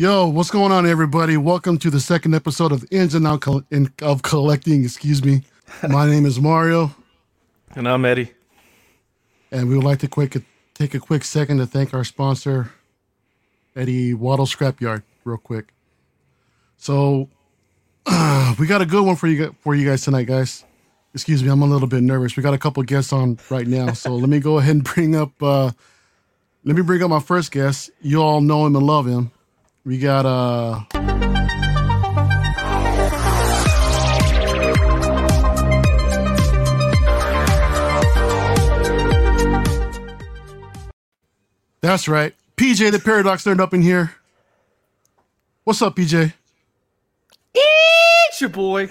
Yo, what's going on, everybody? Welcome to the second episode of Ins and Out Col- in, of Collecting. Excuse me. My name is Mario, And I'm Eddie. and we would like to quick take a quick second to thank our sponsor, Eddie Waddle Scrapyard, real quick. So, we got a good one for you for you guys tonight, guys. Excuse me, I'm a little bit nervous. We got a couple guests on right now, so let me go ahead and bring up. uh Let me bring up my first guest. You all know him and love him. We got uh That's right. PJ the Paradox turned up in here. What's up, PJ? It's your boy.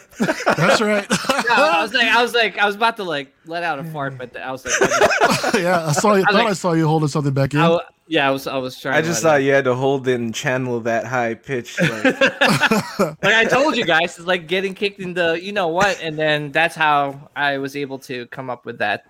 That's right. I was like, I was like, I was about to like let out a fart, but I was like, yeah, I saw you. I thought like- I saw you holding something back in. I w- yeah, I was, I was trying. I just thought out. you had to hold it and channel that high pitch. Like, like I told you guys, it's like getting kicked in the, you know what, and then that's how I was able to come up with that.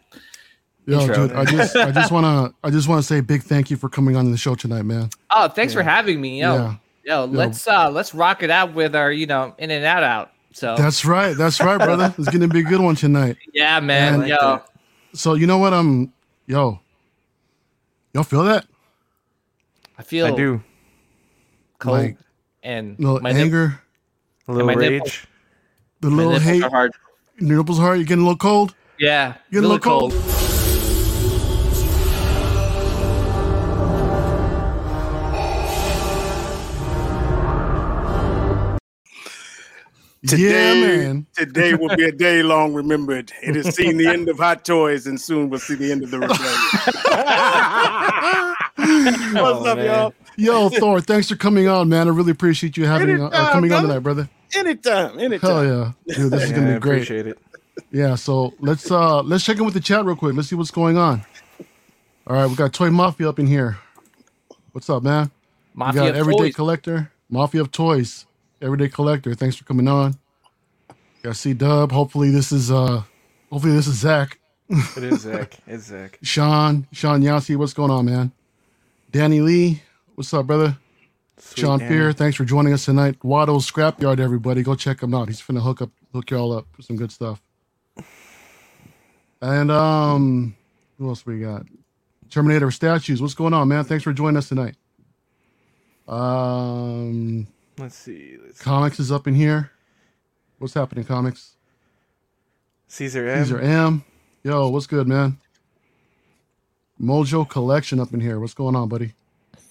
Yo, intro. dude, I just, I just wanna, I just wanna say a big thank you for coming on the show tonight, man. Oh, thanks for having me, yo, Yeah. Yo. Let's uh, let's rock it out with our, you know, in and out out. So That's right. That's right, brother. It's gonna be a good one tonight. yeah, man, I like yo. So you know what? Um, yo, y'all feel that? I feel I do. cold Like, and No my nip- anger, A little rage. nipples- the my little nipples hate, are hard. your nipples hard. You getting a little cold? Yeah, You Getting a really little cold. cold. Today, man. today will be a day long remembered. It has seen the end of hot toys, and soon we'll see the end of the rebellion. What's Oh, up, man. y'all? Yo, Thor, thanks for coming on, man. I really appreciate you having uh, Anytime, coming on tonight, brother. Anytime, anytime. Hell yeah, dude, this is Yeah, gonna be great. appreciate it. Yeah, so let's uh let's check in with the chat real quick. Let's see what's going on. All right, we got Toy Mafia up in here. What's up, man? Mafia we got of Everyday Toys. Collector, Mafia of Toys, Everyday Collector. Thanks for coming on. Got C Dub. Hopefully this is uh hopefully this is Zach. It is Zach. It's Zach. Sean, Sean Yasi, what's going on, man? Danny Lee, what's up, brother? Sweet Sean Danny. Fear, thanks for joining us tonight. Waddle's Scrapyard, everybody. Go check him out. He's finna hook up hook y'all up for some good stuff. And um who else we got? Terminator statues. What's going on, man? Thanks for joining us tonight. Um Let's see. Let's see. comics is up in here. What's happening, comics? Caesar M. Caesar M. Yo, what's good, man? Mojo Collection up in here. What's going on, buddy?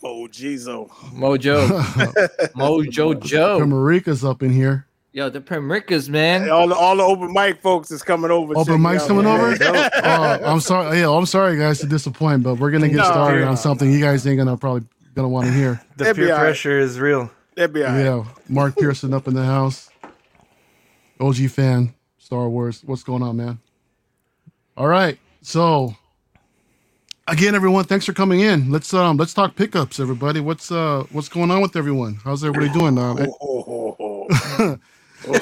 Oh, Jeezo. Mojo, Mojo Joe. Marika's up in here. Yo, the Primricas, man. All the, all the open mic folks is coming over. Open mic's coming Yeah, over? dope. oh, I'm sorry. Yeah, I'm sorry, guys, to disappoint, but we're gonna get No, started on something you guys ain't gonna probably gonna want to hear. The That'd peer all right. pressure is real. That'd be all right. Yeah, Mark Pearson up in the house. OG fan, Star Wars. What's going on, man? All right, so again, everyone, thanks for coming in. Let's um let's talk pickups, everybody. What's uh what's going on with everyone? How's everybody doing? Um, oh.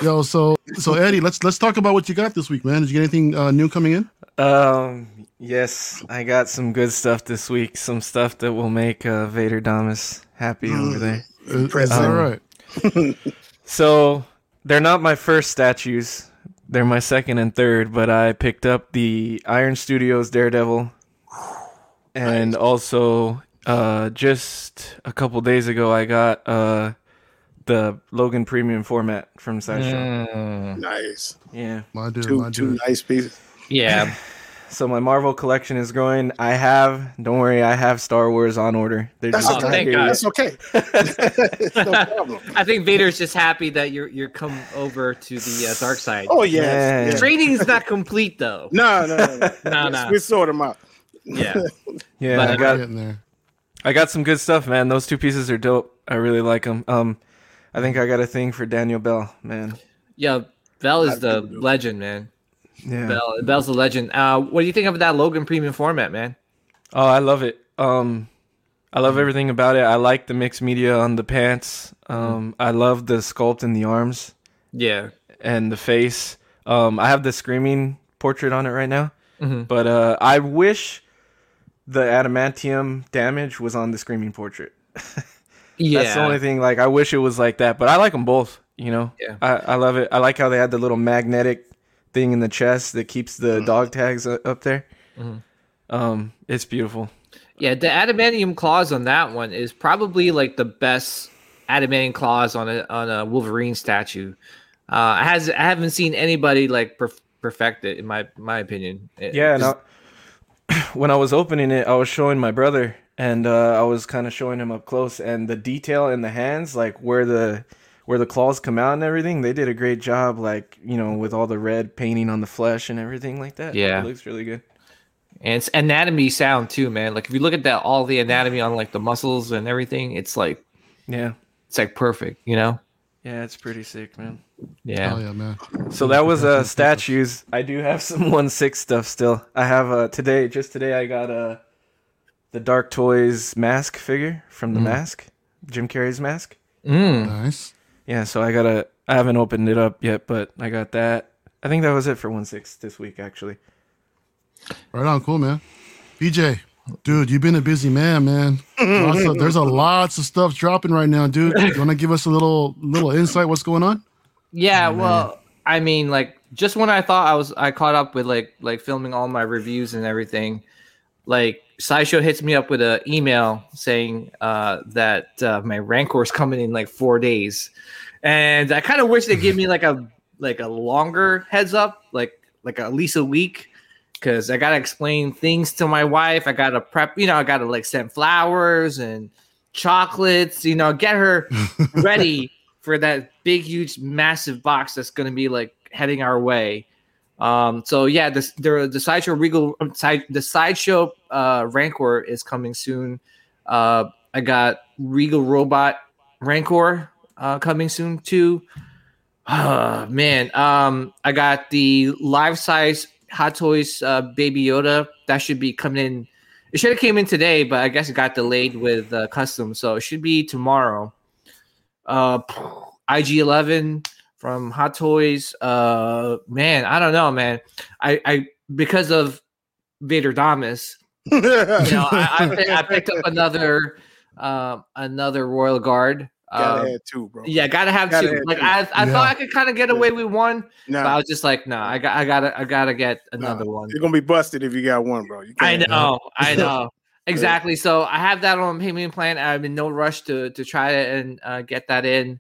yo, so so Eddie, let's let's talk about what you got this week, man. Did you get anything uh, new coming in? Um. Yes, I got some good stuff this week. Some stuff that will make uh, Vader Damas happy over there. Uh, Impressive. all right. So they're not my first statues. They're my second and third, but I picked up the Iron Studios Daredevil. And also uh just a couple days ago I got uh the Logan premium format from Sideshow. Mm, nice. Yeah. My dude, Two, my two nice pieces. yeah, So my Marvel collection is growing. I have don't worry, I have Star Wars on order. They're That's just Oh, not thank God. That's okay. It's no problem. I think Vader's just happy that you're you're come over to the uh, dark side. Oh, yeah. Man. yes. Training's not complete though. No, no, no. no. No, no. We sort them out. Yeah, Yeah, But I I got Getting there. I got some good stuff, man. Those two pieces are dope. I really like them. Um, I think I got a thing for Daniel Bell, man. yeah. Bell is the That's good. legend, man. Yeah. Bell, Bell's a legend. Uh, what do you think of that Logan premium format, man? Oh, I love it. Um, I love everything about it. I like the mixed media on the pants. Um, I love the sculpt in the arms Yeah, and the face. Um, I have the screaming portrait on it right now, Mhm. but uh, I wish the adamantium damage was on the screaming portrait. Yeah. That's the only thing. Like, I wish it was like that, but I like them both. You know, Yeah. I, I love it. I like how they had the little magnetic thing in the chest that keeps the dog tags up there. Mhm. Um, it's beautiful. Yeah, the adamantium claws on that one is probably like the best adamantium claws on a on a Wolverine statue. Uh, has I haven't seen anybody like perf- perfect it in my my opinion. It- Yeah, just- I, when I was opening it, I was showing my brother, and uh, I was kind of showing him up close, and the detail in the hands, like where the where the claws come out and everything, they did a great job. Like you know, with all the red painting on the flesh and everything like that. Yeah. it looks really good. and it's anatomy sound too, man. Like if you look at that, all the anatomy on like the muscles and everything, it's like Yeah, it's like perfect, you know? yeah, it's pretty sick, man. Yeah. Oh yeah, man. So that was uh statues. I do have some one six stuff still. I have uh today just today I got uh the Dark Toys mask figure from the mask, Jim Carrey's mask. Mm. Nice. Yeah, so I gotta I haven't opened it up yet, but I got that. I think that was it for one six this week actually. Right on, cool, man. PJ, dude, you've been a busy man, man. Lots of, there's a lots of stuff dropping right now, dude. You want to give us a little little insight? What's going on? Yeah, well, I mean, like just when I thought I was, I caught up with like like filming all my reviews and everything. Like Sideshow hits me up with an email saying uh, that uh, my Rancor is coming in like four days, and I kind of wish they give me like a like a longer heads up, like like at least a week, because I gotta explain things to my wife. I gotta prep, you know, I gotta like send flowers and chocolates, you know, get her ready for that big, huge, massive box that's going to be like heading our way. Um, so yeah, the the, the sideshow Regal side the sideshow uh, Rancor is coming soon. Uh, I got Regal Robot Rancor uh, coming soon too. Ah, man, um, I got the live size Hot Toys uh, Baby Yoda that should be coming in. It should have came in today, but I guess it got delayed with uh, custom, so it should be tomorrow uh IG11 from Hot Toys. Uh man, I don't know, man. I I because of Vader Damas, you know, I, I, I picked up another um another Royal Guard. Gotta Um, have two, bro. yeah, gotta have Gotta two. have Like two. I, I Yeah. thought I could kind of get away with one, but I was just like, no, I got, I gotta, I gotta get nah, another one. You're gonna be busted if you got one, bro. You I can't. know, I know. Exactly. So I have that on payment plan. I'm in no rush to to try it and uh, get that in.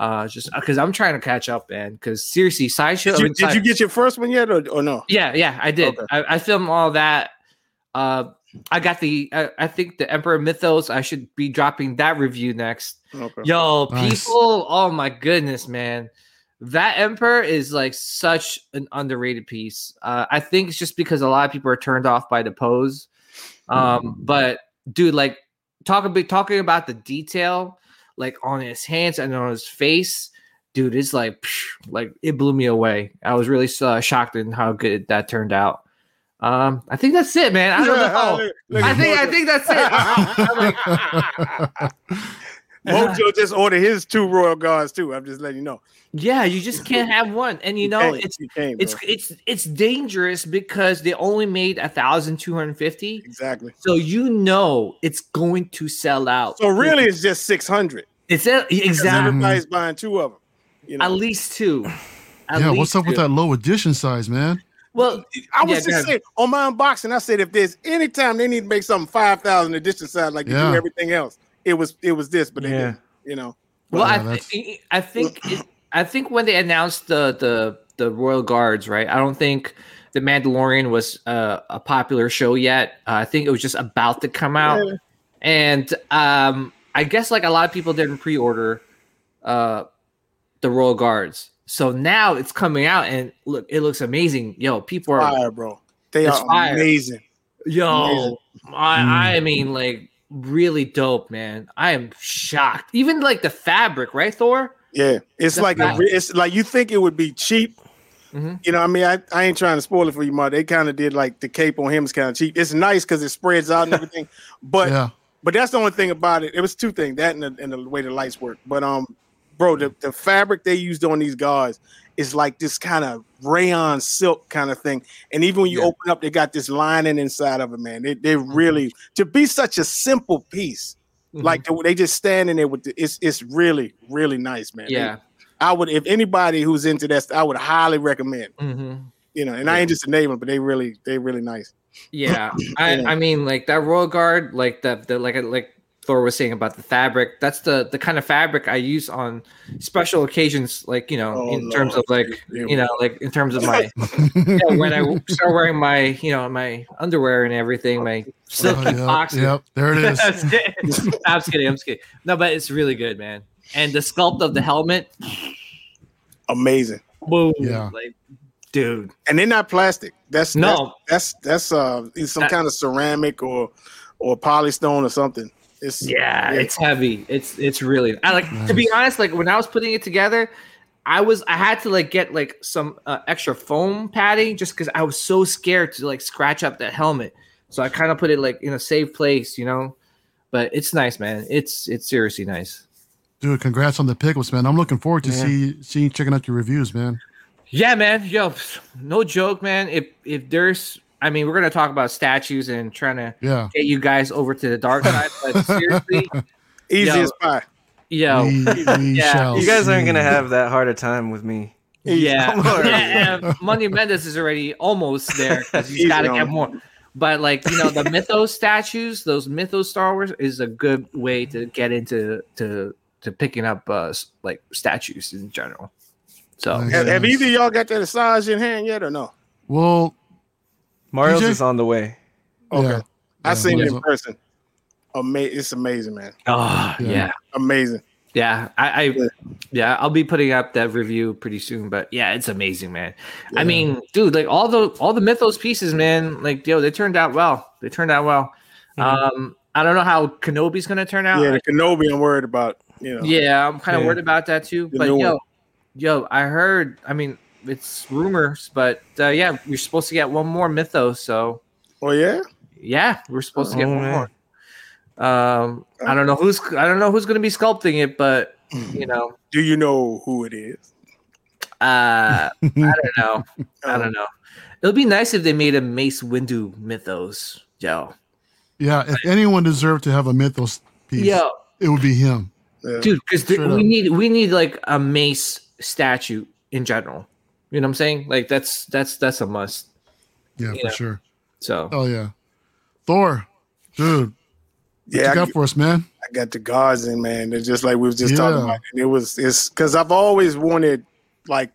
Uh, just because I'm trying to catch up, man. Because seriously, sideshow. Did you, mean, did you get your first one yet, or, or no? yeah, yeah, I did. Okay. I, I filmed all that. Uh, I got the. I, I think the Emperor Mythos. I should be dropping that review next. Okay. Yo, Nice. people! Oh my goodness, man, that Emperor is like such an underrated piece. Uh, I think it's just because a lot of people are turned off by the pose. Um, but dude, like talk about talking about the detail, like on his hands and on his face, dude, it's like psh, like it blew me away. I was really uh, shocked in how good that turned out. Um, I think that's it, man. I don't know. I think I think that's it. Uh-huh. Mojo just ordered his two royal guards too. I'm just letting you know. Yeah, you just can't have one. And you know, can't. it's You it's it's it's dangerous because they only made a thousand two hundred fifty. exactly. So you know it's going to sell out. So really, it's just six hundred. it's a, exactly Everybody's buying two of them. You know, at least two. At yeah, least what's up with that low edition size, man? Well, I was yeah, just saying on my unboxing. I said if there's any time they need to make something five thousand edition size like you Yeah. do everything else, it was it was this, but they Yeah. didn't, you know. well, Yeah, I that's- think I think it, I think when they announced the the the Royal Guards, right? I don't think the Mandalorian was uh, a popular show yet. Uh, I think it was just about to come out. Yeah. and um i guess like a lot of people didn't pre-order uh the royal guards so now it's coming out and look it looks amazing yo people are Fire, bro. They are fire. amazing. yo amazing. I, I mean like really dope man i am shocked even like the fabric right thor Yeah, it's The like a, it's like you think it would be cheap. Mhm. You know, I mean, I, I ain't trying to spoil it for you, Mark. They kind of did like the cape on him is kind of cheap. It's nice because it spreads out and everything, but yeah, but that's the only thing about it. It was two things that and the, and the way the lights work. But um, bro, the, the fabric they used on these guards is like this kind of rayon silk kind of thing. And even when you Yeah. open up, they got this lining inside of it, man. They they really to be such a simple piece. Like the, they just standing there with the, it's it's really really nice, man. yeah. I would if anybody who's into that, I would highly recommend. hmm You know, and I ain't just a name, but they really they really nice. Yeah, I, Yeah. I mean, like that royal guard, like the, the like like Thor was saying about the fabric. That's the the kind of fabric I use on special occasions, like you know, Oh, in terms of like you know, like in terms of my yeah, when I start wearing my you know my underwear and everything, my silky Oh, yep, box. yep, there it is. I'm just kidding. I'm just kidding. I'm just kidding. No, but it's really good, man. And the sculpt of the helmet, Amazing. boom, Yeah. like dude. And they're not plastic. That's No. That's that's, that's uh some That- kind of ceramic or or polystone or something. It's Yeah, it's heavy. It's it's really. I like to be honest. Like when I was putting it together, I was I had to like get like some uh, extra foam padding just because I was so scared to like scratch up that helmet. So I kind of put it like in a safe place, you know. But it's nice, man. It's it's seriously nice. Dude, congrats on the pickles, man. I'm looking forward to Yeah. see seeing checking out your reviews, man. Yeah, man. Yo, no joke, man. If if there's, I mean, we're gonna talk about statues and trying to Yeah. get you guys over to the dark side, but seriously, easy Yo. yo, We, we Yeah. shall You guys aren't gonna have that hard a time with me. Yeah, yeah. Money Mendes is already almost there because he's He's got to on. get more. But like you know, the Mythos statues, those Mythos Star Wars is a good way to get into to to picking up uh like statues in general. So Nice. Have, have either y'all got that Asajj in hand yet or no? Well, Mario's DJ? is on the way. Okay. yeah. I Yeah, seen it in up. person. Ama- it's amazing, man. oh Yeah. yeah, Amazing. yeah. I, I Yeah. yeah, I'll be putting up that review pretty soon. But yeah, it's amazing, man. I mean, dude, like all the all the Mythos pieces, man. Like yo, they turned out well. They turned out well. Um, I don't know how Kenobi's gonna turn out. Yeah, the Kenobi I'm worried about. You know. Yeah, I'm kind of Yeah. worried about that too. The But yo, one. yo, I heard. I mean, it's rumors, but uh, yeah, we're supposed to get one more Mythos. So Oh yeah. yeah, we're supposed to get Oh, one man. more. Um, I don't know who's I don't know who's gonna be sculpting it, but you know, Do you know who it is? uh, I don't know. I don't know. It'll be nice if they made a Mace Windu Mythos, yo, Yeah, if anyone deserved to have a mythos piece, yo, it would be him. Yeah. dude, because we up. need we need like a Mace statue in general. You know what I'm saying? Like that's that's that's a must. Yeah, Yeah. for sure. So Oh yeah. Thor, dude, what yeah, you I, got for us, man? I got the guards in, man. They're just like we was just talking about. And it was it's because I've always wanted like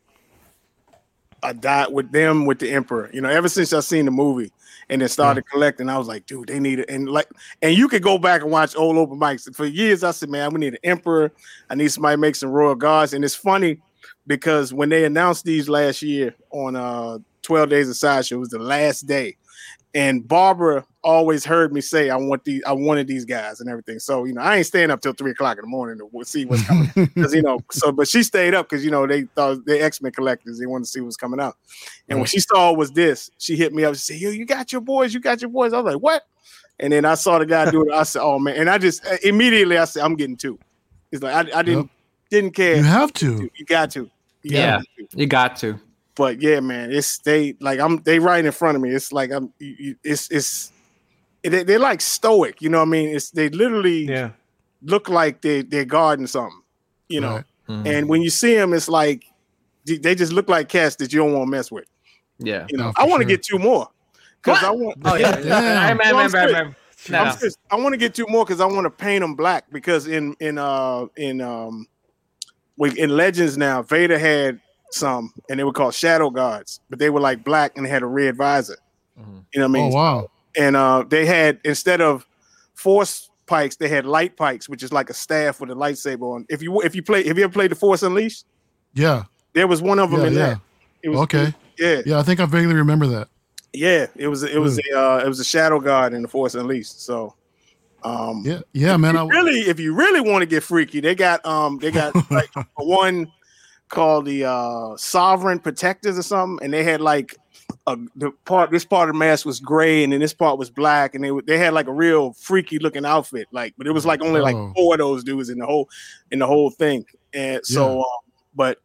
a dot with them with the Emperor. You know, ever since I seen the movie and then started collecting, I was like, dude, they need it. And like, and you could go back and watch old open mics. For years, I said, man, we need an Emperor. I need somebody to make some Royal Guards. And it's funny because when they announced these last year on uh 12 Days of Sideshow, it was the last day. And Barbara always heard me say, I want these, I wanted these guys and everything. So, you know, I ain't staying up till three o'clock in the morning to see what's coming. Because, you know, so, but she stayed up because, you know, they thought they X Men collectors, they wanted to see what's coming out. And when she saw it was this, she hit me up and said, Yo, you got your boys, you got your boys. I was like, What? And then I saw the guy do it. I said, Oh, man. And I just uh, immediately I said, I'm getting two. It's like, I, I didn't. Didn't care. You have to. You got to. You Yeah. got to you got to. but yeah, man, it's they like I'm they right in front of me. It's like I'm you, you- it's it's they, they're like stoic, you know what I mean? It's they literally Yeah. look like they they're guarding something, you know. Right. Mm-hmm. And when you see them, it's like they- they just look like cats that you don't want to mess with. yeah. You know, No, I want to sure. get two more because I want. Oh yeah. I remember, No, I'm remember, No, I'm no. I want to get two more because I want to paint them black because in in uh in um we in Legends now Vader had some and they were called Shadow Guards, but they were like black and they had a red visor. Mhm. You know what I mean? Oh wow. and uh, they had instead of force pikes, they had light pikes, which is like a staff with a lightsaber on. If you if you play, have you ever played the Force Unleashed? Yeah. There was one of them Yeah. in Yeah. there. It was, Okay. yeah, Yeah, I think I vaguely remember that. yeah. It was it was a uh, it was a shadow guard in the Force Unleashed. So, um, Yeah. Yeah, man. I, really, if you really want to get freaky, they got um they got like one called the uh Sovereign Protectors or something, and they had like a the part this part of the mask was gray and then this part was black, and they they had like a real freaky looking outfit, like but it was like only like Oh. four of those dudes in the whole in the whole thing, and so Yeah. um, but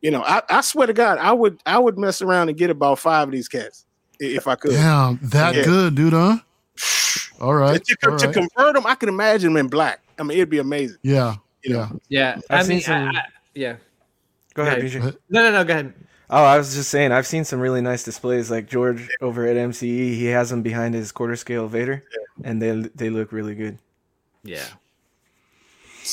you know I, I swear to God I would I would mess around and get about five of these cats if I could. Damn, that Yeah. good, dude, huh? All right. to, all to right. convert them, I can imagine them in black. I mean, it'd be amazing. Yeah. You know. Yeah. Yeah, I've I seen mean, some- I, I, yeah. Go ahead, Okay. PJ. Go ahead. No, no, no. Go ahead. Oh, I was just saying, I've seen some really nice displays. Like George over at MCE, he has them behind his quarter scale Vader, and they they look really good. Yeah.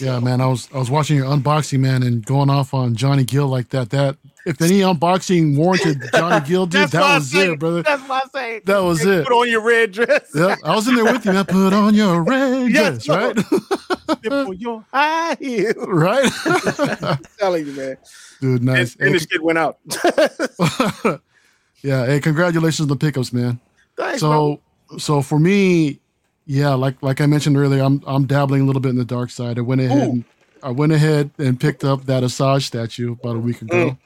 Yeah, man. I was I was watching your unboxing, man, and going off on Johnny Gill like that. That if any unboxing warranted Johnny Gill did, that was say. it, brother. That's what I say. That was Hey, it. Put on your red dress. Yep, I was in there with you, I Put on your red Yes, dress, right? Your high heel. right? I'm telling you, man. Dude, And, nice. and the shit went out. yeah, hey, congratulations on the pickups, man. Thanks, bro. So so for me, yeah, like like I mentioned earlier, I'm I'm dabbling a little bit in the dark side. I went ahead and I went ahead and picked up that Asajj statue about a week ago. Mm.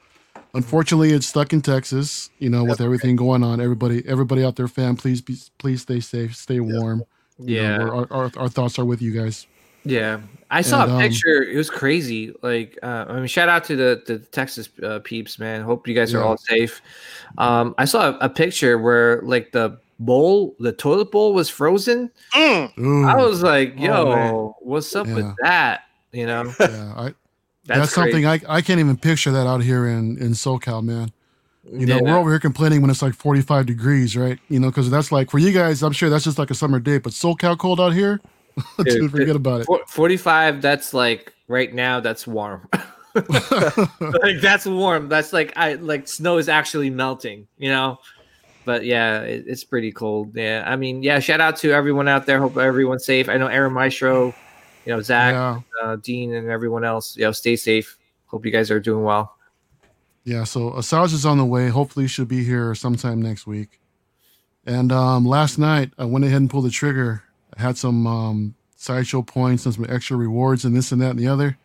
Unfortunately, it's stuck in Texas. You know, with everything going on, everybody everybody out there, fam, please be please stay safe, stay warm. You know, Yeah. we're- our, our our thoughts are with you guys. Yeah, I saw And, a um, picture. It was crazy. Like, uh, I mean, shout out to the the Texas uh, peeps, man. Hope you guys are all safe. Um, I saw a, a picture where like the bowl, the toilet bowl, was frozen. Mm. I was like, Oh, "Yo, man. what's up Yeah. with that?" You know, yeah, I, that's, that's, something I, I can't even picture that out here in in SoCal, man. You know, Yeah. we're over here complaining when it's like 45 degrees, right? You know, because that's like for you guys, I'm sure that's just like a summer day, but SoCal cold out here, dude, Dude, forget about it. 45 that's like right now that's warm like that's warm that's like i like snow is actually melting you know but yeah it, it's pretty cold yeah i mean yeah shout out to everyone out there hope everyone's safe i know aaron maestro you know zach yeah, uh, dean and everyone else you know stay safe hope you guys are doing well yeah. So Asajj is on the way. Hopefully, she'll be here sometime next week. And um, last night, I went ahead and pulled the trigger. I had some um, sideshow points and some extra rewards and this and that and the other.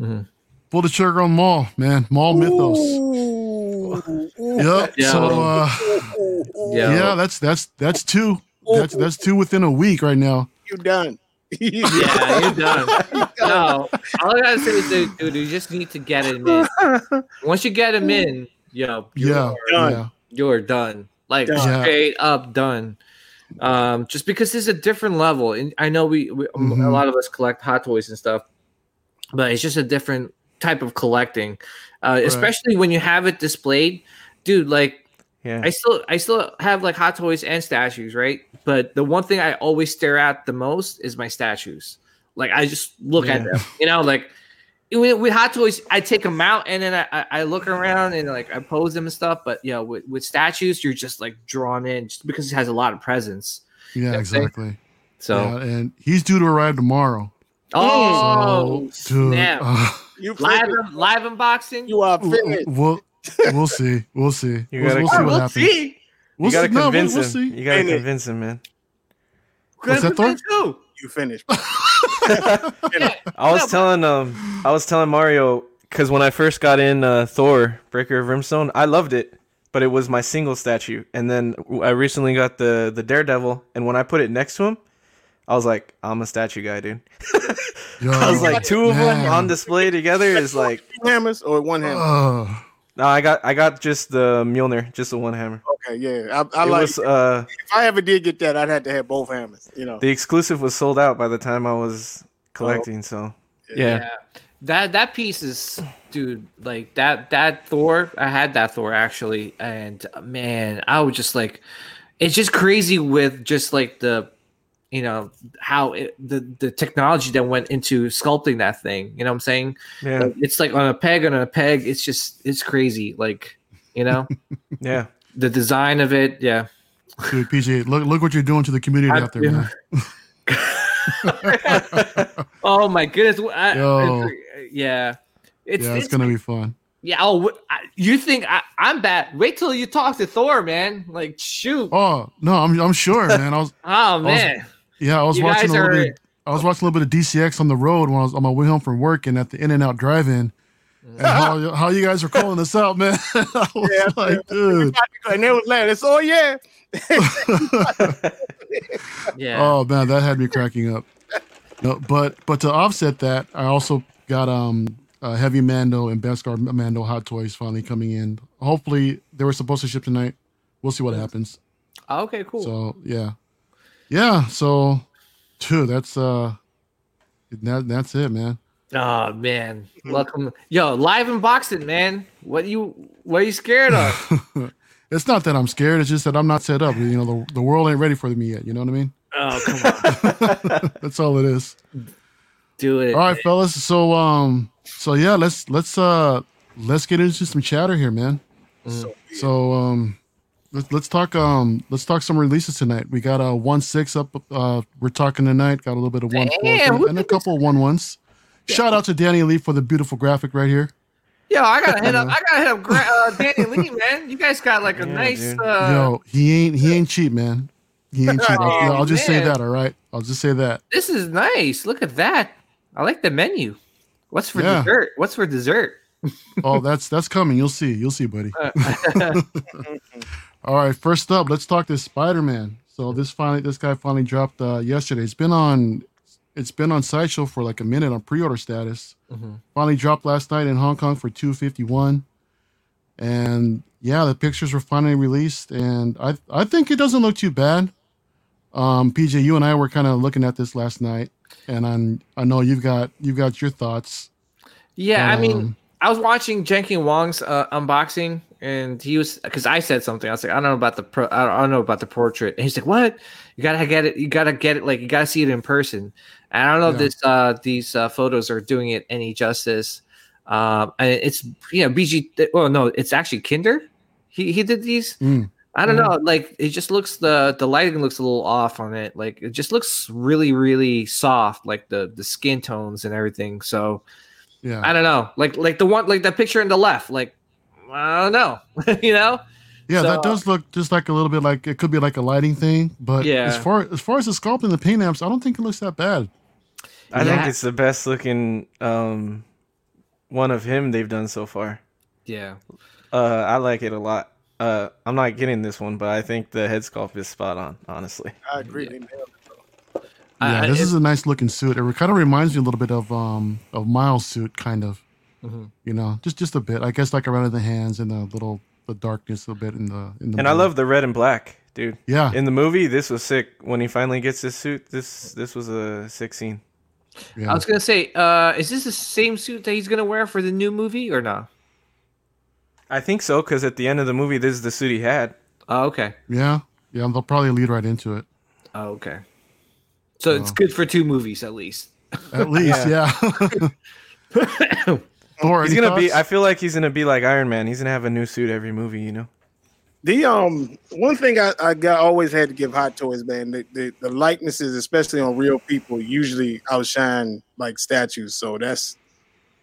Mhm. Pulled the trigger on Maul, man. Maul Mythos. Yep. Yeah. So uh, yeah yeah, that's that's that's two. That's that's two within a week right now. You done. yeah you're done no all i gotta say is dude, dude you just need to get him in once you get him in yo you're Yeah, done. yeah, you're done. Like Done. Yeah. straight up done. Um, just because it's a different level, and I know we, we um, a lot of us collect Hot Toys and stuff, but it's just a different type of collecting. Uh, especially when you have it displayed, dude. Like Yeah. I still I still have like Hot Toys and statues, right? But the one thing I always stare at the most is my statues. Like I just look at them, you know, like with, with Hot Toys, I take them out and then I, I, I look around and like I pose them and stuff. But you know, with, with statues, you're just like drawn in just because it has a lot of presence. yeah, Yeah, exactly. So Yeah, and he's due to arrive tomorrow. oh so, dude, uh, You live live unboxing. You are finished. we'll we'll see. We'll see. You we'll, gotta we'll see come- what we'll happens. see. We'll you gotta see. No, we'll- convince we'll him. see. You gotta Ain't it? convince him, man. What's that, Thor? Too. You finished. I was telling um I was telling Mario because when I first got in uh, Thor Breaker of Brimstone, I loved it, but it was my single statue. And then I recently got the the Daredevil, and when I put it next to him, I was like, I'm a statue guy, dude. Yo, I was like, two of them on display together is like. Hammers or one hammer? Uh, No, I got I got just the Mjolnir, just the one hammer. okay, yeah. I, I it like. was uh if I ever did get that, I'd have to have both hammers. You know. the exclusive was sold out by the time I was collecting, so yeah. That that piece is dude, like that that Thor, I had that Thor actually, and uh, man, I was just like it's just crazy with just like the you know how it, the the technology that went into sculpting that thing. You know what I'm saying? Yeah. Like, it's like on a peg on a peg. It's just it's crazy. Like you know Yeah. the design of it. Yeah. dude, PJ, look look what you're doing to the community I- out there, man. Oh my goodness. I- it's- yeah. It's, yeah, it's, gonna be fun. Yeah. Oh, you think I, I'm bad? Wait till you talk to Thor, man. Like, shoot. Oh no, I'm I'm sure, man. I was Oh man. Yeah, I was You watching a little are- bit. I was watching a little bit of DCX on the road when I was on my way home from work and at the In and Out Drive-In. And how, how you guys are calling this out, man. I was Yeah, like, dude. And they was laughing. It's oh yeah. Yeah. Oh man, that had me cracking up. No, but but to offset that, I also got um uh, Heavy Mando and Beskar Mando Hot Toys finally coming in. Hopefully, they were supposed to ship tonight. We'll see what happens. okay. Cool. So yeah, yeah, so dude, that's uh that, that's it, man. Oh man, welcome, yo, live unboxing, man. What you what are you scared of? it's not that I'm scared, it's just that I'm not set up. You know, the, the world ain't ready for me yet, you know what I mean? oh come on, That's all it is. do it. All right, fellas. So um so yeah, let's let's uh let's get into some chatter here, man. Mm. So um let's let's talk um let's talk some releases tonight. We got a one six up uh we're talking tonight, got a little bit of one four Damn, who and a couple of one ones. Shout out to Danny Lee for the beautiful graphic right here. Yo, I gotta hit up. I gotta hit up Gra- uh, Danny Lee, man. You guys got like a Yeah, nice. dude. Uh, Yo, he ain't he ain't cheap, man. He ain't cheap. I'll, Oh, I'll just say that, all right? I'll just say that. This is nice. Look at that. I like the menu. What's for Yeah. dessert? What's for dessert? Oh, that's that's coming. You'll see. You'll see, buddy. All right, first up, let's talk this Spider-Man. So this finally, this guy finally dropped uh, yesterday. It's been on, it's been on Sideshow for like a minute on pre-order status. Mhm. Finally dropped last night in Hong Kong for two fifty one, and yeah, the pictures were finally released, and I I think it doesn't look too bad. Um, PJ, you and I were kind of looking at this last night, and I'm I know you've got you've got your thoughts. yeah, I mean, Um, I was watching Jenkin Wong's uh, unboxing, and he was because I said something. I was like, I don't know about the pro, I don't, know about the portrait, and he's like, What? You gotta get it. You gotta get it. Like you gotta see it in person. And I don't know if this uh, these uh, photos are doing it any justice. Um, and it's you know BG. Well, no, it's actually Kinder. He he did these. Mm. I don't know. Like it just looks the the lighting looks a little off on it. Like it just looks really really soft. Like the the skin tones and everything. So Yeah, I don't know. Like like the one like the picture in the left. Like I don't know. you know. Yeah, that does look just like a little bit like it could be like a lighting thing, but Yeah. as far as far as the sculpt and the paint apps, I don't think it looks that bad. I think it's the best looking um, one of him they've done so far. Yeah. Uh, I like it a lot. Uh, I'm not getting this one, but I think the head sculpt is spot on. Honestly, I agree. Yeah. They nailed it. Yeah, I- this it- is a nice looking suit. It kind of reminds me a little bit of um of Miles' suit, kind of. Mhm. You know, just just a bit. I guess like around the hands and the little the darkness a bit in the in the. and I love the red and black, dude. Yeah, In the movie, this was sick. When he finally gets his suit, this this was a sick scene. yeah. I was gonna say, uh, is this the same suit that he's gonna wear for the new movie or not? I think so, because at the end of the movie, this is the suit he had. Oh, okay. yeah, yeah. They'll probably lead right into it. Oh, okay. So it's Oh. good for two movies at least. At least, yeah. Thor, He's gonna be. I feel like he's gonna be like Iron Man. He's gonna have a new suit every movie. You know. The um one thing I, I got always had to give hot toys, man. The, the the likenesses, especially on real people, usually outshine like statues. So that's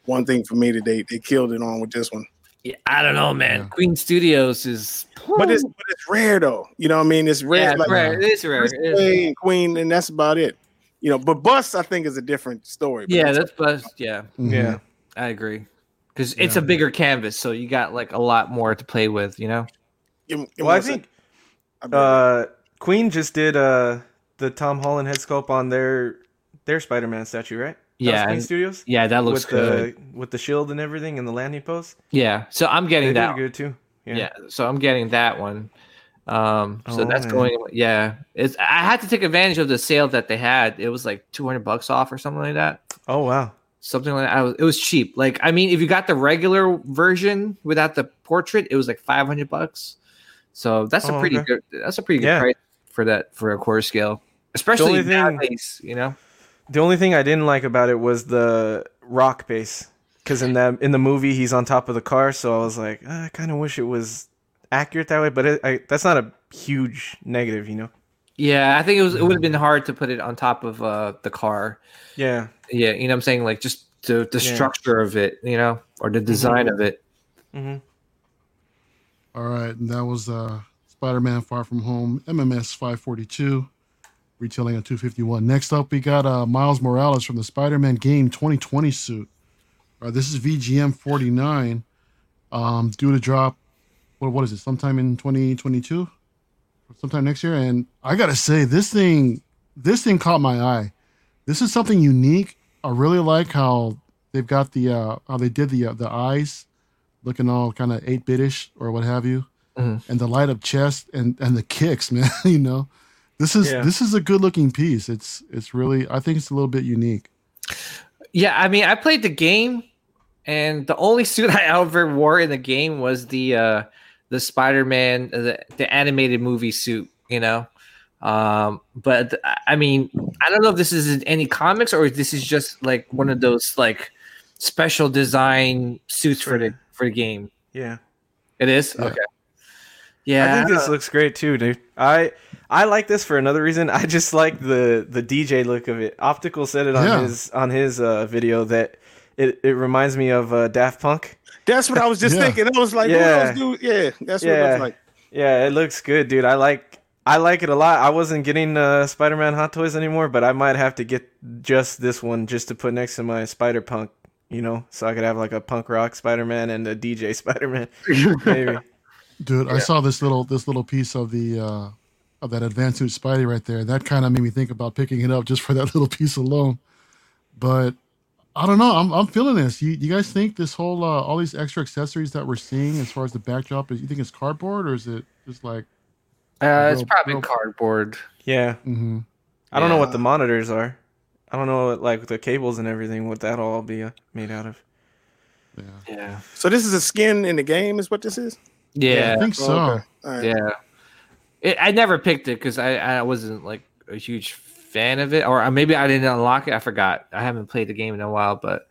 one thing for me that they they killed it on with this one. Yeah, I don't know, man. Yeah. Queen Studios is, But it's but it's rare though. You know what I mean? It's rare. yeah, like rare. It is rare. Chris It is. Clay Queen, and that's about it. You know, but Bust I think is a different story. Yeah, that's Bust yeah, Mhm. Yeah. I agree. Because it's Yeah. a bigger canvas, so you got like a lot more to play with. You know. Give- give Well, I think I'll be right back. uh, Queen just did uh the Tom Holland head sculpt on their their Spider Man statue, right? That Yeah, Queen Studios. Yeah, that looks with good. the with the shield and everything and the landing post. Yeah, so I'm getting did that. good too. Yeah. Yeah. so I'm getting that one. Um, so Oh, that's man. going. Yeah, it's. I had to take advantage of the sale that they had. It was like 200 bucks off or something like that. Oh wow. Something like that. Was, it was cheap. Like I mean, if you got the regular version without the portrait, it was like 500 bucks. So that's a Oh, pretty okay. good. That's a pretty good Yeah. price for that for a quarter scale, especially thing- nowadays. You know. The only thing I didn't like about it was the rock base, because in that in the movie he's on top of the car, so I was like, "Ah, I kind of wish it was accurate that way, but it, I, that's not a huge negative, you know. Yeah, I think it was. It would have been hard to put it on top of uh, the car. Yeah. Yeah, you know what I'm saying? Like just the the Yeah. structure of it, you know, or the design of it. hmm All right, and that was uh, Spider-Man: Far From Home, MMS 542, retailing at 251. Next up, we got uh, Miles Morales from the Spider-Man game 2020 suit. Uh, this is VGM 49, um, due to drop. What what is it? Sometime in 2022, sometime next year. And I gotta say, this thing, this thing caught my eye. This is something unique. I really like how they've got the uh, how they did the uh, the eyes looking all kind of 8 bitish or what have you Mhm. and the light up chest and and the kicks man you know This is Yeah. this is a good looking piece. It's it's really I think it's a little bit unique. Yeah, I mean, I played the game, and the only suit I ever wore in the game was the uh the Spider-Man, uh, the, the animated movie suit. You know, um, but I mean, I don't know if this is in any comics or if this is just like one of those like special design suits for the for the game. Yeah. It is Yeah. okay. Yeah, I think this looks great too, dude. I I like this for another reason. I just like the the DJ look of it. Optical said it on Yeah. his on his uh, video that it, it reminds me of uh, Daft Punk. That's what I was just Yeah. thinking. I was like, Yeah. yeah, dude, yeah, that's what it looks like. Yeah, it looks good, dude. I like I like it a lot. I wasn't getting uh, Spider-Man hot toys anymore, but I might have to get just this one just to put next to my Spider Punk, you know, so I could have like a punk rock Spider-Man and a DJ Spider-Man. Maybe. Dude, I saw this little this little piece of the uh of that advanced suit Spidey right there. That kind of made me think about picking it up just for that little piece alone. But I don't know. I'm I'm feeling this. You you guys think this whole uh, all these extra accessories that we're seeing as far as the backdrop is you think it's cardboard or is it just like uh, it's probably real- cardboard. Yeah. Mm-hmm. I don't know what the monitors are. I don't know what, like the cables and everything what that'll all be uh, made out of. yeah. Yeah, So this is a skin in the game, is what this is? yeah, I think so. Okay. All right. Yeah, it, I never picked it because I, I wasn't like a huge fan of it, or uh, maybe I didn't unlock it. I forgot. I haven't played the game in a while, but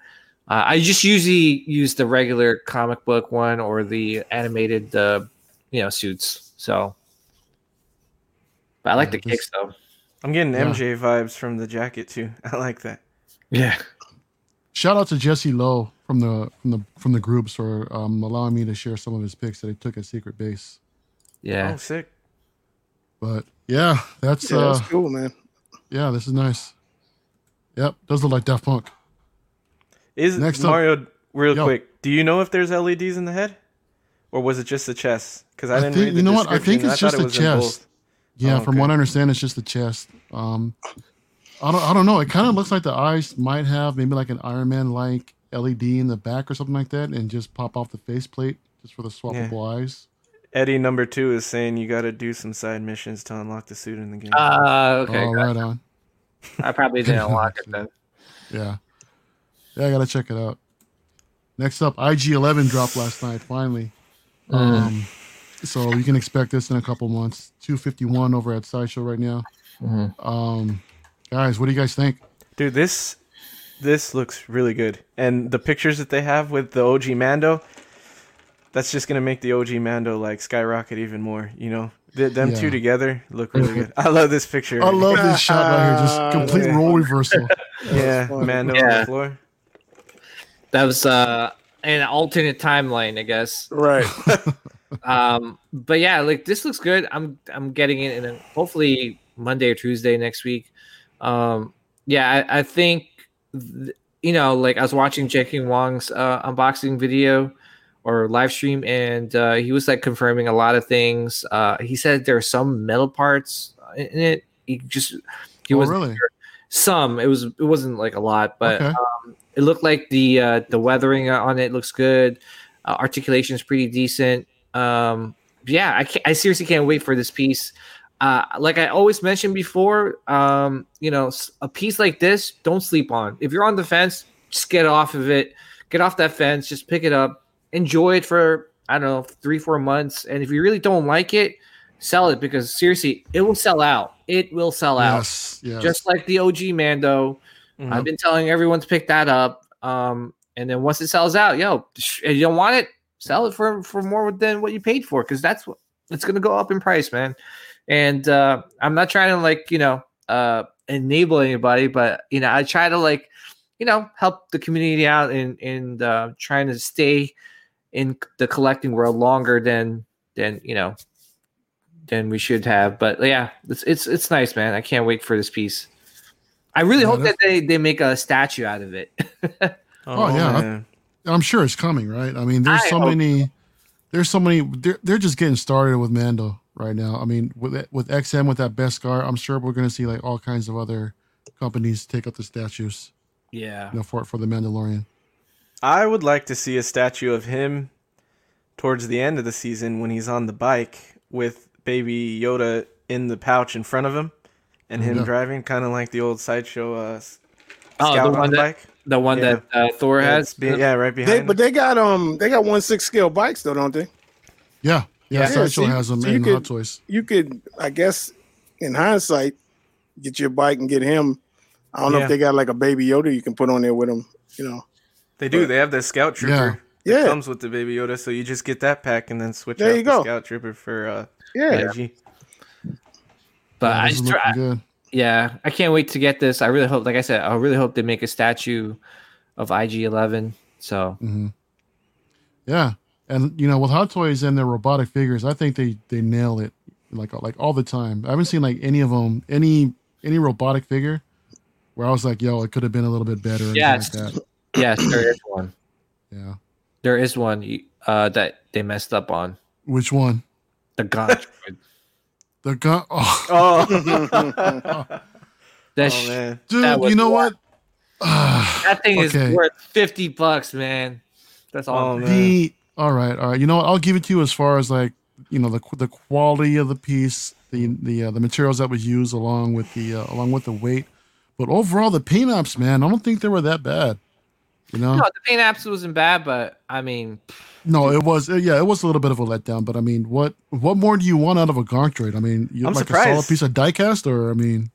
uh, I just usually use the regular comic book one or the animated, uh, you know, suits. So, but I like Yeah, the kicks though. I'm getting Yeah. MJ vibes from the jacket too. I like that. Yeah, Shout out to Jesse Lowe from the from the from the groups for um, allowing me to share some of his pics that he took at Secret Base. yeah. Oh, sick. But yeah, that's Yeah, uh that's cool, man. Yeah, this is nice. Yep, does look like Daft Punk. Is Next up- Mario real Yo. quick? Do you know if there's LEDs in the head, or was it just the chest? Because I I didn't think- read the you know what? I think it's thought just it the chest. Yeah, Oh, from okay. what I understand, it's just the chest. Um, I don't, I don't know. It kind of looks like the eyes might have maybe like an Iron Man like LED in the back or something like that, and just pop off the faceplate just for the swappable eyes. Eddie number two is saying you got to do some side missions to unlock the suit in the game. Uh, okay. oh, right on. I probably didn't unlock it then. Yeah, yeah, I gotta check it out. Next up, IG11 dropped last night. Finally, Mm. um, so you can expect this in a couple months. 251 over at Sideshow right now. Mhm. Um, guys, what do you guys think? Dude, this this looks really good, and the pictures that they have with the OG Mando, that's just gonna make the OG Mando like skyrocket even more. You know, Th- them Yeah. two together look really good. I love this picture. I love this shot right here. Just complete Yeah. role reversal. yeah, funny. Mando on the floor. That was uh an alternate timeline, I guess. Right. um but yeah like this looks good i'm i'm getting it and hopefully monday or tuesday next week um yeah i, I think th- you know like i was watching Jackie wong's uh unboxing video or live stream and uh he was like confirming a lot of things. Uh he said there are some metal parts in it. He just he oh, was really? some. It was it wasn't like a lot but Okay. um, it looked like the uh, the weathering on it looks good. Uh, articulation is pretty decent. Um yeah I, can't, I seriously can't wait for this piece. Uh like i always mentioned before um you know a piece like this don't sleep on. If you're on the fence just get off of it. Get off that fence. Just pick it up enjoy it for i don't know three four months and if you really don't like it sell it because seriously it will sell out it will sell out Yes, yes. just like the OG Mando. Mhm. I've been telling everyone to pick that up. Um, and then once it sells out, yo, if you don't want it, sell it for for more than what you paid for, because that's what it's gonna go up in price, man. And uh, I'm not trying to like you know uh, enable anybody, but you know I try to like you know help the community out and and uh, trying to stay in the collecting world longer than than you know than we should have. But yeah, it's it's it's nice, man. I can't wait for this piece. I really Yeah, hope that they they make a statue out of it. Oh, oh, yeah, I- man. I'm sure it's coming, right? I mean, there's I so hope many. There's so many. They're, they're just getting started with Mando right now. I mean, with with XM with that Beskar, I'm sure we're going to see like all kinds of other companies take up the statues, yeah. you know, for for the Mandalorian. I would like to see a statue of him towards the end of the season when he's on the bike with Baby Yoda in the pouch in front of him, and him Yeah. driving, kind of like the old sideshow uh, s- Oh, scout the on one the that bike. the one Yeah. that uh, Thor Yeah, has. it's be- yeah, right behind. They, him. but they got um they got one six scale bikes though, don't they? Yeah, yeah. Yeah, Sideshow so you- has them so in could- Hot Toys. You could, I guess, in hindsight, get your bike and get him. I don't know if they got like a baby Yoda you can put on there with him. You know, They do. But- They have the Scout Trooper. Yeah. that Yeah. comes with the Baby Yoda, so you just get that pack and then switch There out you the go. Scout Trooper for uh, yeah. IG. But Yeah, I just try, good. yeah, I can't wait to get this. I really hope, like I said, I really hope they make a statue of IG11. So hmm Yeah, and you know, with Hot Toys and their robotic figures, I think they they nail it like like all the time. I haven't seen like any of them any any robotic figure where I was like, yo, it could have been a little bit better. Yeah, like that. Yes, there is one. Yeah. There is one uh, that they messed up on Which one? the gun. The gun. Oh, Oh, that, oh sh- man. dude, that you know wild. what? That thing Okay. is worth fifty bucks, man. That's all. Oh, man. the all right, all right. You know what? I'll give it to you as far as like you know the the quality of the piece, the the uh, the materials that was used along with the uh, along with the weight, but overall the paint apps, man, I don't think they were that bad. You know, no, the paint apps wasn't bad, but I mean, no, it was uh, yeah, it was a little bit of a letdown. But I mean, what what more do you want out of a Gonk droid? I mean, you I'm like a solid piece of diecast, or I mean,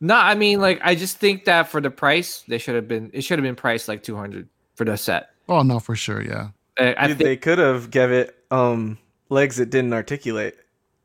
no, I mean, like I just think that for the price, they should have been. It should have been priced like two hundred for the set. oh no, for sure, yeah. I, I Dude, think they could have give it um legs that didn't articulate.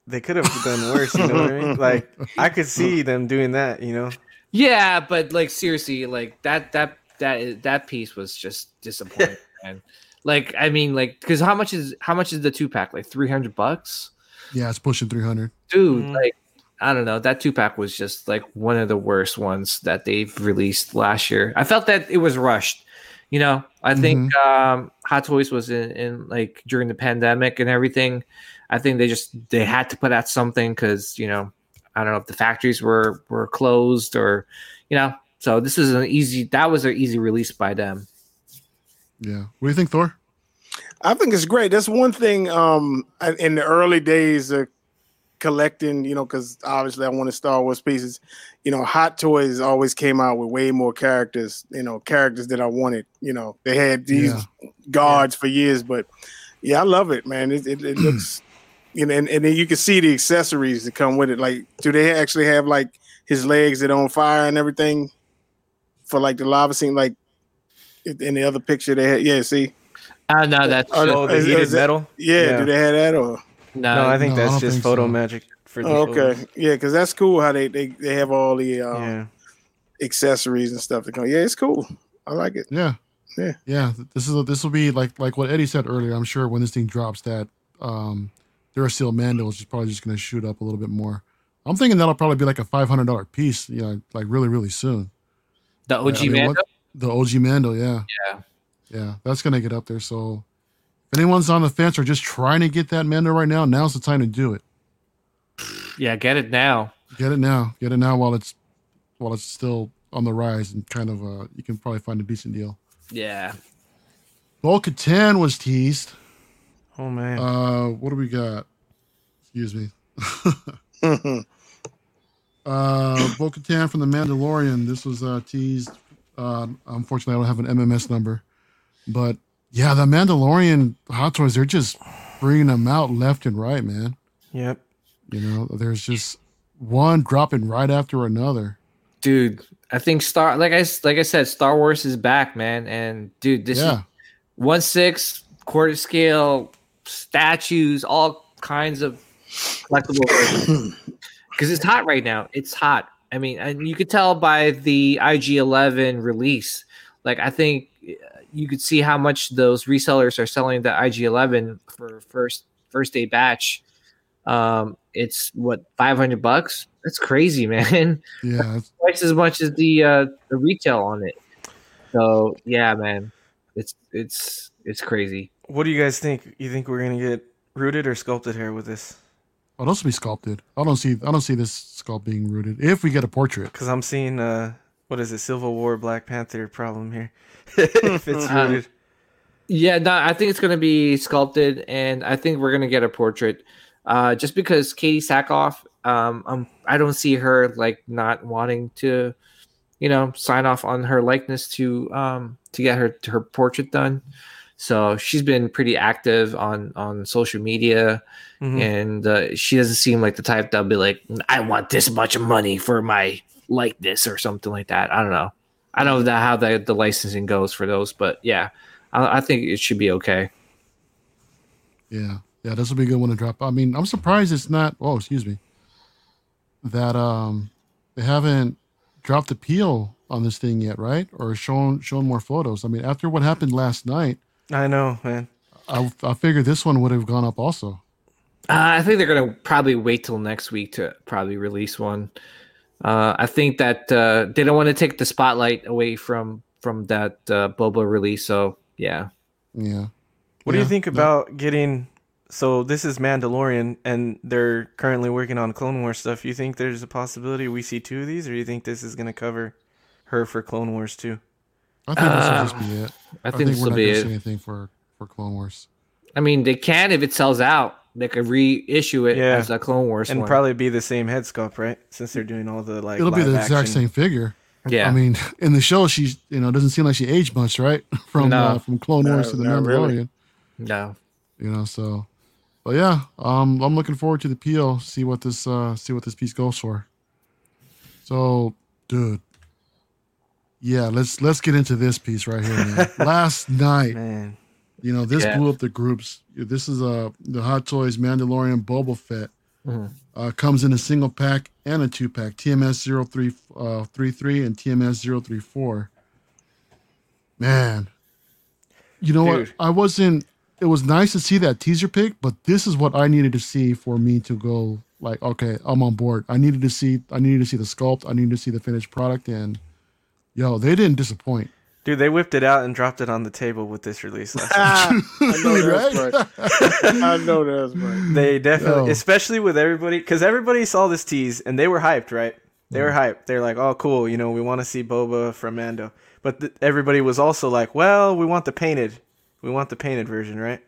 They could have done worse. You know what I mean? Like I could see them doing that. You know. Yeah, but like seriously, like that that that is- that piece was just disappointing, man. Like I mean, like because how much is how much is the two pack? Like three hundred bucks, Yeah, it's pushing three hundred. dude. Mhm. Like I don't know. That two pack was just like one of the worst ones that they've released last year. I felt that it was rushed. You know, I think um, Hot Toys was in, in like during the pandemic and everything. I think they just they had to put out something because you know I don't know if the factories were were closed or you know. So this is an easy. That was an easy release by them. Yeah. What do you think, Thor? I think it's great. That's one thing. Um, in the early days of collecting, you know, because obviously I wanted Star Wars pieces. You know, Hot Toys always came out with way more characters. You know, characters that I wanted. You know, they had these Yeah. guards for years, but yeah, I love it, man. It, it, it looks, you know, and, and then you can see the accessories that come with it. Like, do they actually have like his legs that are on fire and everything for like the lava scene? Like in the other picture they had, yeah. See, Uh, no, that's Oh, the heated is it- metal. yeah, Yeah. do they have that or? no. No, I think No, that's don't just think photo so. magic for the Oh, okay, photos. yeah, because that's cool how they they, they have all the um, Yeah. accessories and stuff that come. Yeah, it's cool. I like it. Yeah. Yeah. Yeah. This is this will be like like what Eddie said earlier. I'm sure when this thing drops, that um, Duracell Mando is probably just going to shoot up a little bit more. I'm thinking that'll probably be like a five hundred dollar piece. You know, like really really soon. The OG I mean, man. what- The OG Mando, yeah. Yeah. Yeah, that's gonna get up there. So if anyone's on the fence or just trying to get that Mando right now, now's the time to do it. Yeah, get it now. Get it now. Get it now while it's while it's still on the rise and kind of uh you can probably find a decent deal. Yeah. Bo Katan was teased. Oh man. Uh what do we got? Excuse me. Uh Bo Katan from the Mandalorian. This was uh teased. Uh, unfortunately I don't have an MMS number. But yeah, the Mandalorian hot toys, they're just bringing them out left and right, man. yep. You know, there's just one dropping right after another. dude i think star like i s- like i said star wars is back man and dude this yeah, is one six quarter scale statues all kinds of collectible because it's hot right now it's hot i mean and you could tell by the ig11 release like i think uh, you could see how much those resellers are selling the ig11 for first first day batch um it's what 500 bucks that's crazy man yeah. twice as much as the uh the retail on it. So yeah, man, it's it's it's crazy. What do you guys think? You think we're gonna get rooted or sculpted hair with this? Oh, those will be sculpted. I don't see. I don't see this sculpt being rooted. If we get a portrait, Because I'm seeing uh, what is it? Civil War Black Panther problem here. if it's Uh, rooted, Yeah, no, I think it's gonna be sculpted, and I think we're gonna get a portrait. Uh, just because Katee Sackhoff, Um, um, I don't see her like not wanting to, you know, sign off on her likeness to um to get her her portrait done. So she's been pretty active on on social media, Mhm. and uh, she doesn't seem like the type that'll be like, "I want this much money for my likeness" or something like that. I don't know. I don't know that how the the licensing goes for those, but yeah, I, I think it should be okay. Yeah, yeah, this will be a good one to drop. I mean, I'm surprised it's not. Oh, excuse me. That um, they haven't dropped the peel on this thing yet, right? Or shown shown more photos. I mean, after what happened last night, I know, man. I I figured this one would have gone up also. Uh, I think they're gonna probably wait till next week to probably release one. Uh, I think that uh, they don't want to take the spotlight away from from that uh, Boba release. So yeah, Yeah. What do you think no. about getting? So this is Mandalorian, and they're currently working on Clone Wars stuff. You think there's a possibility we see two of these, or you think this is gonna cover her for Clone Wars too? I think this will Uh, just be it. I I think, think, we're not be going to see anything for for Clone Wars. I mean, they can if it sells out. They could reissue it Yeah. as a Clone Wars And one. probably be the same head sculpt, right? Since they're doing all the like. It'll be the live exact same figure. yeah. I mean, in the show, she's you know doesn't seem like she aged much, right? From No. uh, from Clone No, Wars to the not really. Mandalorian. no. You know, so. But yeah, um, I'm looking forward to the peel. See what this uh see what this piece goes for. So, dude. Yeah, let's let's get into this piece right here. Man. Last night, Man, you know, this Yeah. blew up the groups. This is uh the Hot Toys Mandalorian Boba Fett. Mhm. Uh, comes in a single pack and a two pack. TMS 0333 and TMS 034. Man. You know Dude. what? I wasn't it was nice to see that teaser pick, but this is what I needed to see for me to go like, okay, I'm on board. I needed to see I needed to see the sculpt, I needed to see the finished product and yo, they didn't disappoint. dude, they whipped it out and dropped it on the table with this release last. Ah, I know that's Right? right. I know that's right. They definitely, Yo. especially with everybody, because everybody saw this tease and they were hyped, right? They were hyped. They're like, "Oh, cool! You know, we want to see Boba from Mando." But th- everybody was also like, "Well, we want the painted, we want the painted version, right?"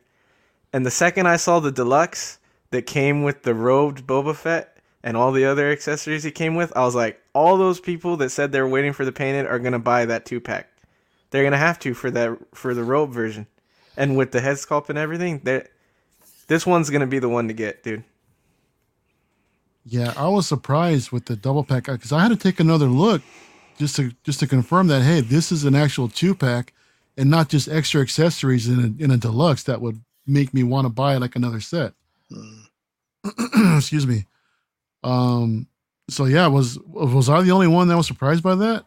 And the second I saw the deluxe that came with the robed Boba Fett and all the other accessories he came with, I was like, "All those people that said they were waiting for the painted are gonna buy that two pack. They're gonna have to for that for the robe version, and with the head sculpt and everything, they this one's gonna be the one to get, dude." Yeah, I was surprised with the double pack because I had to take another look just to just to confirm that hey, this is an actual two pack and not just extra accessories in a, in a deluxe that would make me want to buy like another set. Excuse me. Um. So yeah, was was I the only one that was surprised by that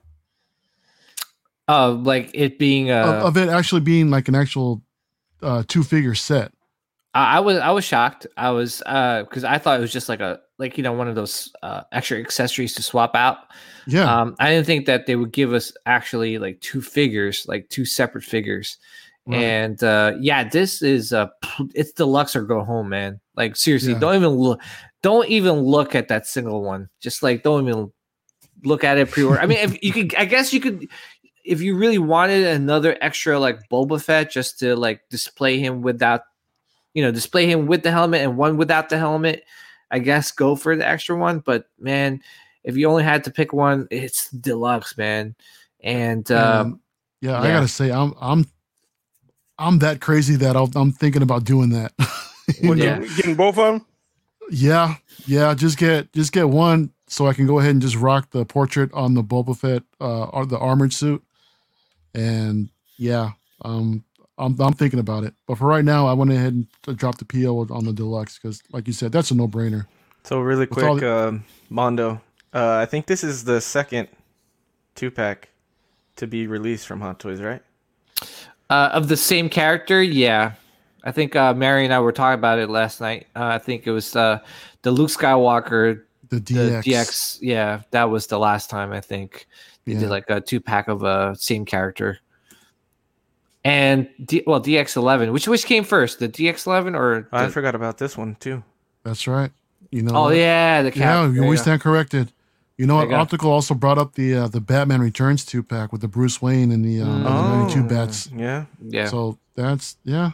Uh, like it being uh, of, of it actually being like an actual uh, two figure set? I, I was I was shocked. I was uh because I thought it was just like a like you know one of those uh extra accessories to swap out. Yeah, Um, I didn't think that they would give us actually like two figures, like two separate figures. Right. And uh yeah, this is uh it's deluxe or go home, man. Like seriously, Yeah. don't even look don't even look at that single one. Just like don't even look at it pre-order. I mean, if you could I guess you could if you really wanted another extra like Boba Fett just to like display him without you know, display him with the helmet and one without the helmet, I guess go for the extra one. But man, if you only had to pick one, it's deluxe, man. And uh, And, yeah, I gotta say, I'm I'm I'm that crazy that I'll, I'm thinking about doing that. Yeah. Getting both of them? Yeah, yeah. Just get just get one so I can go ahead and just rock the portrait on the Boba Fett uh or the armored suit. And yeah, um I'm I'm thinking about it. But for right now, I went ahead and t- dropped the PO on the deluxe because like you said, that's a no brainer. So really With all quick, um, Mondo. Uh, I think this is the second two pack to be released from Hot Toys, right? uh, of the same character, yeah. I think uh, Mary and I were talking about it last night. Uh, I think it was uh, the Luke Skywalker, The the DX. DX. Yeah, that was the last time I think they Yeah. did like a two pack of a uh, same character. And D- well, DX11, which which came first, the DX11 or I forgot about this one too. That's right. You know. oh what? yeah, the Yeah, you There always go. stand corrected. You know There what? you go. Optical also brought up the uh, the Batman Returns two pack with the Bruce Wayne and the, um, and the Oh. 92 bats. Yeah. Yeah, So that's yeah.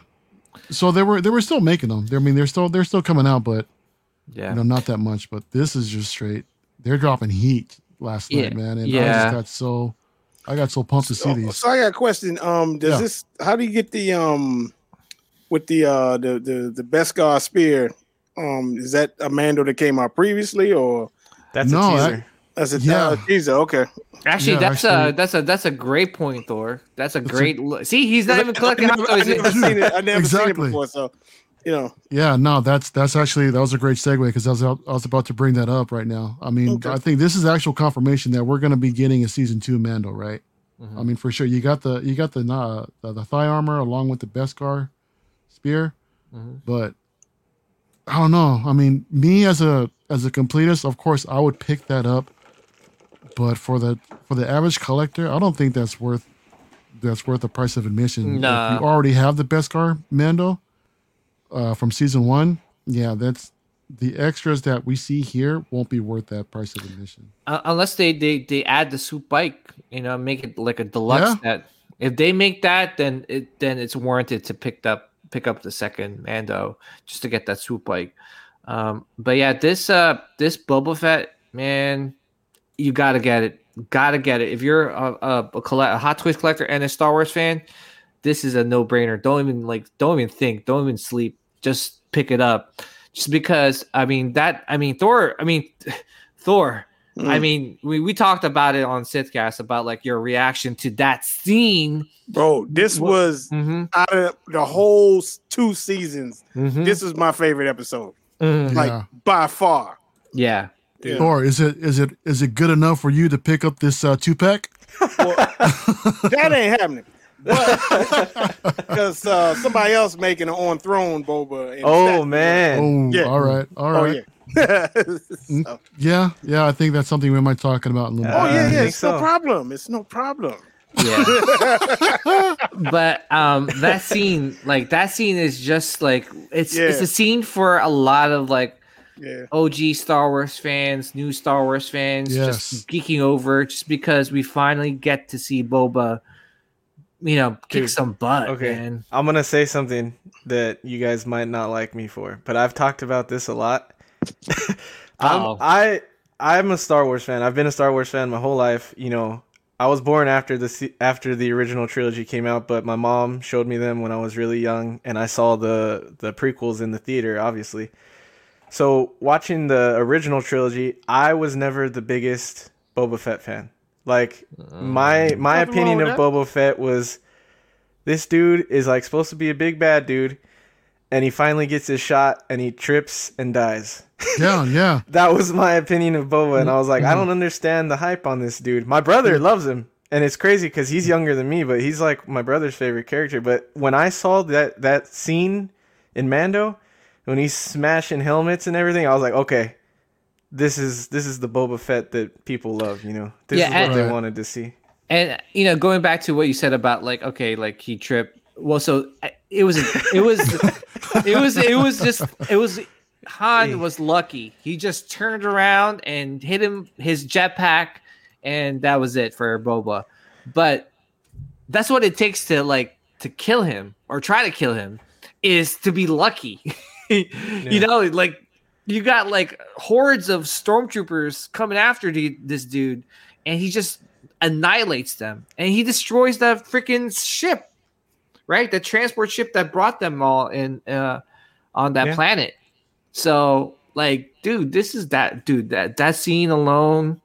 So they were they were still making them. I mean, they're still they're still coming out, but Yeah. You know, not that much, but this is just straight. They're dropping heat last Yeah, night, man, and I just got so, I got so pumped to see So, these. so I got a question. Um, does Yeah. this? How do you get the um, with the uh the the the Beskar spear? Um, is that a Mando that came out previously, or That's No, a I- teaser. That's a Yeah. teaser? Okay. Actually, Yeah, that's a that's a that's a great point, Thor. That's a It's a- great look. See, he's not even collecting I hot never, I never seen it. I never seen it Exactly. before, so you know. Yeah, no, that's that's actually that was a great segue because I was I was about to bring that up right now. I mean, Okay. I think this is actual confirmation that we're going to be getting a season two Mando, right? Mhm. I mean, for sure. You got the you got the uh, the, the thigh armor along with the Beskar spear, Mhm. but I don't know. I mean, me as a as a completist, of course, I would pick that up. But for the for the average collector, I don't think that's worth that's worth the price of admission. If you already have the Beskar Mando uh, from season one. Yeah, that's the extras that we see here won't be worth that price of admission. Uh, unless they, they they add the soup bike, you know, make it like a deluxe. Yeah. That if they make that, then it then it's warranted to pick up pick up the second Mando just to get that soup bike. Um, but yeah, this uh this Boba Fett man, you gotta get it, gotta get it. If you're a a, a, collect, a Hot Toys collector and a Star Wars fan, this is a no brainer. Don't even like, don't even think, don't even sleep. Just pick it up. Just because I mean that I mean Thor I mean Thor I Mm. mean, we, we talked about it on Sithcast about like your reaction to that scene. bro, this was Mm-hmm. out of the whole two seasons. Mm-hmm. This is my favorite episode, Mhm. like Yeah. by far. Yeah. Yeah. Or is it is it is it good enough for you to pick up this uh, two pack? Well, that ain't happening. Because uh, somebody else making an on throne boba. Oh that- man. Oh, Yeah. all right, all Oh yeah. So- Yeah, yeah, I think that's something we might talk about in a little oh Uh, bit. yeah, yeah. think It's no problem. It's no problem. Yeah. but um that scene, like that scene is just like it's it's a scene for a lot of like Yeah. OG Star Wars fans, new Star Wars fans, Yes. just geeking over just because we finally get to see Boba, you know, kick Dude, some butt, okay. man. I'm gonna say something that you guys might not like me for, but I've talked about this a lot. I'm, I I'm a Star Wars fan. I've been a Star Wars fan my whole life. You know, I was born after the after the original trilogy came out, but my mom showed me them when I was really young, and I saw the the prequels in the theater, obviously. So watching the original trilogy, I was never the biggest Boba Fett fan. Like mm. my my Nothing opinion of with Boba Fett was this dude is like supposed to be a big bad dude, and he finally gets his shot and he trips and dies. Yeah, yeah. That was my opinion of Boba, and I was like, I mm-hmm. don't understand the hype on this dude. My brother mm. loves him, and it's crazy because he's younger than me, but he's like my brother's favorite character. But when I saw that that scene in Mando, when he's smashing helmets and everything, I was like, okay, this is this is the Boba Fett that people love. You know, this Yeah, is what they Right. wanted to see. And you know, going back to what you said about like, okay, like he tripped. Well, so uh, it was, it was, it was, it was just, it was. Han was lucky. He just turned around and hit him his jetpack, and that was it for Boba. But that's what it takes to like to kill him or try to kill him is to be lucky. You know, like you got like hordes of stormtroopers coming after the, this dude, and he just annihilates them, and he destroys the freaking ship, right? The transport ship that brought them all in uh, on that Yeah. planet. So, like, dude, this is that dude that that scene alone.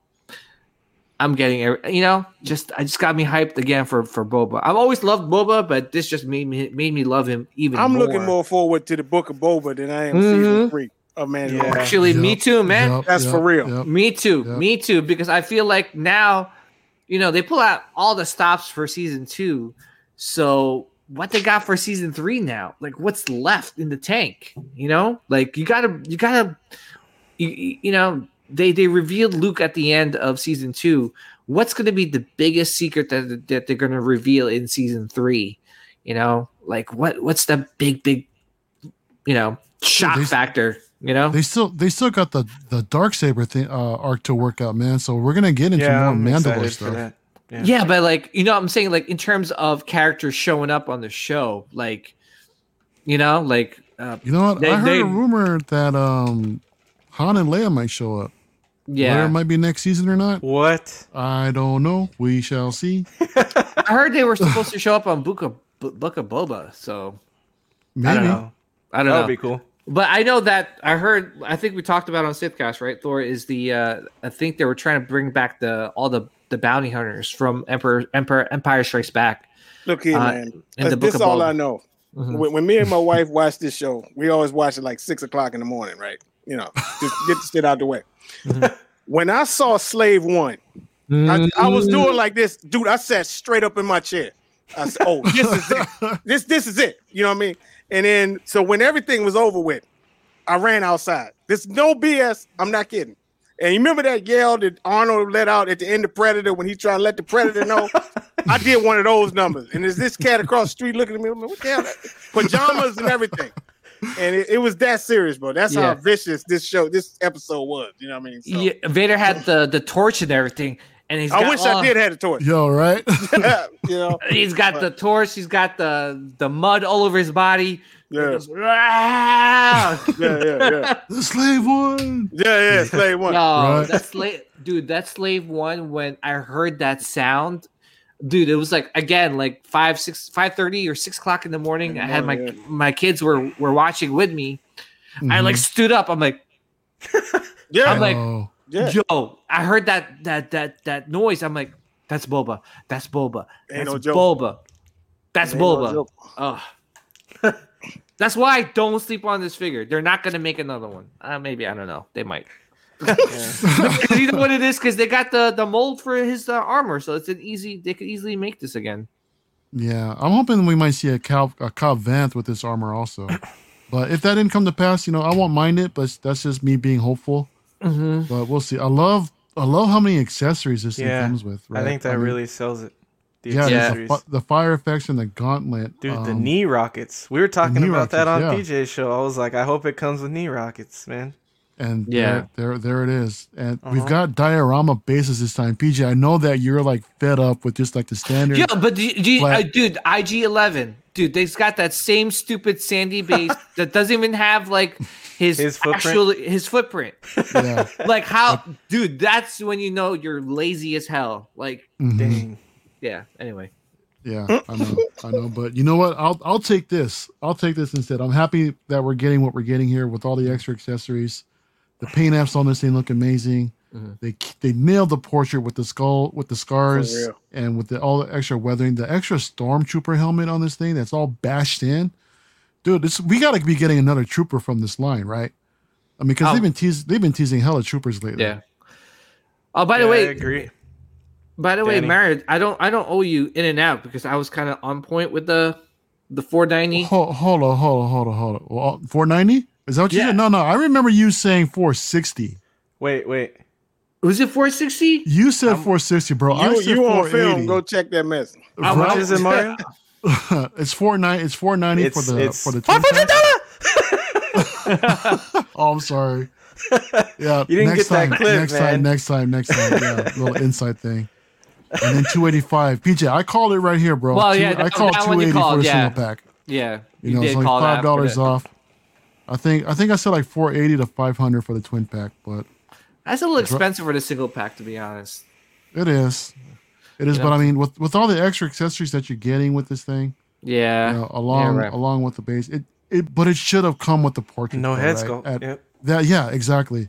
I'm getting, every- you know, just I just got me hyped again for for Boba. I've always loved Boba, but this just made me made me love him even. I'm more. looking more forward to the Book of Boba than I am Mhm. season three of Mandalorian. Yeah. Actually, me too, man. yep, That's yep, for real. yep. Me too. Yep. Me too. Because I feel like now, you know, they pull out all the stops for season two. So what they got for season three now? Like what's left in the tank? You know, like you gotta, you gotta, you, you you know, they they revealed Luke at the end of season two. What's going to be the biggest secret that that they're going to reveal in season three? You know, like what what's the big big, you know, shock they- factor? You know, They still they still got the the dark saber thing uh, arc to work out, man. So we're gonna get into Yeah, more I'm Mandalore stuff. Yeah. Yeah, but like you know, what I'm saying like in terms of characters showing up on the show, like you know, like uh, You know what? They- I heard they- a rumor that um Han and Leia might show up. Whether Yeah, it might be next season or not, What? I don't know. We shall see. I heard they were supposed to show up on Book of Book of Boba. So Maybe. I don't know. I don't know. That'd be cool. But I know that I heard. I think we talked about on Sithcast, right? Thor is the. Uh, I think they were trying to bring back the all the the bounty hunters from Emperor Emperor Empire Strikes Back. Look here, Uh, man. in the This Book of all Boba. I know. Mhm. When, when me and my wife watch this show, we always watch it like six o'clock in the morning, right? You know, just get the shit out the way. Mhm. When I saw Slave One, I, I was doing like this, dude. I sat straight up in my chair. I said, "Oh, this is it. This this is it." You know what I mean? And then so when everything was over with, I ran outside. This no BS. I'm not kidding. And you remember that yell that Arnold let out at the end of Predator when he tried to let the Predator know? I did one of those numbers. And there's this cat across the street looking at me. Like, what the hell? Pajamas and everything. And it, it was that serious, bro. That's Yeah. how vicious this show, this episode was. You know what I mean? So, Yeah, Vader had the the torch and everything, and he's. I got wish all- I did have a torch. Yo, right? you know? He's got the torch. He's got the the mud all over his body. Yeah. Just, "Ah!" Yeah, yeah, yeah. the slave one. Yeah, yeah. Slave one. No, Right. that slave, dude. That slave one. When I heard that sound, dude, it was like again, like five, six, five thirty or six o'clock in the morning. In I had my morning, my kids were were watching with me. I like Mhm. stood up. I'm like, Yeah, I'm like, Oh, yeah. yo, I heard that that that that noise. I'm like, that's Boba. That's Boba. That's no. Boba. That's Ain't no Boba. joke. Ugh. That's why I don't sleep on this figure. They're not gonna make another one. Uh, maybe I don't know. They might. you know what it is? Because they got the the mold for his uh, armor, so it's an easy. They could easily make this again. yeah. I'm hoping we might see a Cal a Cobb Vanth with this armor also. But if that didn't come to pass, you know, I won't mind it. But that's just me being hopeful. Mm-hmm. But we'll see. I love I love how many accessories this Yeah, thing comes with. I think that mean, really sells it. The yeah, there's accessories. The, the fire effects and the gauntlet. Dude, the um, knee rockets. We were talking knee about that on rockets, PJ's show. I was like, I hope it comes with knee rockets, man. And Yeah. there, there, there it is. And we've Uh-huh. got diorama bases this time. PJ, I know that you're like fed up with just like the standard. Yeah, but do, do you, uh, dude, IG Eleven, dude, they've got that same stupid sandy base that doesn't even have like his His footprint? actual his footprint. Yeah. Like how, dude? That's when you know you're lazy as hell. Like, Mhm. Dang. yeah. Anyway, Yeah, I know, I know, but you know what? I'll I'll take this. I'll take this instead. I'm happy that we're getting what we're getting here with all the extra accessories. The paint apps on this thing look amazing. Mhm. They they nailed the portrait with the skull, with the scars, and with the all the extra weathering. The extra stormtrooper helmet on this thing that's all bashed in. Dude, this we got to be getting another trooper from this line, right? I mean, because Oh. they've been teasing they've been teasing hella troopers lately. yeah. Oh, by the way, I agree. by the way, Danny. Mario, I don't, I don't owe you in and out because I was kind of on point with the, the 490. Hold, hold on, hold on, hold on, hold on. 490? Is that what you said? No, no. I remember you saying 460. Wait, wait. Was it 460? You said I'm- 460, bro. I You, said you on 480. film? Go check that mess. How How Right? much is it, Mario? it's 490. It's 490 It's- for the it's for the twin $500! Oh, I'm sorry. Yeah, You didn't next get that time, clip, next man. time, next time, next time. Yeah, little inside thing. And then 285. PJ, I called it right here, bro. Well, Two- yeah, I that- called that one 280 for called, a yeah. single pack. Yeah, You, you, know, it's like five dollars for the- off. I think I think I said like 480 to 500 for the twin pack, but That's a little expensive for the single pack, to be honest. It is. It is, Yeah. but I mean, with with all the extra accessories that you're getting with this thing, Yeah. you know, along right. along with the base, it it but it should have come with the portrait. No though, head right? sculpt. At- Yep. That yeah, exactly.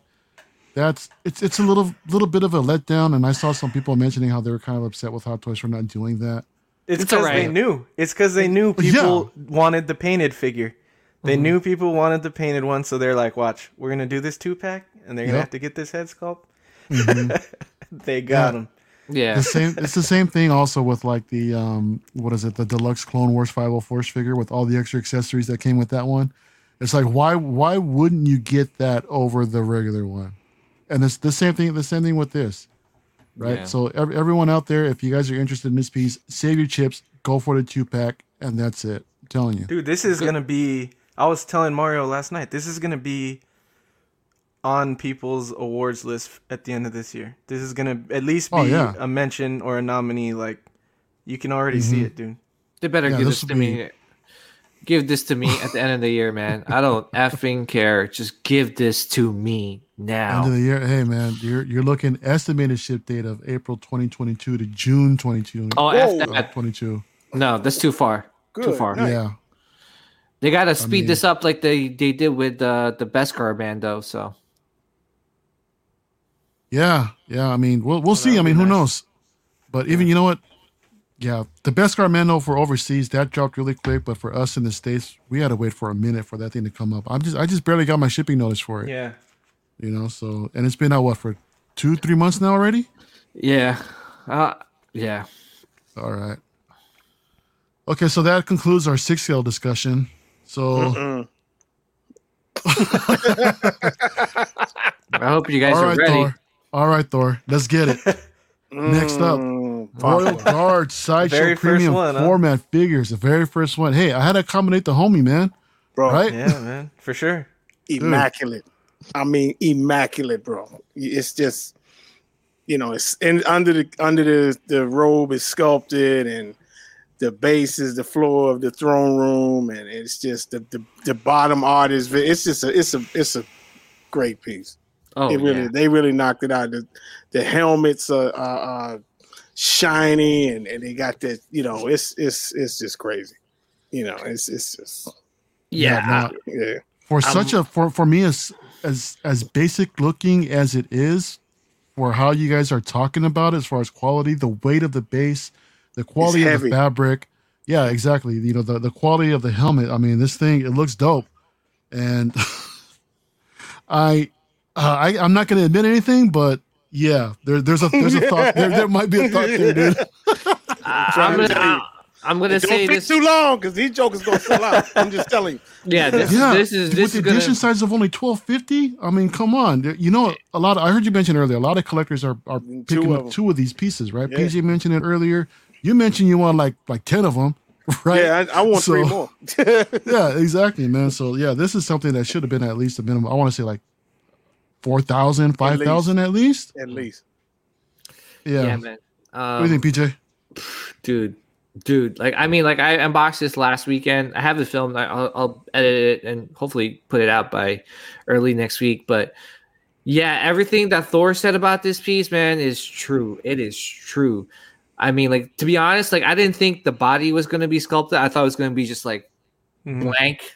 That's it's it's a little little bit of a letdown, and I saw some people mentioning how they were kind of upset with Hot Toys for not doing that. It's It's because they knew. It's because they knew Yeah. people wanted the painted figure. They Mm-hmm. knew people wanted the painted one, so they're like, "Watch, we're gonna do this two pack, and they're gonna Yep. have to get this head sculpt." Mhm. They got Yeah. him. Yeah. the same it's the same thing also with like the um what is it the deluxe clone wars 504 figure with all the extra accessories that came with that one it's like why why wouldn't you get that over the regular one and it's the same thing the same thing with this right Yeah. so ev- everyone out there if you guys are interested in this piece save your chips go for the two pack and that's it I'm telling you Dude, this is gonna be. I was telling Mario last night. This is gonna be on people's awards list at the end of this year. This is gonna at least be Oh, yeah. a mention or a nominee. Like, you can already see Mhm. it, dude. They better Yeah, give this this to would me. give this to me at the end of the year, man. I don't effing care. Just give this to me now. End now. of the year. Hey man, you're you're looking estimated ship date of April 2022 to June 22. Oh, Whoa. F that. 22. No, that's too far. Too far. night. Yeah. They gotta speed mean- this up like they they did with uh, the Beskar band, though. So Yeah, yeah. I mean, we'll we'll Oh, see. I mean, be who knows? But even you know what? Yeah, the Beskar Mando for overseas that dropped really quick. But for us in the states, we had to wait for a minute for that thing to come up. I'm just I just barely got my shipping notice for it. Yeah. You know, so and it's been out what for two three months now already. yeah, uh, yeah. All right. Okay, so that concludes our six scale discussion. So I hope you guys all are ready. Thor. All right, Thor. Let's get it. Next up, Mm, Royal. Guard Sideshow Very Premium one, huh? format figures. The very first one. Hey, I had to accommodate the homie, man. bro, Right? Yeah, man. For sure. immaculate. I mean, immaculate, bro. It's just, you know, it's and under the under the the robe is sculpted, and the base is the floor of the throne room, and it's just the the, the bottom art is. It's just a it's a it's a great piece. Oh, it really yeah. they really knocked it out. The the helmets are, are, are shiny, and, and they got that. You know, it's it's it's just crazy. You know, it's it's just yeah. no, yeah. for I'm- such a for for me as as as basic looking as it is for how you guys are talking about it as far as quality the weight of the base the quality of the fabric yeah exactly you know the, the quality of the helmet i mean this thing it looks dope and i uh, i i'm not going to admit anything but yeah there, there's a there's a thought there, there might be a thought there dude I, trying I'm gonna, tell. I, I'm gonna Don't say fit this. too long because these jokers gonna sell out. I'm just telling you. Yeah, this, yeah this is with this the gonna. edition size of only 1250 i mean come on you know a lot of, i heard you mention earlier a lot of collectors are, are Two picking of up them. two of these pieces right Yeah. pj mentioned it earlier you mentioned you want like like 10 of them right? Yeah, I, I want three more. yeah exactly man. So yeah this is something that should have been at least a minimum i want to say like 4000 5000 at least. At least. yeah, yeah, man. Um, what do you think pj dude dude like i mean like i unboxed this last weekend. I have the film I'll, I'll edit it and hopefully put it out by early next week but yeah everything that thor said about this piece man is true. It is true i mean like to be honest like i didn't think the body was going to be sculpted. I thought it was going to be just like Mhm. blank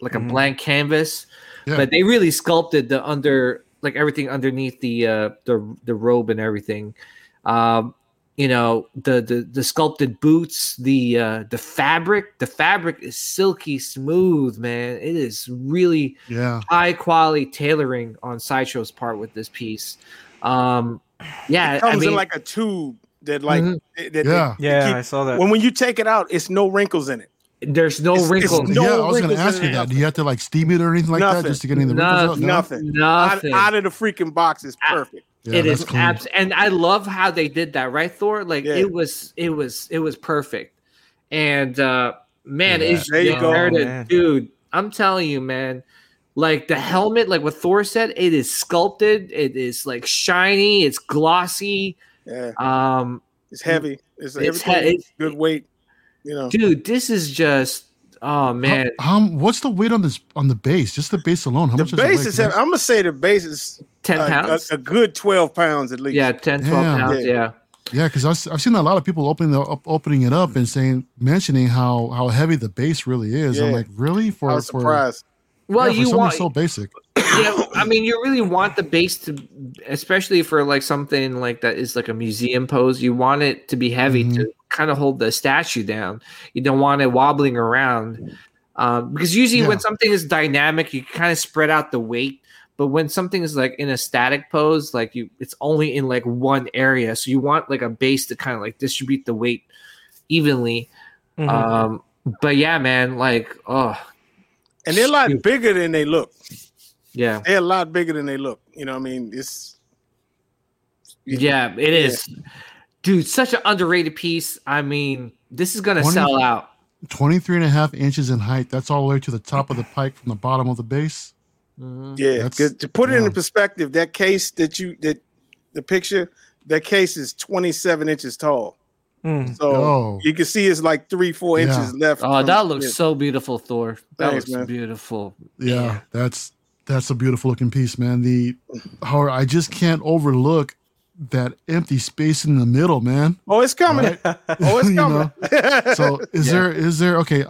like a Mhm. blank canvas. Yeah. but they really sculpted the under like everything underneath the uh the the robe and everything. Um you know the the the sculpted boots the uh the fabric the fabric is silky smooth man. It is really yeah. high quality tailoring on sideshow's part with this piece. Um yeah It comes I mean, in like a tube that like Mhm. that- that- Yeah. Yeah, keep- I saw that. when when you take it out, it's no wrinkles in it. there's no it's- it's wrinkles No yeah i was gonna ask you that do you have to like steam it or anything like that just to get any of the wrinkles out? No? Nothing. Out, nothing out of the freaking box is perfect. Yeah, it that's abs and I love how they did that, right, Thor? Like Yeah. it was it was it was perfect. And uh man, Yeah. it's There you go. Man. dude. I'm telling you, man. Like the helmet, like what Thor said, it is sculpted, it is like shiny, it's glossy. Yeah, Um, it's heavy. It's, It's he- it's- good weight. You know, dude, this is just oh man. How, um, what's the weight on this on the base? Just the base alone. How the much base is is heavy. I'm gonna say the base is 10 a, a, pounds. a good twelve pounds at least. yeah, 10, 12 Damn. pounds, Yeah. yeah. Yeah, because I've, I've seen a lot of people opening the, up, opening it up and saying mentioning how how heavy the base really is. I'm like, really for I was for, surprised. Well, yeah, for you something want so basic. Yeah, I mean, you really want the base to, especially for like something like that is like a museum pose. You want it to be heavy Mhm. to kind of hold the statue down. You don't want it wobbling around, um, because usually Yeah. when something is dynamic, you kind of spread out the weight. But when something is like in a static pose, like you, it's only in like one area. So you want like a base to kind of like distribute the weight evenly. Mhm. Um, but yeah, man, like oh And they're a lot bigger than they look. Yeah. They're a lot bigger than they look. You know, what I mean, it's Yeah, it is. Dude, such an underrated piece. I mean, this is gonna sell out. 23 and a half inches in height. That's all the way to the top of the pike from the bottom of the base. Mhm. Yeah, That's- 'cause to put it yeah. in perspective, that case that you that the picture, that case is 27 inches tall. Hmm. So Oh. you can see it's like three, four Yeah. inches left. Oh, from- that looks yeah. so beautiful, Thor. That Thanks, looks man. beautiful. Yeah, that's that's a beautiful looking piece, man. The however, I just can't overlook that empty space in the middle, man. Oh, it's coming. Right? Oh, it's coming. So is there is there okay?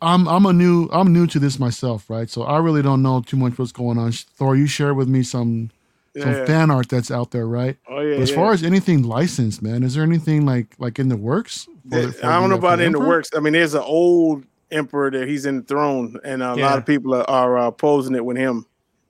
I'm I'm a new I'm new to this myself, right? So I really don't know too much what's going on. Thor, you share with me some some Yeah. fan art that's out there, right? Oh yeah. But as yeah. far as anything licensed, man, is there anything like like in the works? for- eh, There- for I don't know about in the works. I mean, there's an old emperor that he's in the throne, and a lot of people are, are uh, posing it with him.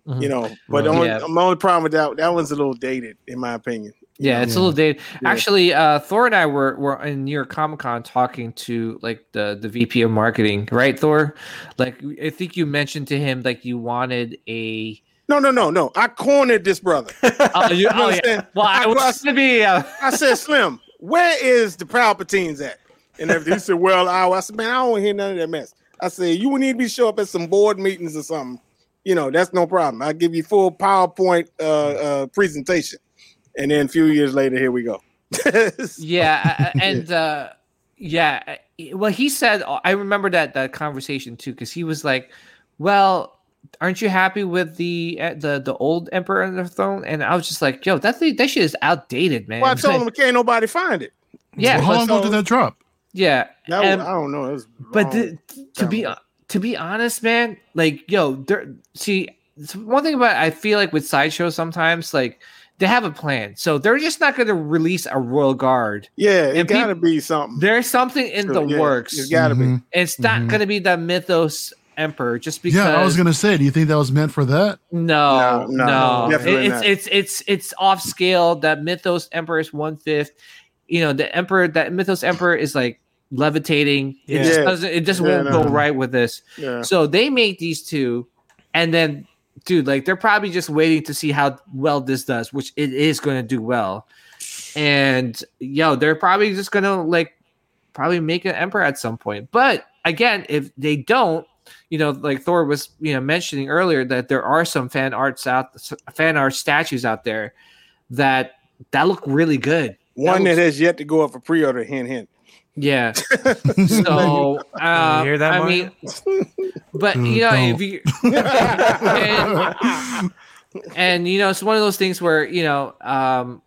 Mhm. You know, but the Right. only, Yeah. my only problem with that that one's a little dated, in my opinion. Yeah, know? it's a little dated. Yeah. Actually, uh, Thor and I were were in New York Comic Con talking to like the the VP of marketing, right? Thor, like I think you mentioned to him like you wanted a. no, no, no, no. I cornered this brother. Oh, you, You oh, yeah. Well, I I was was- to be. Uh, I said, Slim, where is the Palpatines at? And everything. He said, Well, I, I said, Man, I don't want to hear none of that mess. I said, You would need to be show up at some board meetings or something. You know, that's no problem. I'll give you full PowerPoint uh, uh, presentation. And then a few years later, here we go. yeah, I- I- and uh, yeah, well, he said I remember that that conversation too because he was like, "Well, aren't you happy with the uh, the the old emperor on the throne?" And I was just like, "Yo, that thing, that shit is outdated, man." well, I told him, Can't nobody find it. yeah, Well, how but- long ago did that drop? Yeah, That and- was, I don't know. Was but wrong. the, to be to be honest, man, like yo, there. See, one thing about I feel like with sideshow sometimes like they have a plan, so they're just not going to release a royal guard. yeah, it and got to be something. There's something in the Yeah, works. It's got to be. Mhm. It's not Mhm. going to be the Mythos Emperor just because. Yeah, I was gonna say, do you think that was meant for that? No, No, no, no. definitely It- not. it's it's it's it's off scale. That Mythos Emperor is one fifth. You know, the Emperor that Mythos Emperor is like levitating. It just Yeah. doesn't. It just Yeah, won't no. go right with this. Yeah. So they make these two, and then, dude, like they're probably just waiting to see how well this does, which it is going to do well. And yo, they're probably just going to like probably make an emperor at some point. But again, if they don't, you know, like Thor was, you know, mentioning earlier that there are some fan arts out, fan art statues out there that that look really good. One looks- that has yet to go up for pre-order. Hint, hint. Yeah. So uh, hear that, I Mario? mean, but Dude, you know, if you and, and you know, it's one of those things where you know, um,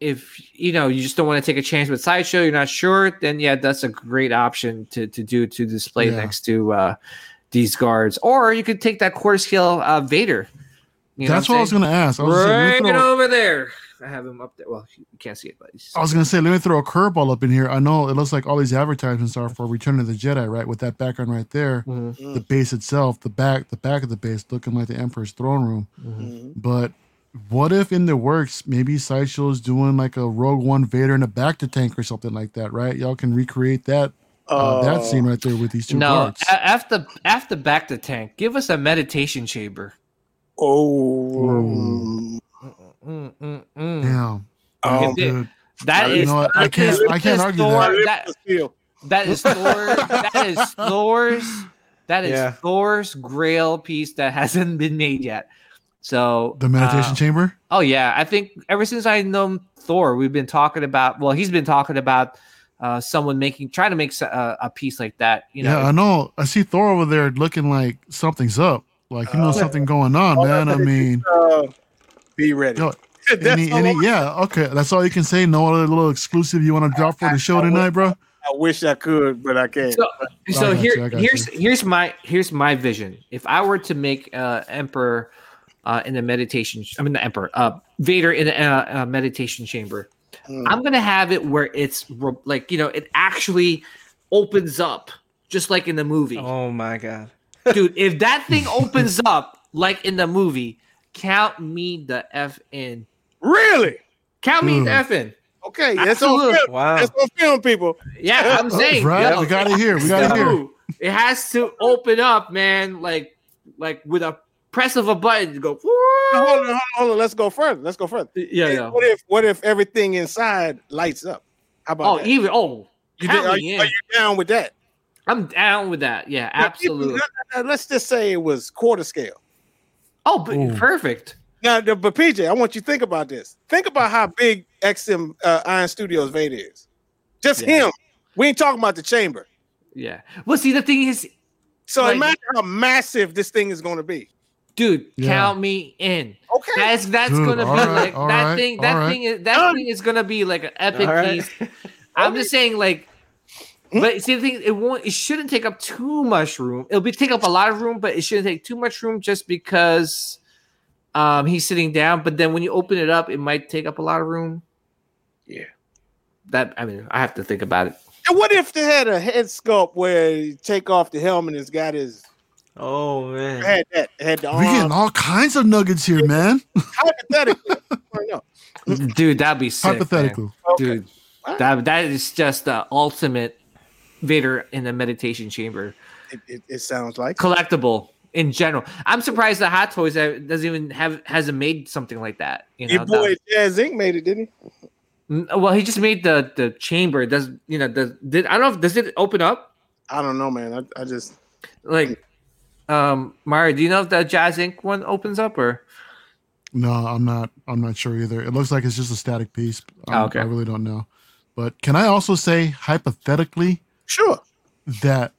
if you know you just don't want to take a chance with sideshow, you're not sure, then yeah, that's a great option to to do to display Yeah. next to uh, these guards, or you could take that quarter scale uh, Vader. You know That's what I was gonna ask. I was, saying? gonna say, let me Right throw- over there. I have him up there. Well, you can't see it, but he's- I was gonna say, let me throw a curveball up in here. I know it looks like all these advertisements are for Return of the Jedi, right? With that background right there, Mhm. the base itself, the back, the back of the base looking like the Emperor's throne room. Mhm. But what if in the works, maybe Sideshow's doing like a Rogue One Vader in a bacta tank or something like that, right? Y'all can recreate that uh, that scene right there with these two no, guards. a- after after bacta tank, give us a meditation chamber. Oh, Mm, mm, mm. Damn. Um, Dude, That You is, know what? I can't- I can't argue Thor- that. that. Lips are sealed. That is Thor. that is Thor's. That is Yeah. Thor's Grail piece that hasn't been made yet. So the meditation uh, chamber. Oh yeah, I think ever since I know Thor, we've been talking about. Well, he's been talking about uh, someone making, trying to make s- uh, a piece like that. You know, yeah, I know. I see Thor over there looking like something's up. Like he knows Uh, something going on, man. I mean, Uh, be ready. Yo, That's any, any, yeah, okay. That's all you can say. No other little exclusive you want to drop for the show tonight, bro. I wish I could, but I can't. So, so I here, you, I got here's here's my here's my vision. If I were to make uh, Emperor uh, in the meditation, I mean the Emperor, uh, Vader in a, a meditation chamber, Mm. I'm gonna have it where it's ro- like you know it actually opens up just like in the movie, Oh my god. dude. If that thing opens up like in the movie, count me the f in. really? Count me Dude. the hmm. f in. Okay, that's on film. Wow. That's on film, people. Yeah, I'm saying, Right? yo, We got it here. We got it here. It has to open up, man. Like, like with a press of a button to go. Hold on, hold on, hold on. Let's go further. Let's go further. Yeah, yeah. What if what if everything inside lights up? How about Oh, that? even oh, You count did- are, me you, in. are you down with that? I'm down with that. Yeah, absolutely. Uh, uh, let's just say it was quarter scale. Oh, but Ooh. perfect. Now, but PJ, I want you to think about this. Think about how big XM uh, Iron Studios Vader is. Just Yeah. him. We ain't talking about the chamber. Yeah. Well, see, the thing is, So Like- imagine how massive this thing is going to be. dude, Yeah. count me in. Okay. That's that's Dude, gonna be all right, like that right, thing. That right. thing is that Done. thing is gonna be like an epic All right. piece. I'm just saying, like? But see the thing, it won't. It shouldn't take up too much room. It'll be take up a lot of room, but it shouldn't take too much room just because um he's sitting down. But then when you open it up, it might take up a lot of room. Yeah. That I mean, I have to think about it. And what if they had a head sculpt where you take off the helmet and it's got his Oh man. had that had the We getting all kinds of nuggets here, man. hypothetically. I know. Dude, that'd be sick, man. Hypothetically. dude. That that is just the ultimate Vader in the meditation chamber. It, it, it sounds like Collectible in general. I'm surprised that Hot Toys doesn't even have hasn't made something like that. You know, your boy Jazz Inc. made it, didn't he? well, he just made the the chamber. Does you know? Does did I don't know? If, does it open up? I don't know, man. I, I just Like, um, Mario, do you know if the Jazz Inc. one opens up or? No, I'm not. I'm not sure either. It looks like it's just a static piece. I'm- Oh, okay. I really don't know. But can I also say hypothetically sure. that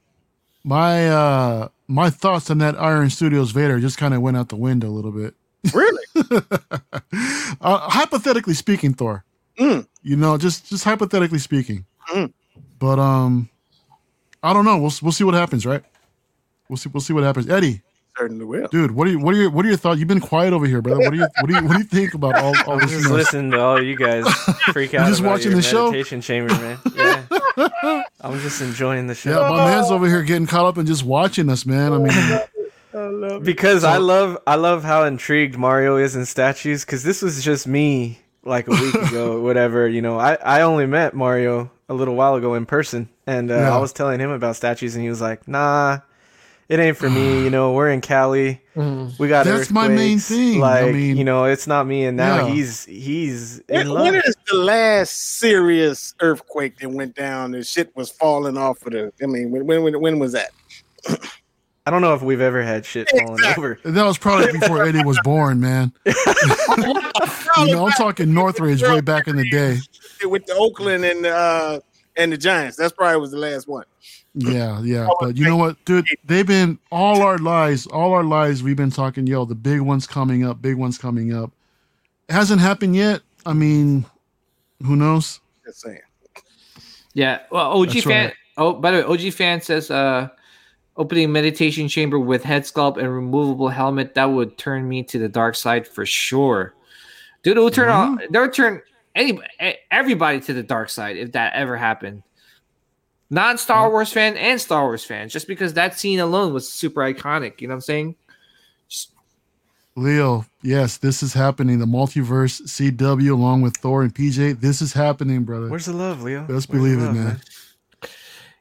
my uh my thoughts on that Iron Studios Vader just kind of went out the window a little bit. Really? uh, hypothetically speaking, Thor. Mm. You know, just just hypothetically speaking. Mm. But um, I don't know. We'll we'll see what happens, right? We'll see. We'll see what happens. Eddie, Certainly will. dude, what are you what are your what are your thoughts? You've been quiet over here, brother. What do you what do you what do you think about all all I'm this? just you know, listening to all you guys freak out. just about watching your the show? meditation chamber, man. Yeah. I'm just enjoying the show. Yeah, my man's over here getting caught up and just watching us, man. I mean, I love it. because I love I love how intrigued Mario is in statues because this was just me like a week ago or whatever you know I, I only met Mario a little while ago in person and uh, Yeah. I was telling him about statues and he was like nah it ain't for me you know we're in Cali we got That's my main earthquakes. thing. I like mean- you know it's not me and now Yeah. he's he's in When, love when is the last serious earthquake that went down and shit was falling off of the? I mean, when when when, when was that? I don't know if we've ever had shit falling Exactly. over that was probably before Eddie was born, man. You know, I'm talking Northridge way back in the day. with the Oakland and uh and the Giants. That's probably was the last one. Yeah, yeah. But you know what, dude? They've been all our lives, all our lives. We've been talking, yo, the big one's coming up, big one's coming up. It hasn't happened yet. I mean, who knows? Just saying. Yeah. Well, OG That's fan. right. Oh, by the way, OG fan says, uh, opening meditation chamber with head sculpt and removable helmet that would turn me to the dark side for sure. Dude, it would turn Mm-hmm. on. That would turn any everybody to the dark side if that ever happened. Non Star Mm-hmm. Wars fan and Star Wars fans, just because that scene alone was super iconic. You know what I'm saying? Leo, yes, this is happening. The multiverse CW along with Thor and PJ. This is happening, brother. where's the love Leo Let's the believe it, love, man.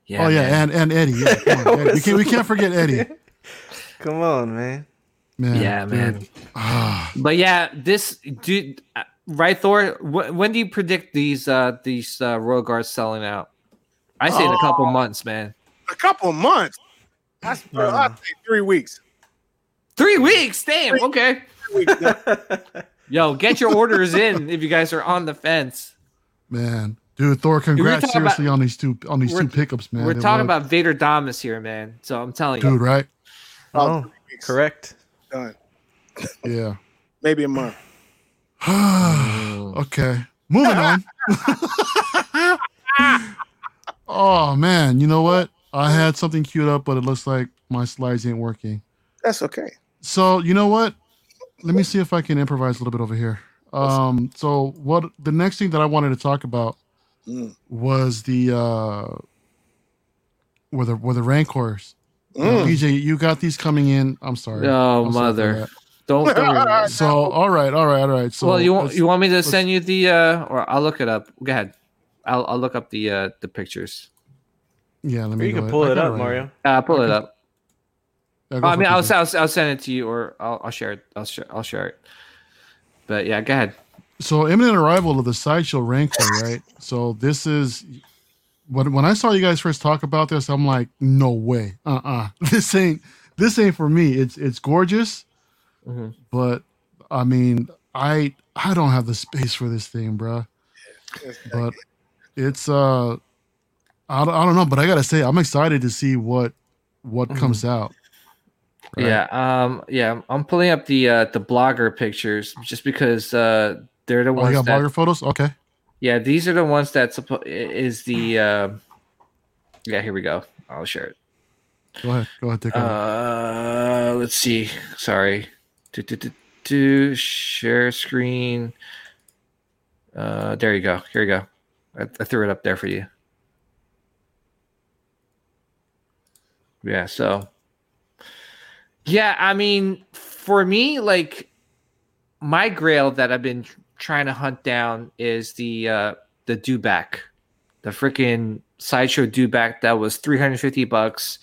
Yeah. oh yeah, man. and and Eddie. Yeah, on, Eddie. We can't we can't forget Eddie. come on man Man, yeah, dude. man. Ah, But yeah, this dude, uh, right, Thor. Wh- when do you predict these uh these uh, royal guards selling out? I say in a couple Oh. months, man. A couple months. That's Bro. I'd say three weeks. Three weeks, damn. Okay, Three weeks. yeah. yo, get your orders in if you guys are on the fence. man, dude, Thor, congrats talking about- seriously on these two on these two pickups, man. We're They talking look- about Vader Damas here, man. So I'm telling you, dude, right? Oh, oh weeks. correct Done. Yeah. Maybe a month. okay. Moving on. oh man, you know what? I had something queued up, but it looks like my slides ain't working. That's okay. So you know what? Let me see if I can improvise a little bit over here. Um, so what the next thing that I wanted to talk about Mm. was the uh were the were the rancors. Mm. PJ, you got these coming in. I'm sorry. Oh, I'm mother. that. don't. don't So all right, all right, all right. So well, you want you want me to send you the uh, or I'll look it up. Go ahead. I'll I'll look up the uh the pictures. yeah, let or me. you go can pull I it up Mario here. Uh, I'll pull it up. Yeah, go I mean, I'll, I'll I'll send it to you, or I'll I'll share it. I'll share I'll share it. But yeah, go ahead. So imminent arrival of the sideshow Rancor, right? So this is when when I saw you guys first talk about this, I'm like, no way, uh, uh this ain't this ain't for me. It's it's gorgeous, Mhm. but I mean, I I don't have the space for this thing, bruh. But it's uh I don't, I don't know, but I gotta say, I'm excited to see what what comes out. Right. Yeah, um, yeah. I'm pulling up the uh, the blogger pictures just because uh, they're the Oh, you ones got that. blogger photos? Okay. Yeah, these are the ones that suppo- is the. Uh, yeah, here we go. I'll share it. Go ahead. Go ahead. Take. Uh, let's see. Sorry. Do, do, do, do, share screen. Uh, there you go. Here you go. I, I threw it up there for you. Yeah. So. Yeah, I mean, for me, like my grail that I've been trying to hunt down is the uh the dewback, the freaking sideshow dewback that was three hundred fifty bucks.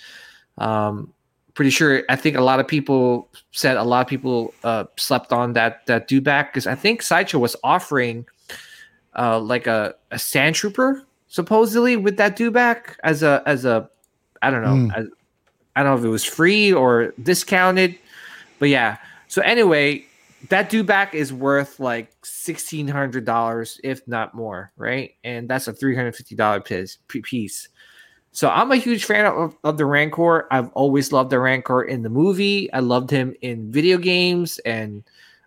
Um, pretty sure. I think a lot of people said a lot of people uh, slept on that that dewback because I think Sideshow was offering uh, like a a sand trooper supposedly with that dewback as a as a I don't know Mm. as, I don't know if it was free or discounted, but yeah. So anyway, that dewback is worth like sixteen hundred dollars, if not more, right? And that's a three hundred fifty dollar piece. piece. So I'm a huge fan of, of the Rancor. I've always loved the Rancor in the movie. I loved him in video games, and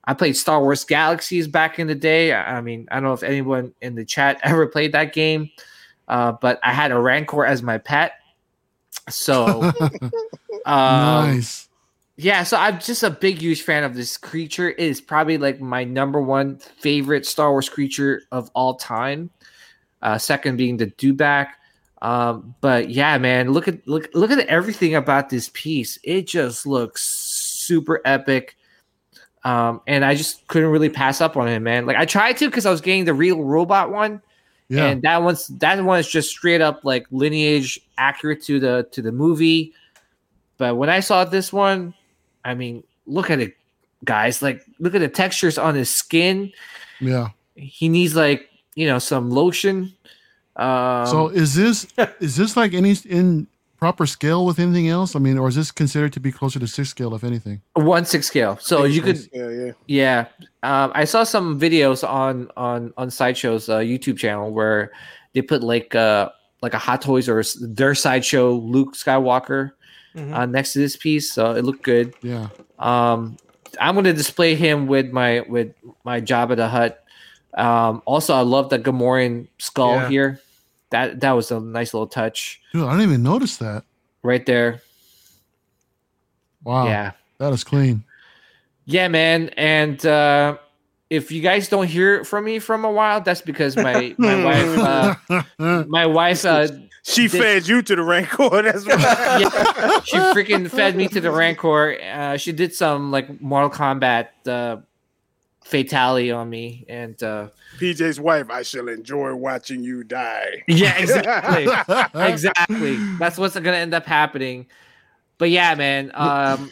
I played Star Wars Galaxies back in the day. I I mean, I don't know if anyone in the chat ever played that game, uh, but I had a Rancor as my pet. So, um, nice. yeah, so I'm just a big, huge fan of this creature. It is probably like my number one favorite Star Wars creature of all time. Uh, second being the Dewback. Um, but yeah, man, look at look look at everything about this piece. It just looks super epic. Um, and I just couldn't really pass up on him, man. Like I tried to because I was getting the real robot one, Yeah. and that one's that one is just straight up like lineage accurate to the to the movie. But when I saw this one, I mean, look at it, guys. Like, look at the textures on his skin. yeah. He needs like you know some lotion. Um, so is this is this like any in proper scale with anything else? I mean, or is this considered to be closer to six scale, if anything? one six scale. So you could Yeah, yeah. Yeah, um, I saw some videos on on on Sideshow's uh, YouTube channel where they put like uh like a Hot Toys or their Sideshow Luke Skywalker Mhm. uh, next to this piece, so it looked good. Yeah. Um, I'm gonna display him with my with my Jabba the Hutt. Um, also, I love the Gamorrean skull Yeah. here. That that was a nice little touch Dude, I didn't even notice that. right there. Wow. Yeah. That is clean. Yeah, man. And uh, if you guys don't hear from me from a while, that's because my my wife uh, my wife uh, She This- fed you to the Rancor. That's right. yeah, she freaking fed me to the Rancor. Uh, she did some like Mortal Kombat uh, fatality on me, and uh, PJ's wife. I shall enjoy watching you die. yeah, exactly, exactly. That's what's gonna end up happening. But yeah, man. Um,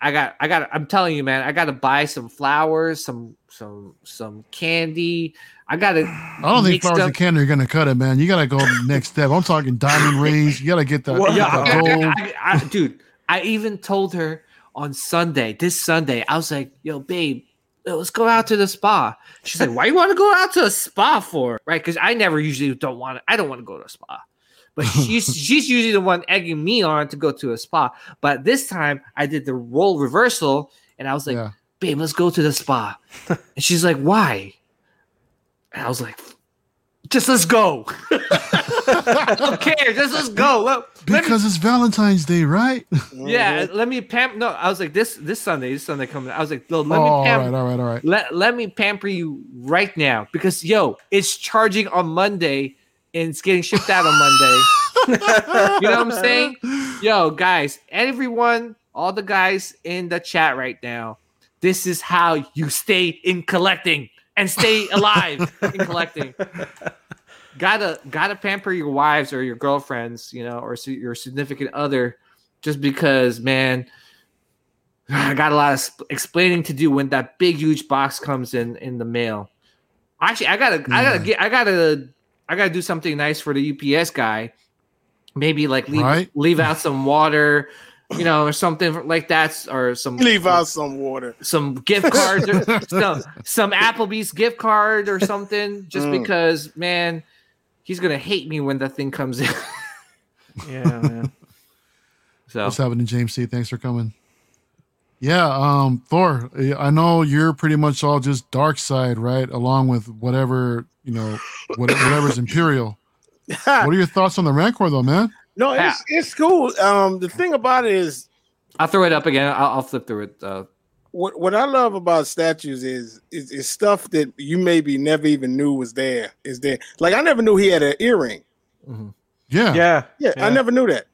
I got, I got. I'm telling you, man. I got to buy some flowers, some, some, some candy. I got to. I don't think flowers up- and candy are gonna cut it, man. You gotta go next step. I'm talking diamond rings. You gotta get the, Well, the Yeah, gold. I, I, dude. I even told her on Sunday, this Sunday, I was like, "Yo, babe, let's go out to the spa." She's like, "Why you want to go out to a spa for?" Right? Because I never usually don't want. to I don't want to go to a spa, but she's she's usually the one egging me on to go to a spa. But this time, I did the role reversal, and I was like, yeah. "Babe, let's go to the spa." and she's like, "Why?" And I was like, "Just let's go." okay, just let's just go. Let- let me- Because it's Valentine's Day, right? yeah, mm-hmm. let me pam. No, I was like this this Sunday, this Sunday coming. I was like, no, let oh, me all pam. right, all right, all right. Let let me pamper you right now because yo, it's charging on Monday and it's getting shipped out on Monday. you know what I'm saying? Yo, guys, everyone, all the guys in the chat right now, this is how you stay in collecting and stay alive in collecting. Gotta gotta pamper your wives or your girlfriends, you know, or si- your significant other, just because, man. I got a lot of explaining to do when that big huge box comes in in the mail. Actually, I gotta, I gotta get, I gotta, I gotta do something nice for the UPS guy. Maybe like leave Right. leave out some water, you know, or something like that, or some Leave out some water. some gift cards, or some some Applebee's gift card or something. Just Mm. because, man, he's gonna hate me when that thing comes in. Yeah, man. So What's happening, James C? Thanks for coming. Yeah, um, Thor. I know you're pretty much all just dark side, right? Along with whatever you know, whatever's Imperial. What are your thoughts on the Rancor, though, man? no, it's it's cool. Um, the thing about it is, I'll throw it up again. I'll, I'll flip through it. Uh, what what I love about statues is, is is stuff that you maybe never even knew was there. Is there? Like I never knew he had an earring. Yeah, Yeah. Yeah, I never knew that.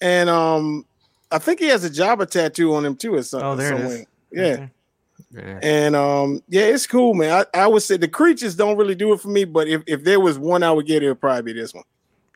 And um, I think he has a Jabba tattoo on him too, or something. Oh, there it is. somewhere. Yeah. Okay. yeah. And um, yeah, it's cool, man. I, I would say the creatures don't really do it for me, but if, if there was one I would get, it would probably be this one.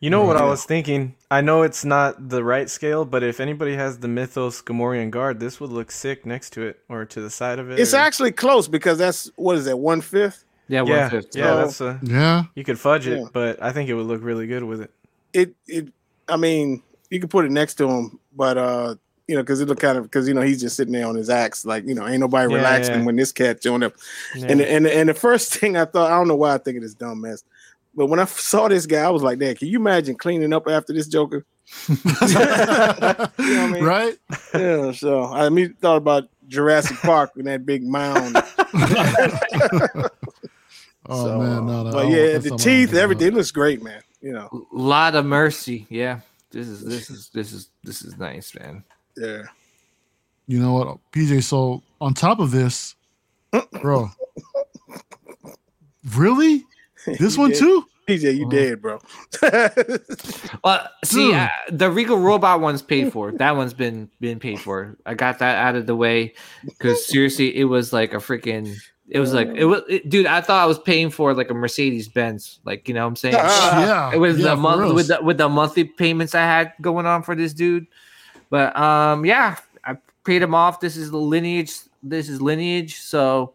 You know what I was thinking? I know it's not the right scale, but if anybody has the Mythos Gamorrean guard, this would look sick next to it or to the side of it. It's or- actually close because that's what is that one fifth? Yeah, yeah, one fifth. yeah. So- That's a yeah. you could fudge it, Yeah. but I think it would look really good with it. It it. I mean, you could put it next to him, but uh, you know, because it look kind of because you know he's just sitting there on his axe, like you know, ain't nobody Yeah, relaxing yeah. when this cat joined up. Yeah. And and and the first thing I thought, I don't know why I think of this dumb mess, but when I saw this guy, I was like, "Dad, can you imagine cleaning up after this Joker?" I mean? Right? Yeah. So I mean, thought about Jurassic Park and that big mound. Oh So, man, no, uh, no. but yeah, the teeth, everything looks great, man. You know, lot of mercy. Yeah, this is this is this is this is nice, man. yeah. You know what, PJ? So on top of this, mm. bro, really, this one did. too? PJ, you Oh. dead, bro. Well, see, Dude. uh, the Regal Robot one's paid for. That one's been been paid for. I got that out of the way because seriously, it was like a freaking. It was like it was, it, dude. I thought I was paying for like a Mercedes Benz. Like you know what I'm saying. yeah, it was yeah, the month with the with the monthly payments I had going on for this dude. But um, yeah, I paid him off. This is the lineage. This is lineage. So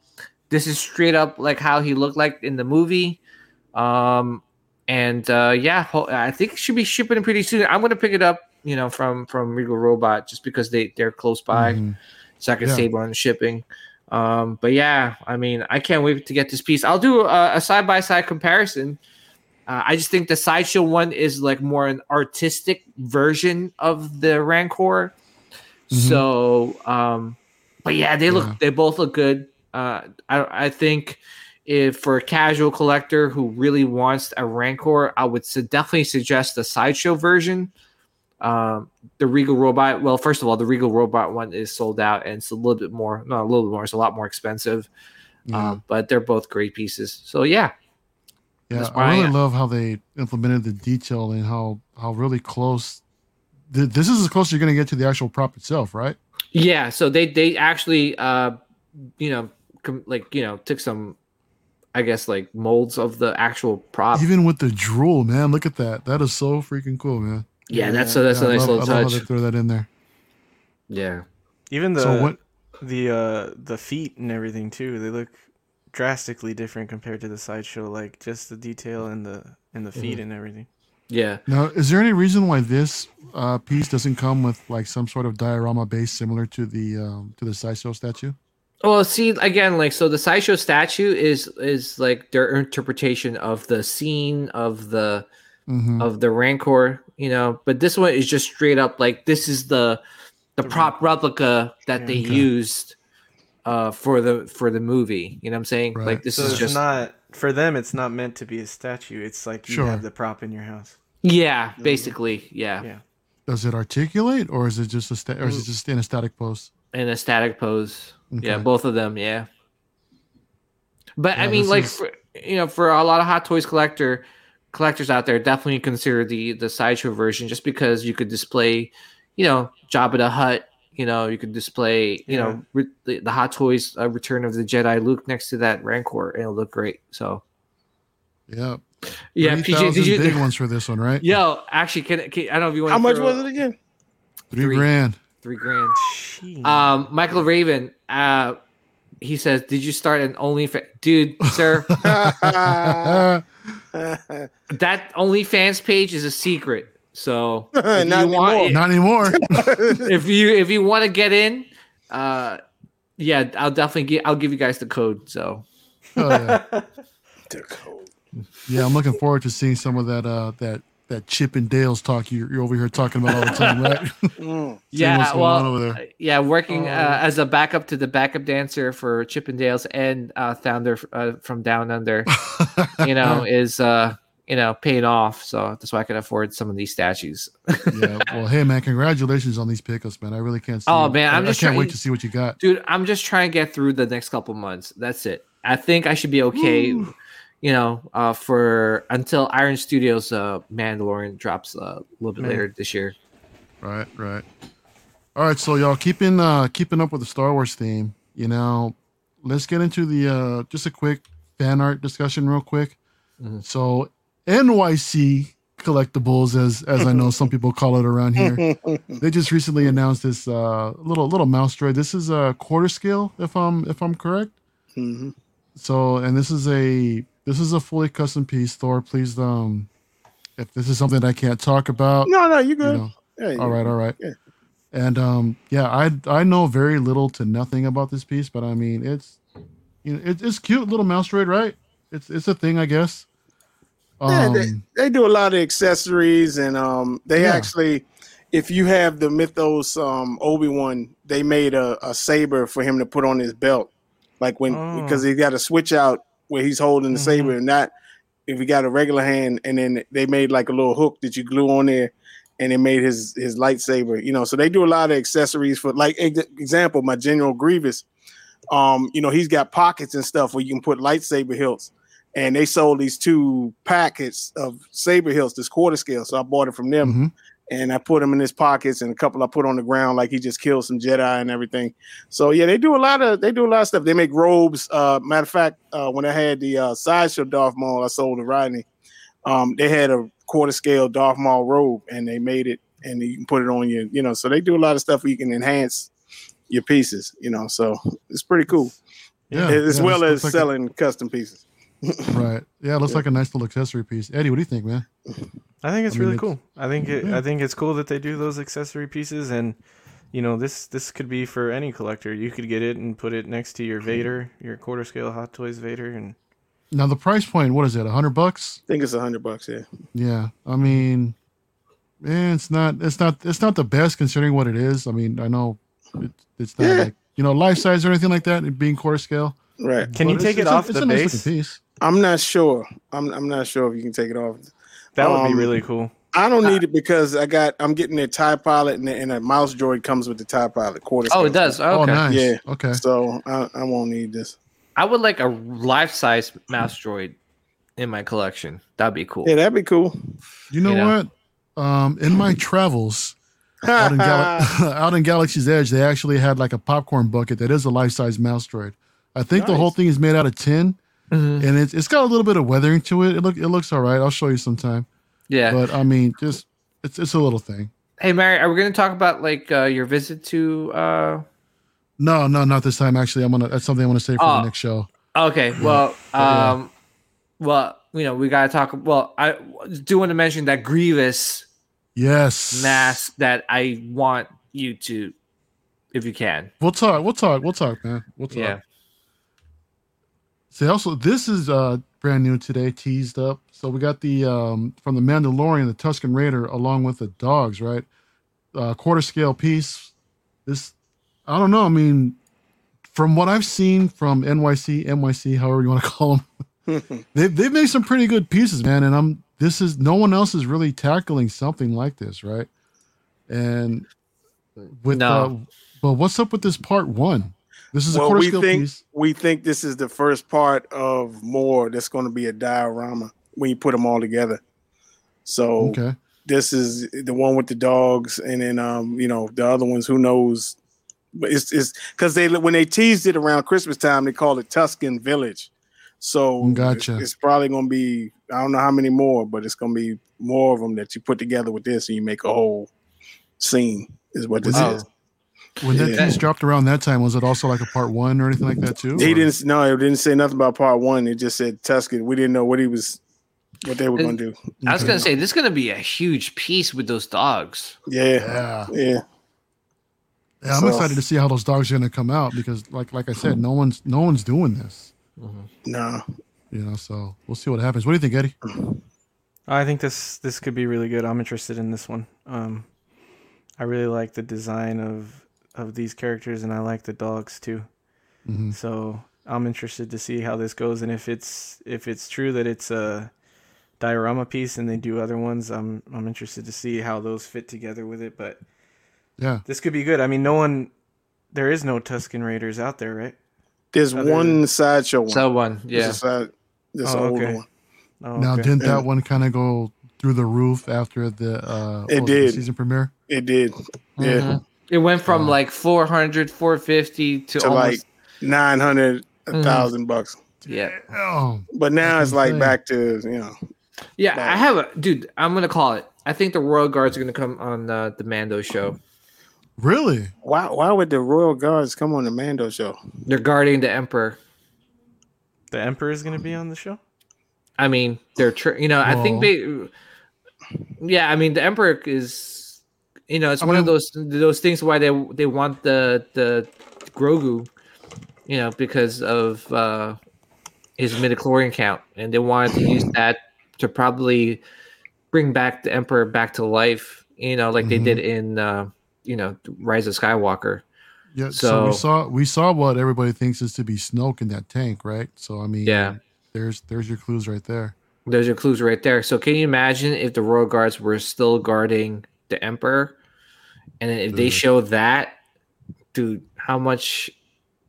this is straight up like how he looked like in the movie. Um, and uh, yeah, I think it should be shipping pretty soon. I'm gonna pick it up, you know, from from Regal Robot just because they they're close by, Mhm. so I can Yeah. save on shipping. Um, but yeah, I mean, I can't wait to get this piece. I'll do a side by side comparison. Uh, I just think the sideshow one is like more an artistic version of the Rancor. Mhm. So, um, but yeah, they look Yeah. they both look good. Uh, I I think if for a casual collector who really wants a Rancor, I would su- definitely suggest the sideshow version. Um, the Regal Robot. Well, first of all, the Regal Robot one is sold out, and it's a little bit more, not a little bit more, it's a lot more expensive. Yeah. Um, but they're both great pieces. So yeah, Yeah, I really I- love how they implemented the detail and how how really close. th- This is as close as you're going to get to the actual prop itself, right? Yeah, so they they actually uh you know com- like you know took some I guess like molds of the actual prop. Even with the drool, man, look at that. That is so freaking cool, man. yeah, that's a that's Yeah, a I nice love, little I love how touch. they throw that in there. Yeah. Even the so what? the uh the feet and everything too. They look drastically different compared to the sideshow. Like just the detail and the and the feet and everything. Yeah. Now, is there any reason why this uh, piece doesn't come with like some sort of diorama base similar to the um, to the sideshow statue? Well, see again, like so, the sideshow statue is is like their interpretation of the scene of the hmm of the Rancor, you know. But this one is just straight up like this is the the prop replica that Yeah. they Okay. used uh for the for the movie. You know what I'm saying? Right. Like this so is just not for them. It's not meant to be a statue. It's like you Sure. have the prop in your house. yeah, basically, yeah. Yeah. Does it articulate, or is it just a sta- or is it just in a static pose? in a static pose. Yeah, both of them. Yeah. But I mean, like is- for, you know, for a lot of Hot Toys collector collectors out there, definitely consider the the sideshow version, just because you could display, you know, Jabba the Hutt. You know, you could display, you know, re- the, the Hot Toys uh, Return of the Jedi Luke next to that Rancor, and it'll look great. So Yeah, yeah, Three PJ, did thousand you? big ones for this one, right? Yo, actually, can, can I don't know if you want. How much was it again? three, three. grand. Three grand. Jeez. Um, Michael Raven. Uh, he says, "Did you start an OnlyFans, dude, sir? that OnlyFans page is a secret. So if Not you want, anymore. Not anymore. if you if you want to get in, uh, yeah, I'll definitely get. I'll give you guys the code. So Oh, yeah. The code. yeah, I'm looking forward to seeing some of that uh, that that Chip and Dale's talk you're, you're over here talking about all the time, right? Mm. Seeing what's Yeah, going on well, over there. yeah, working Oh. uh, as a backup to the backup dancer for Chippendales and Dale's uh, Founder uh, from Down Under, you know, is uh, you know paying off. So that's why I can afford some of these statues. yeah. Well, hey man, congratulations on these pickups, man. I really can't see. Oh, it. man, I'm I, just I can't wait to see what you got. Dude, I'm just trying to get through the next couple months. That's it. I think I should be okay. You know, uh, for until Iron Studios uh, Mandalorian drops uh, a little bit Man. later this year. Right, right. All right, so y'all keeping uh keeping up with the Star Wars theme, you know, let's get into the uh just a quick fan art discussion real quick. Mhm. So NYC collectibles as as I know some people call it around here. they just recently announced this uh little little mouse droid. This is a quarter scale if I'm if I'm correct. Mhm. So and this is a this is a fully custom piece. Thor, please um if this is something I can't talk about, No, no, you you good. know, Yeah, you all right, all right. Yeah. And um, yeah, I I know very little to nothing about this piece, but I mean, it's you know, it, it's cute little mouse droid, right? It's it's a thing, I guess. Yeah, Um, they, they do a lot of accessories, and um, they Yeah. actually, if you have the Mythos um, Obi Wan, they made a, a saber for him to put on his belt, like when Oh. because he got to switch out where he's holding the Mhm. saber, and not if he got a regular hand, and then they made like a little hook that you glue on there, and it made his his lightsaber. You know, so they do a lot of accessories for like example, my General Grievous. Um, you know, he's got pockets and stuff where you can put lightsaber hilts and they sold these two packets of saber hilts, this quarter scale. So I bought it from them, mhm. And I put them in his pockets, and a couple I put on the ground, like he just killed some Jedi and everything. So yeah, they do a lot of they do a lot of stuff. They make robes. Uh, matter of fact, uh, when I had the uh, sideshow Darth Maul, I sold to Rodney. Um, they had a quarter scale Darth Maul robe, and they made it, and you can put it on your, you know. So they do a lot of stuff where you can enhance your pieces, you know. So it's pretty cool, yeah, as yeah, well as like a- selling custom pieces. Right. Yeah, it looks Yeah. like a nice little accessory piece. Eddie, what do you think, man? I think it's I mean, really it's- cool. I think it, yeah. I think it's cool that they do those accessory pieces, and you know this this could be for any collector. You could get it and put it next to your Vader, your quarter scale Hot Toys Vader, and Now the price point, what is it? A hundred bucks? I think it's a hundred bucks. Yeah. Yeah. I mean, man, it's not it's not it's not the best considering what it is. I mean, I know it, it's not Yeah. like you know life size or anything like that. It being quarter scale. Right. can But you take it it's a- off it's the a nice base? looking piece. I'm not sure. I'm I'm not sure if you can take it off. That would be Um, really cool. I don't need it because I got I'm getting a tie pilot and, and a mouse droid comes with the tie pilot quarter. Oh, it does. stuff. Oh, okay. nice. Yeah. Okay. So I, I won't need this. I would like a life size mouse droid in my collection. That'd be cool. Yeah, that'd be cool. You know You know? what? Um, in my travels out in, Gal- out in Galaxy's Edge, they actually had like a popcorn bucket that is a life size mouse droid. I think the whole thing is made out of tin, Mhm. and it's it's got a little bit of weathering to it. It look it looks all right. I'll show you sometime. Yeah. But I mean, just it's it's a little thing. hey, Mary, are we going to talk about like uh, your visit to? Uh... No, no, not this time. Actually, I'm gonna that's something I want to say for Oh. the next show. Okay. Well, yeah. um, well, you know, we got to talk. Well, I do want to mention that Grievous Yes, mask that I want you to, if you can. We'll talk. We'll talk. We'll talk, man. We'll talk. Yeah. See, also this is uh brand new today, teased up. So we got the um from the Mandalorian, the Tusken Raider, along with the dogs, right? Uh quarter scale piece. This I don't know. I mean, from what I've seen from NYC, NYC, however you want to call them, they've they've made some pretty good pieces, man. And I'm this is no one else is really tackling something like this, right? And with No. uh, but what's up with this part one? This is a well, quarter we scale think piece. we think this is the first part of more that's going to be a diorama when you put them all together. So Okay. this is the one with the dogs, and then um, you know the other ones. Who knows? But it's it's because they when they teased it around Christmas time, they called it Tusken Village. So Gotcha. it's, probably going to be I don't know how many more, but it's going to be more of them that you put together with this, and you make a whole scene. Is what this Oh. is. When that Yeah. piece dropped around that time, was it also like a part one or anything like that too? He or- didn't. No, it didn't say nothing about part one. It just said Tusken. We didn't know what he was, what they were going to do. I was going to say, this is going to be a huge piece with those dogs. Yeah, Yeah. yeah. Yeah, I'm So- excited to see how those dogs are gonna come out because, like, like I said, no one's no one's doing this. No, You know, so we'll see what happens. What do you think, Eddie? I think this this could be really good. I'm interested in this one. Um, I really like the design of of these characters, and I like the dogs too. Mhm. So I'm interested to see how this goes, and if it's if it's true that it's a diorama piece and they do other ones, I'm I'm interested to see how those fit together with it. But Yeah. this could be good. I mean, no one, there is no Tusken Raiders out there, right? There's Other one sideshow one. So one, There's yeah. a side, there's Oh, older okay. one. Oh, Now, didn't that one kind of go through the roof after the uh, It what the did. season premiere? It did. Yeah. Mhm. It went from Uh, like 400, 450 to, To almost like nine hundred, a Mhm. thousand bucks. yeah. But now it's like back to you know. Yeah, But- I have a dude. I'm gonna call it. I think the Royal Guards are gonna come on uh, the Mando show. really? Why why would the Royal Guards come on the Mando show? They're guarding the Emperor. the Emperor is going to be on the show. I mean, they're tr- you know. I think they. Yeah, I mean, the Emperor is. You know, it's I one of those those things why they they want the the Grogu, you know, because of uh his midichlorian count, and they wanted to use that to probably bring back the Emperor back to life. You know, like Mhm. they did in uh, you know Rise of Skywalker. Yeah. So, we saw we saw what everybody thinks is to be Snoke in that tank, right? So I mean, Yeah. There's there's your clues right there. There's your clues right there. So can you imagine if the Royal Guards were still guarding the Emperor, and then if they show that, dude, how much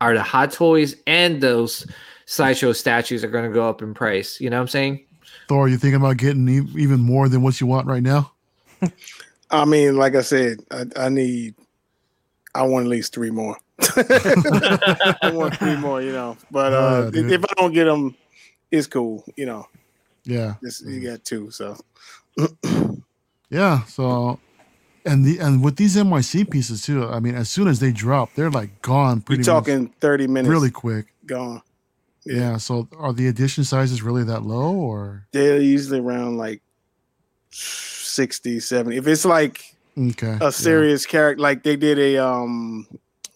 are the hot toys and those sideshow statues are going to go up in price? You know what I'm saying? Thor, you thinking about getting e- even more than what you want right now? I mean, like I said, I, I need I want at least three more. I want three more, you know. But uh, Yeah, if, I don't get them, it's cool, you know. Yeah. This, you got two, so Yeah. So, and the and with these NYC pieces too. I mean, as soon as they drop, they're like gone. we're Pretty much talking thirty minutes. really quick. gone. Yeah. So, are the edition sizes really that low, or They're usually around like 60, 70. If it's like okay? a serious character, like they did a um,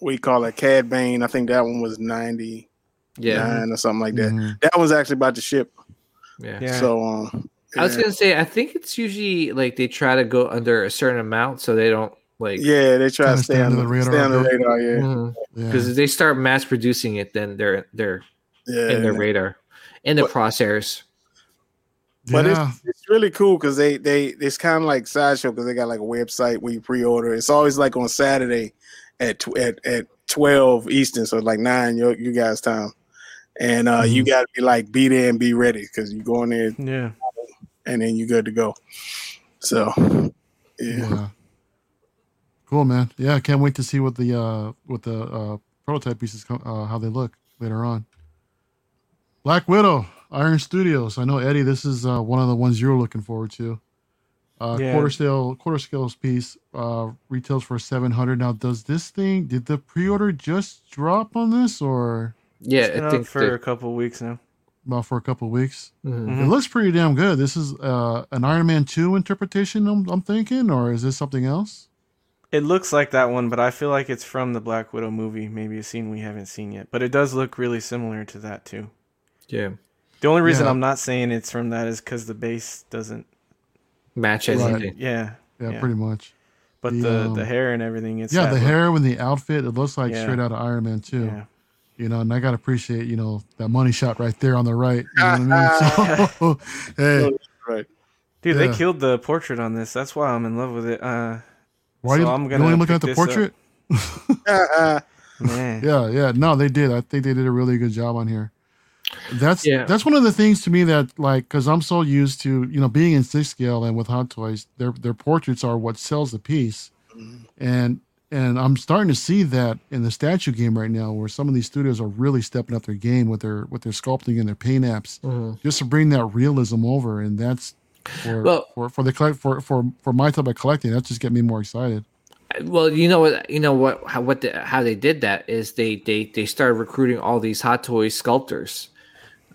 we call it Cad Bane. I think that one was ninety Yeah, nine or something like Yeah. that. Mhm. That was actually about to ship. yeah. Yeah. So um, I was gonna say, I think it's usually like they try to go under a certain amount so they don't like. yeah, they try to stay stay on under the the radar Stay on the radar, yeah, Mhm. Yeah. Because if they start mass producing it, then they're they're yeah. in their radar, in the But- crosshairs. But yeah. it's, it's really cool because they they it's kind of like sideshow because they got like a website where you pre-order. It's always like on Saturday at tw- at at twelve Eastern, so like nine your you guys time, and uh you Mhm. got to be like be there and be ready because you go in there Yeah. And then you're good to go. So yeah, yeah. Cool, man. Yeah, I can't wait to see what the uh what the uh prototype pieces come, uh how they look later on. Black Widow, Iron Studios. I know Eddie, this is uh one of the ones you're looking forward to. Uh Yeah. quarter scale quarter scales piece uh retails for 700. Now does this thing did the pre-order just drop on this or Yeah, It's been I out think for that- a couple weeks now. About for a couple of weeks? Mhm. Mhm. It looks pretty damn good. This is uh an Iron Man 2 interpretation I'm, I'm thinking or is this something else? It looks like that one, but I feel like it's from the Black Widow movie, maybe a scene we haven't seen yet. But it does look really similar to that too. yeah, The only reason Yeah. I'm not saying it's from that is because the base doesn't. match Right. anything. Yeah, Yeah, Yeah. pretty much. but The, the um, the hair and everything. It's yeah, the look. hair and the outfit, it looks like Yeah. straight out of Iron Man 2. Yeah. You know, and I gotta appreciate, you know, that money shot right there on the right. You know what I mean? So hey, right. Dude, Yeah. they killed the portrait on this. That's why I'm in love with it. Uh, why So you, I'm gonna only looking at the portrait? Man. Yeah, yeah. No, they did. I think they did a really good job on here. That's Yeah. that's one of the things to me that like because I'm so used to you know being in six scale and with Hot Toys, their their portraits are what sells the piece, and and I'm starting to see that in the statue game right now, where some of these studios are really stepping up their game with their with their sculpting and their paint apps, Mhm. just to bring that realism over, and that's for Well- for for the collect for for for my type of collecting. That's just get me more excited. Well, you know what? You know what? How what the, how they did that is they they they started recruiting all these Hot Toys sculptors,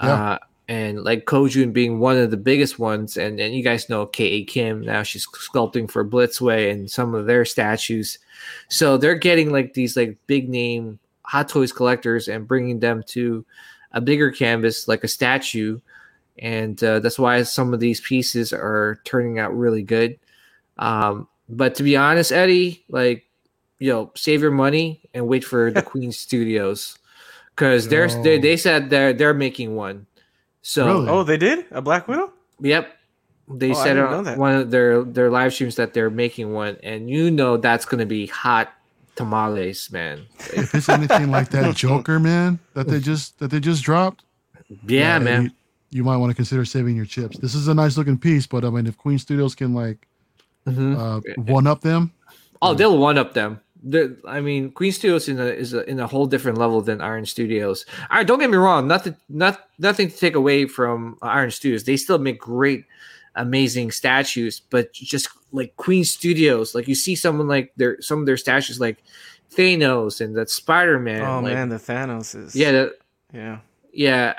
Yeah. uh, and like Kojun being one of the biggest ones, and and you guys know K.A. Kim now she's sculpting for Blitzway and some of their statues, so they're getting like these like big name Hot Toys collectors and bringing them to a bigger canvas like a statue, and uh, that's why some of these pieces are turning out really good. Um, but to be honest, Eddie, like you know, save your money and wait for the Queen Studios because they're they, they said they're they're making one. So Really? Oh, they did a Black Widow. Yep. They Oh, said on one of their their live streams that they're making one, and you know that's gonna be hot tamales, man. If it's anything like that Joker, man, that they just that they just dropped, Yeah, uh, man. You, you might want to consider saving your chips. This is a nice looking piece, but I mean, if Queen Studios can like Mhm. uh, one up them, Oh, they'll one up them. They're- I mean, Queen Studios in a, is a, in a whole different level than Iron Studios. All right, don't get me wrong. Nothing, not nothing to take away from Iron Studios. They still make great, amazing statues. But just like Queen Studios, like you see someone like their some of their statues, like Thanos and that Spider Man. oh like, man, the Thanos is. yeah, that, yeah. yeah.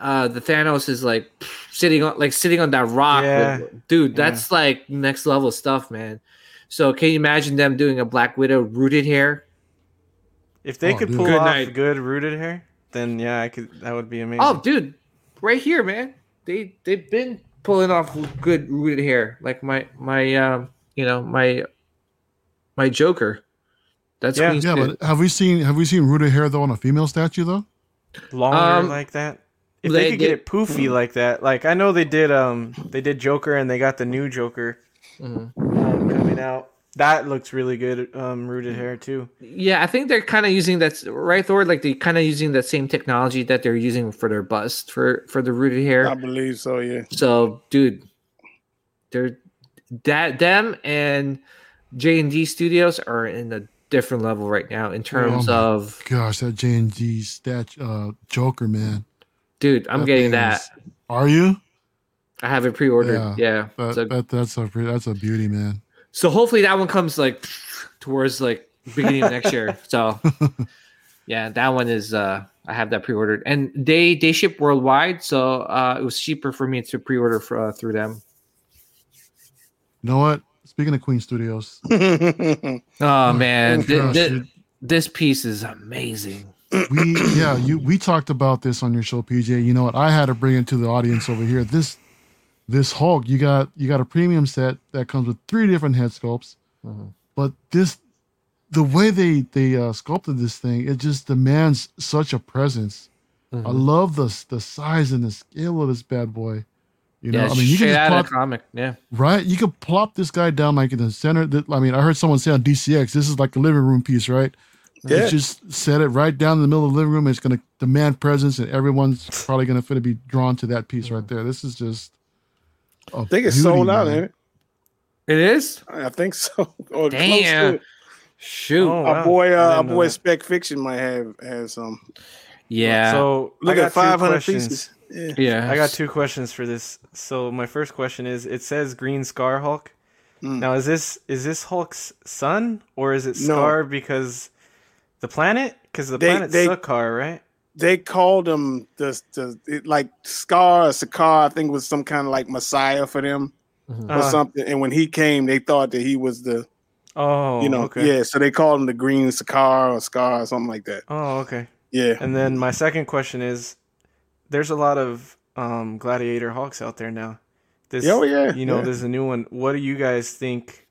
Uh, the Thanos is like sitting on like sitting on that rock, Yeah. with- dude. That's like next level stuff, man. So can you imagine them doing a Black Widow rooted hair? If they Oh, could dude. pull Good off night. good rooted hair, then yeah, I could. That would be amazing. Oh, dude, right here, man. They they've been pulling off good rooted hair, like my my um you know my my Joker. That's Yeah. Queen's yeah. Studio. But have we seen have we seen rooted hair though on a female statue though? longer Um, like that. If they they, could get did- it poofy like that, like I know they did. Um, they did Joker, and they got the new Joker Mhm. um, coming out. That looks really good. Um, rooted hair too. Yeah, I think they're kind of using that right, Thor. Like they kind of using that same technology that they're using for their bust for for the rooted hair. I believe so. Yeah. So, dude, they're that them and J and D Studios are in a different level right now in terms Oh of Gosh, that J and G statue uh, Joker, man. dude. I'm That getting thing that. is- Are you? I have it pre-ordered. Yeah. Yeah. That, so, that that's a that's a beauty, man. So hopefully that one comes like towards like beginning of next year. So yeah, that one is uh I have that pre-ordered and they they ship worldwide, so uh it was cheaper for me to pre-order for, uh, through them. You know what? Speaking of Queen Studios, Oh man, thi- gosh, thi- dude. this piece is amazing. we yeah you we talked about this on your show pj you know what i had to bring it to the audience over here this this hulk you got you got a premium set that comes with three different head sculpts Mhm. but this the way they they uh, sculpted this thing it just demands such a presence i Mhm. love the the size and the scale of this bad boy you know yeah, i mean you can just plop, comic. Yeah. right you could plop this guy down like in the center that i mean i heard someone say on dcx this is like a living room piece right Yeah. you just set it right down in the middle of the living room. It's going to demand presence, and everyone's probably going to be drawn to that piece right there. This is just. I I think it's sold out, ain't it? It is. I think so. Or close to Damn. it. Shoot. Oh, Our wow. boy, I uh, our didn't boy that. Spec Fiction might have has some. yeah. So Look I at 500 pieces. Yeah. yeah. I got two questions for this. So my first question is: It says Green Scar Hulk. Mm. Now is this is this Hulk's son or is it No. Scar because the planet? Because the They- planet's they- Sakaar, right? They called him the the it, like Scar or Sakaar. I think was some kind of like Messiah for them Mhm. or Uh, something. And when he came, they thought that he was the Oh, you know okay. yeah. So they called him the Green Sakaar or Scar or something like that. Oh, okay. Yeah. And then my second question is: There's a lot of um, Gladiator Hulks out there now. This, Oh, yeah, you know, yeah. there's a new one. What do you guys think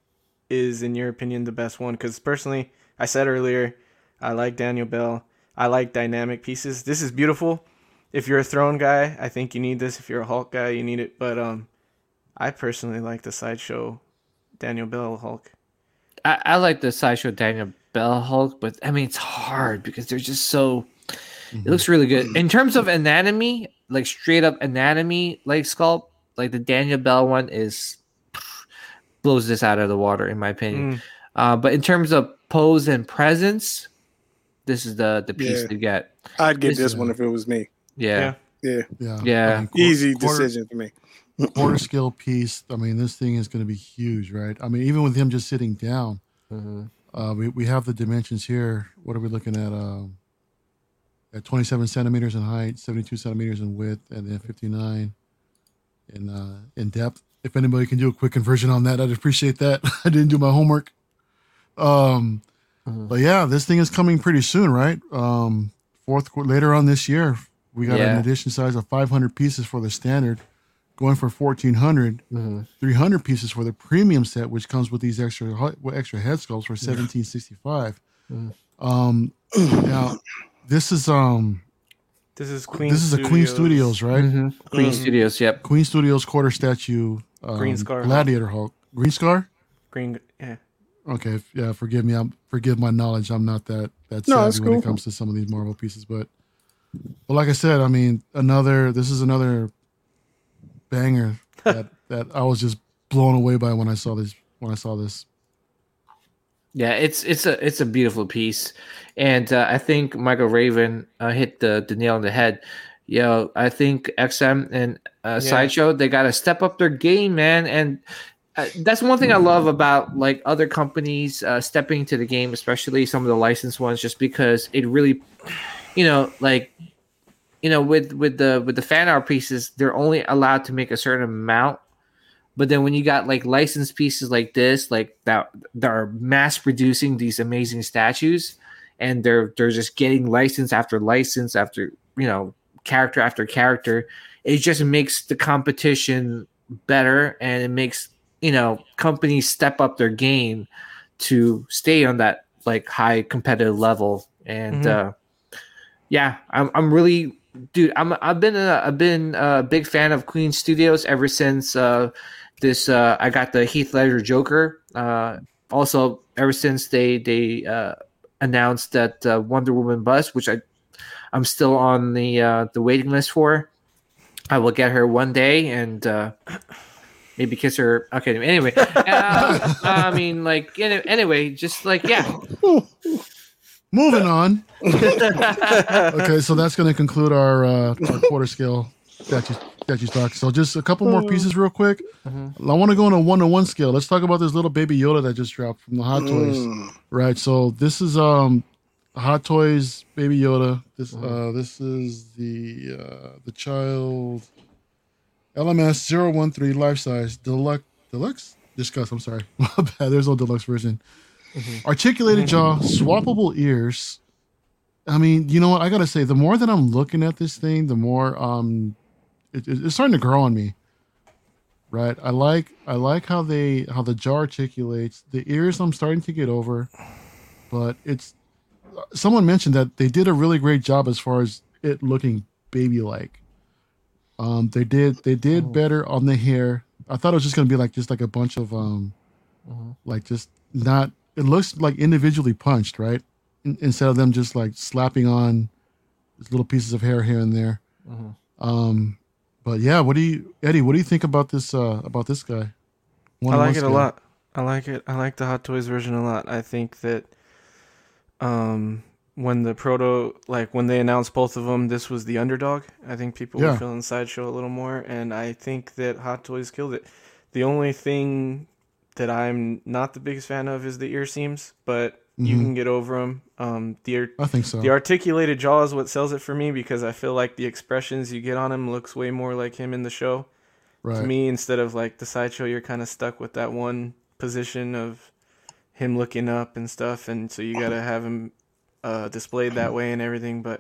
is, in your opinion, the best one? Because personally, I said earlier, I like Daniel Bell. I like dynamic pieces. This is beautiful. If you're a throne guy, I think you need this. If you're a Hulk guy, you need it. But um, I personally like the sideshow Daniel Bell Hulk. I, I like the sideshow Daniel Bell Hulk, but I mean it's hard because they're just so. It looks really good in terms of anatomy, like straight up anatomy, like sculpt. Like the Daniel Bell one is blows this out of the water, in my opinion. Mm. Uh, but in terms of pose and presence, this is the the piece Yeah. to get. I'd get This this one if it was me. Yeah, Yeah. Yeah. Yeah. Yeah. I mean, quar- Easy quarter- decision for me. Quarter scale piece. I mean, this thing is going to be huge, right? I mean, even with him just sitting down, Mhm. uh, we, we have the dimensions here. What are we looking at? Um, at 27 centimeters in height, 72 centimeters in width, and then 59 in uh, in depth. If anybody can do a quick conversion on that, I'd appreciate that. I didn't do my homework. Um, Mhm. but yeah, this thing is coming pretty soon, right? Um, fourth qu- later on this year. We got an edition size of 500 pieces for the standard, going for 1400. Mm-hmm. 300 pieces for the premium set, which comes with these extra hu- extra head sculpts for 1765. Mm. Um, now this is um This is Queen. this is a Queen Studios, right? Mhm. Queen Mhm. Studios. Yep. Queen Studios quarter statue, um, Green Scar Gladiator Hulk, Green Scar. Green. Yeah. Okay, yeah, forgive me. I'm forgive my knowledge. I'm not that that No, savvy that's when it comes to some of these Marvel pieces, but but like I said, I mean, another this is another banger that that I was just blown away by when I saw this when I saw this. Yeah, it's it's a it's a beautiful piece, and uh, I think Michael Raven uh, hit the the nail on the head. You know, I think XM and uh, Yeah. Sideshow they got to step up their game, man, and uh, that's one thing I love about like other companies uh, stepping to the game, especially some of the licensed ones, just because it really, you know, like you know, with with the with the fan art pieces, they're only allowed to make a certain amount. But then when you got like licensed pieces like this, like that, that are mass producing these amazing statues, and they're they're just getting license after license after you know character after character, it just makes the competition better, and it makes you know companies step up their game to stay on that like high competitive level. And Mhm. uh, yeah, I'm I'm really dude. I'm I've been a I've been a big fan of Queen Studios ever since uh, this. Uh, I got the Heath Ledger Joker. Uh, also, ever since they they uh, announced that uh, Wonder Woman bust, which I I'm still on the uh, the waiting list for. I will get her one day and uh, maybe kiss her. Okay, anyway, uh, I mean, like anyway, just like yeah. Moving on. Okay, so that's going to conclude our uh, our quarter scale statue statue stock. So just a couple more pieces, real quick. I want to go on a one to one scale. Let's talk about this little baby Yoda that just dropped from the Hot Toys. Mm. Right. So this is um Hot Toys Baby Yoda. This uh this is the uh the child LMS 013 life size deluxe deluxe discuss. I'm sorry. My bad. There's no deluxe version. Articulated jaw, swappable ears. I mean, you know what? I gotta say, the more that I'm looking at this thing, the more um it, it- it's starting to grow on me. Right. I like I like how they how the jaw articulates. The ears I'm starting to get over, but it's someone mentioned that they did a really great job as far as it looking baby like. Um they did they did better on the hair. I thought it was just gonna be like just like a bunch of um like just not it looks like individually punched, right? In, instead of them just like slapping on little pieces of hair here and there. Um but yeah, what do you Eddie, what do you think about this uh about this guy? One I like it a lot. I like it. I like the Hot Toys version a lot. I think that um when the proto like when they announced both of them, this was the underdog. I think people Yeah. were feeling sideshow a little more, and I think that Hot Toys killed it. The only thing that I'm not the biggest fan of is the ear seams, but you Mhm. can get over them. Um, the I think so. the articulated jaw is what sells it for me because I feel like the expressions you get on him looks way more like him in the show right. to me instead of like the sideshow you're kind of stuck with that one position of him looking up and stuff and so you gotta have him uh, displayed that way and everything but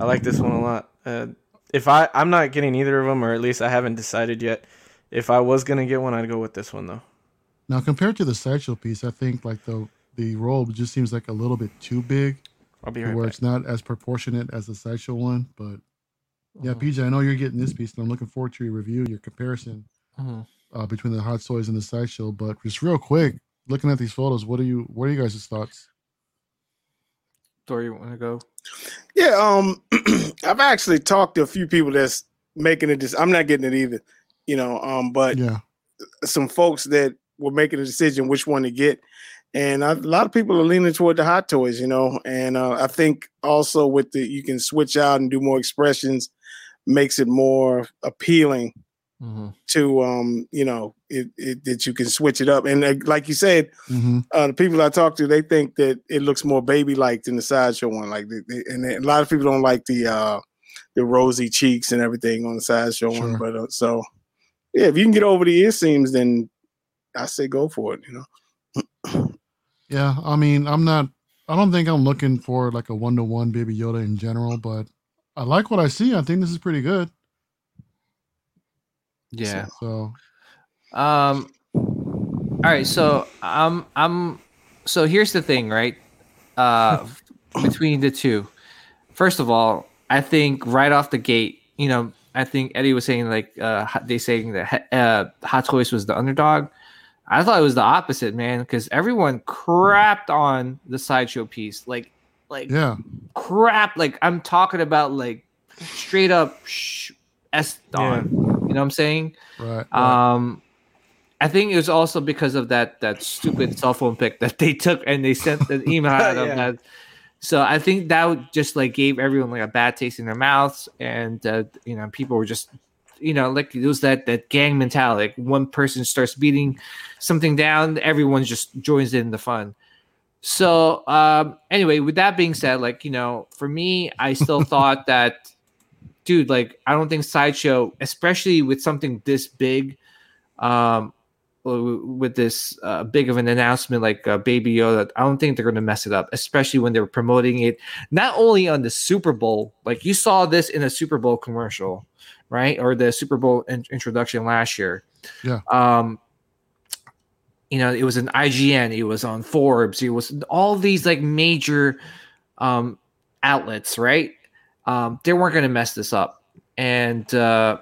i like this one a lot uh, if i i'm not getting either of them or at least i haven't decided yet if i was gonna get one i'd go with this one though Now compared to the sideshow piece, I think like the the robe just seems like a little bit too big, i'll be right where back it's not as proportionate as the sideshow one. But yeah, Uh-huh. PJ, I know you're getting this piece, and I'm looking forward to your review, your comparison Mhm. uh, between the hot toys and the sideshow. But just real quick, looking at these photos, what are you what are you guys' thoughts? Thor, you want to go? Yeah, um, I've actually talked to a few people that's making it. This I'm not getting it either, you know. Um, but Yeah, some folks that were making a decision which one to get, and a lot of people are leaning toward the hot toys, you know. And uh, I think also with the you can switch out and do more expressions, makes it more appealing to um, you know, it, it that you can switch it up. And uh, like you said, hmm uh, the people I talk to, they think that it looks more baby like than the sideshow one. Like, they, they- and a lot of people don't like the uh, the rosy cheeks and everything on the sideshow Sure. one. But uh, so, yeah, if you can get over the ear seams, then I say go for it. You know, yeah. I mean, I'm not. I don't think I'm looking for like a one to one Baby Yoda in general, but I like what I see. I think this is pretty good. Yeah. So Um. All right. So I'm. I'm. So here's the thing, right? Uh, between the two. First of all, I think right off the gate, you know, I think Eddie was saying like uh, they saying that uh, Hot Toys was the underdog. I thought it was the opposite, man, because everyone crapped on the sideshow piece, like, like yeah, crap. Like I'm talking about like straight up sh- s on. You know what I'm saying? right. right. Um, I think it was also because of that that stupid cell phone pic that they took and they sent an email out of Yeah. that. So I think that would just like gave everyone like a bad taste in their mouths, and uh, you know people were just, you know, like it was that that gang mentality. Like one person starts beating something down, everyone just joins in the fun. So um, anyway, with that being said, like you know, for me, I still thought that, dude, like I don't think sideshow, especially with something this big, um, with this uh, big of an announcement like uh, Baby Yoda, I don't think they're going to mess it up, especially when they were promoting it not only on the Super Bowl, like you saw this in a Super Bowl commercial, right, or the Super Bowl in- introduction last year. Yeah. Um, you know, it was an IGN, it was on Forbes, it was all these like major um, outlets, right? Um, they weren't going to mess this up, and uh,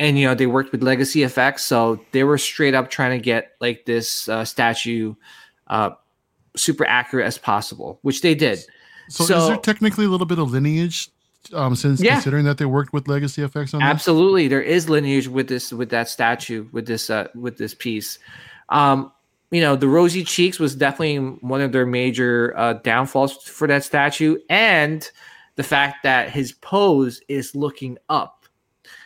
and you know they worked with Legacy Effects, so they were straight up trying to get like this uh, statue uh, super accurate as possible, which they did. so, so- is there technically a little bit of lineage, um, since Yeah. considering that they worked with Legacy Effects on this? Absolutely, there is lineage with this with that statue with this uh, with this piece. Um, you know, the rosy cheeks was definitely one of their major uh, downfalls for that statue, and the fact that his pose is looking up.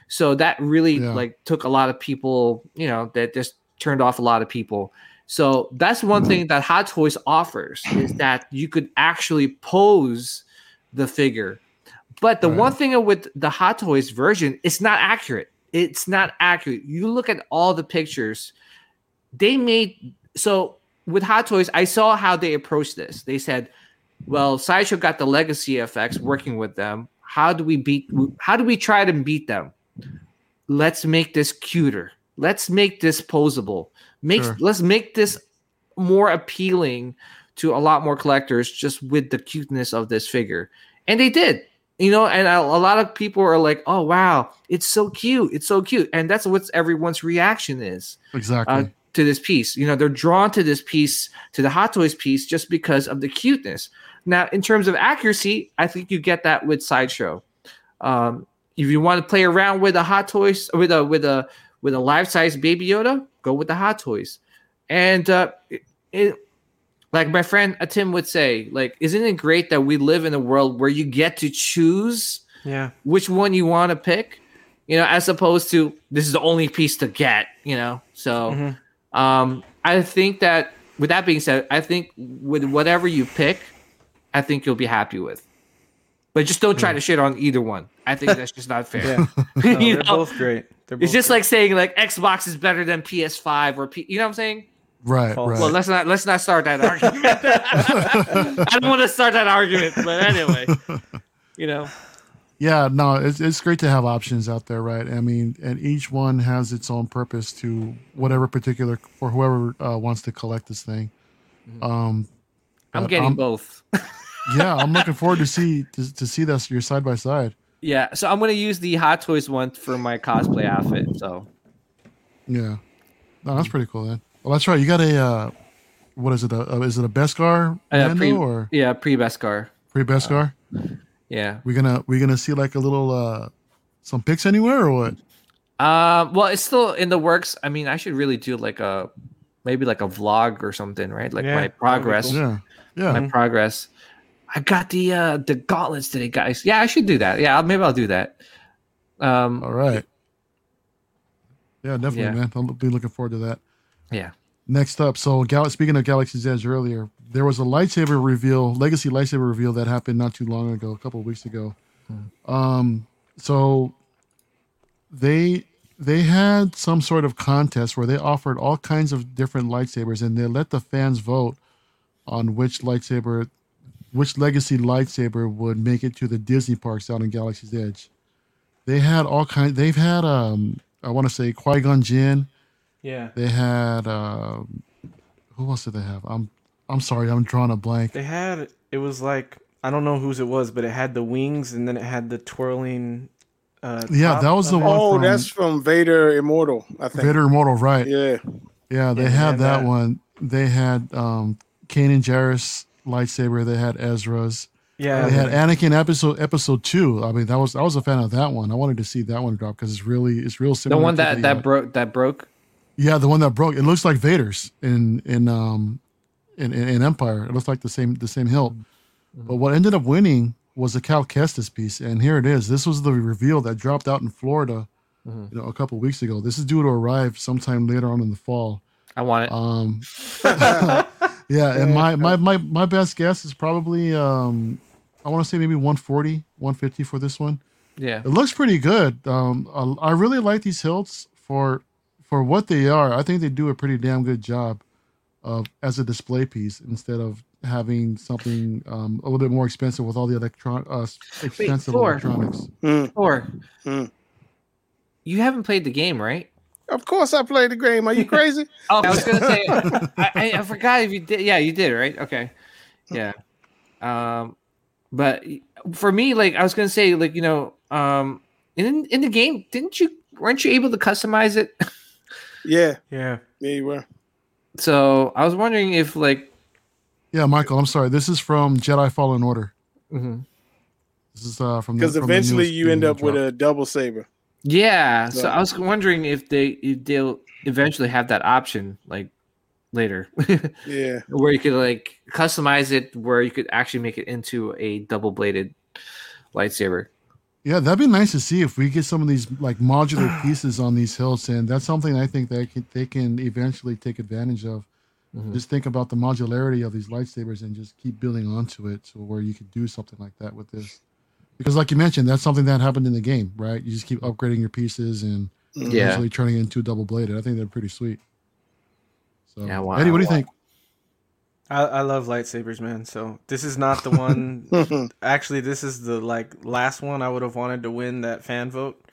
So that really Yeah. like took a lot of people. You know, that just turned off a lot of people. So that's one thing that Hot Toys offers is that you could actually pose the figure. But the Right. one thing with the Hot Toys version, it's not accurate. It's not accurate. You look at all the pictures, they made so with Hot Toys, I saw how they approached this. They said, well, Sideshow got the legacy effects working with them. How do we beat how do we try to beat them? Let's make this cuter. Let's make this posable. Make Sure. let's make this more appealing to a lot more collectors just with the cuteness of this figure. And they did. You know, and a, a lot of people are like, "Oh wow, it's so cute. It's so cute." And that's what everyone's reaction is Exactly. uh, to this piece. You know, they're drawn to this piece, to the Hot Toys piece, just because of the cuteness. Now, in terms of accuracy, I think you get that with Sideshow. Um, if you want to play around with a Hot Toys with a with a with a life size Baby Yoda, go with the Hot Toys. And uh, it, it, like my friend uh, Tim would say, like, isn't it great that we live in a world where you get to choose Yeah. which one you want to pick? You know, as opposed to this is the only piece to get. You know, so. Mhm. Um, I think that with that being said, I think with whatever you pick, I think you'll be happy with. But just don't try to shit on either one. I think that's just not fair. Yeah. No, they're know? both great. They're It's just great. like saying like Xbox is better than PS5 or P- you know what I'm saying? right. false. Right. Well, let's not let's not start that argument. I don't want to start that argument, but anyway, you know. Yeah, no, it's it's great to have options out there, right? I mean, and each one has its own purpose to whatever particular for whoever uh, wants to collect this thing. Um, I'm but getting both. yeah, I'm looking forward to see to, to see this your side by side. Yeah, so I'm gonna use the Hot Toys one for my cosplay outfit. So Yeah, no, that's pretty cool. Then, well, that's right. You got a uh, what is it? A, uh, is it a Beskar Uh, Mando pre- or yeah, pre Beskar. pre Beskar? Yeah. We're gonna we're gonna see like a little uh some pics anywhere or what? Um, well, it's still in the works. I mean, I should really do like a maybe like a vlog or something, right? Like Yeah, my progress. cool. Yeah, yeah. My progress. I got the uh the gauntlets today, guys. Yeah, I should do that. Yeah, maybe I'll do that. Um, All right. Yeah, definitely, Yeah. man. I'll be looking forward to that. yeah. Next up, so Gal- speaking of Galaxy's Edge earlier, there was a lightsaber reveal, legacy lightsaber reveal that happened not too long ago, a couple of weeks ago. Um, so they they had some sort of contest where they offered all kinds of different lightsabers, and they let the fans vote on which lightsaber which legacy lightsaber would make it to the Disney parks out in Galaxy's Edge. They had all kind. They've had um, I want to say Qui Gon Jinn. Yeah. They had um, who else did they have? I'm I'm sorry, I'm drawing a blank. They had it was like I don't know whose it was, but it had the wings and then it had the twirling. Uh, Yeah, that was the of it. one Oh, from that's from Vader Immortal, I think. Vader Immortal, right? Yeah. Yeah, they they had had that, that. one. They had um Kanan Jarrus lightsaber. They had Ezra's. Yeah, They had Anakin episode episode two. I mean, that was I was a fan of that one. I wanted to see that one drop because it's really it's real similar. The one that the, that uh, broke that broke. yeah, the one that broke. It looks like Vader's in in um in, in, in Empire. It looks like the same the same hilt. But what ended up winning was a Cal Kestis piece, and here it is. This was the reveal that dropped out in Florida, you know, a couple weeks ago. This is due to arrive sometime later on in the fall. I want it. Um, yeah, and my, my my my best guess is probably um, I want to say maybe 140, 150 for this one. yeah. It looks pretty good. Um, I, I really like these hilts for for what they are. I think they do a pretty damn good job of as a display piece instead of having something um, a little bit more expensive with all the electron uh, expensive Thor. electronics. Or Hmm. you haven't played the game, right? Of course, I played the game. Are you crazy? Oh, I was gonna say. I, I, I forgot if you did. Yeah, you did, right? Okay. Yeah. Um, but for me, like I was gonna say, like you know, um, in in the game, didn't you? weren't you able to customize it? Yeah, Yeah. yeah, you were. so I was wondering if like. Yeah, Michael, I'm sorry. This is from Jedi Fallen Order. Mm-hmm. This is uh, from Because from the eventually you end up with drop. a double saber. Yeah, so Yeah. I was wondering if they if they'll eventually have that option like later, Yeah, where you could like customize it, where you could actually make it into a double bladed lightsaber. Yeah, that'd be nice to see if we get some of these like modular pieces on these hilts, and that's something I think they can they can eventually take advantage of. Mhm. Just think about the modularity of these lightsabers and just keep building onto it to where you could do something like that with this. Because, like you mentioned, that's something that happened in the game, right? You just keep upgrading your pieces and Yeah. eventually turning it into double bladed. I think they're pretty sweet. So, Yeah, wow, Eddie, what do you wow. think? I, I love lightsabers, man. So this is not the one. Actually, this is the like last one I would have wanted to win that fan vote.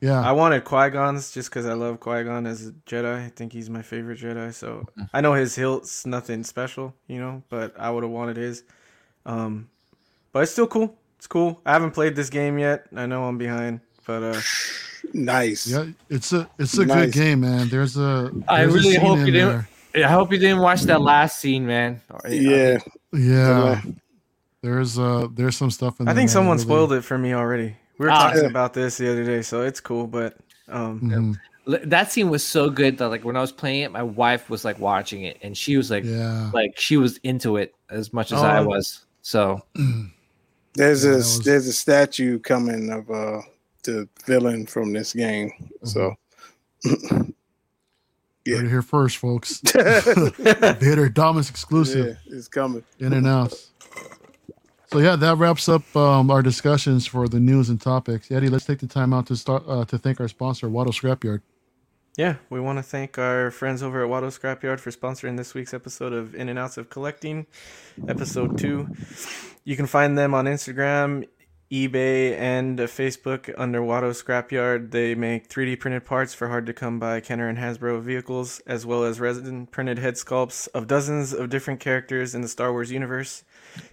Yeah, I wanted Qui Gon's just because I love Qui Gon as a Jedi. I think he's my favorite Jedi. So I know his hilt's nothing special, you know, but I would have wanted his. Um, but it's still cool. It's cool. I haven't played this game yet. I know I'm behind, but uh, nice. yeah, it's a it's a Nice. good game, man. There's a I there's a really scene hope you didn't- there. I hope you didn't watch that last scene, man. Yeah, Yeah, there's uh there's some stuff in I think someone really- spoiled it for me already. We were Ah. talking Yeah. about this the other day, so it's cool. But um, Mhm. L- That scene was so good that like when I was playing it, my wife was like watching it, and she was like, Yeah, like she was into it as much as I Oh. was. So there's Yeah, a was- there's a statue coming of uh the villain from this game. So Yeah. Heard here first, folks. Vader Domus exclusive. yeah, it's coming. in and out. So yeah, that wraps up um, our discussions for the news and topics. Eddie, let's take the time out to start uh, to thank our sponsor, Watto Scrapyard. Yeah, we want to thank our friends over at Watto Scrapyard for sponsoring this week's episode of In and Outs of Collecting, episode two. You can find them on Instagram, eBay, and Facebook under Watto Scrapyard. They make 3D printed parts for hard to come by Kenner and Hasbro vehicles, as well as resin printed head sculpts of dozens of different characters in the Star Wars universe.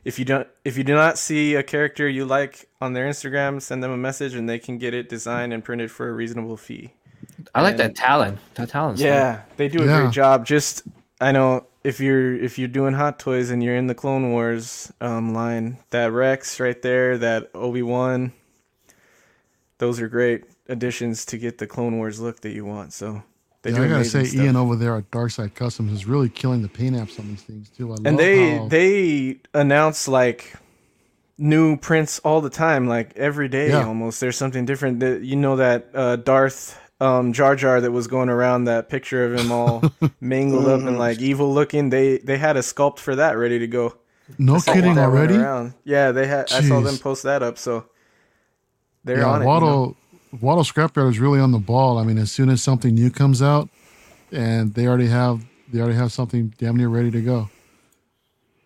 If you don't, if you do not see a character you like on their Instagram, send them a message and they can get it designed and printed for a reasonable fee. I like And- that Talon. That Talon's Yeah, they do a Yeah. great job. Just I know if you're if you're doing Hot Toys and you're in the Clone Wars um, line, that Rex right there, that Obi Wan, those are great additions to get the Clone Wars look that you want. So they Yeah, do I gotta say, stuff. Ian over there at Darkside Customs is really killing the paint apps on these things too. I love and they how, they announce like new prints all the time, like every day Yeah. almost. There's something different. That you know that uh, Darth um, Jar Jar that was going around that picture of him all mangled up and like evil looking. They they had a sculpt for that ready to go. no kidding already. Yeah, they had. I saw them post that up. So they're Yeah, on it. you know? Watto Watto Scrapyard is really on the ball. I mean, as soon as something new comes out, and they already have they already have something damn near ready to go.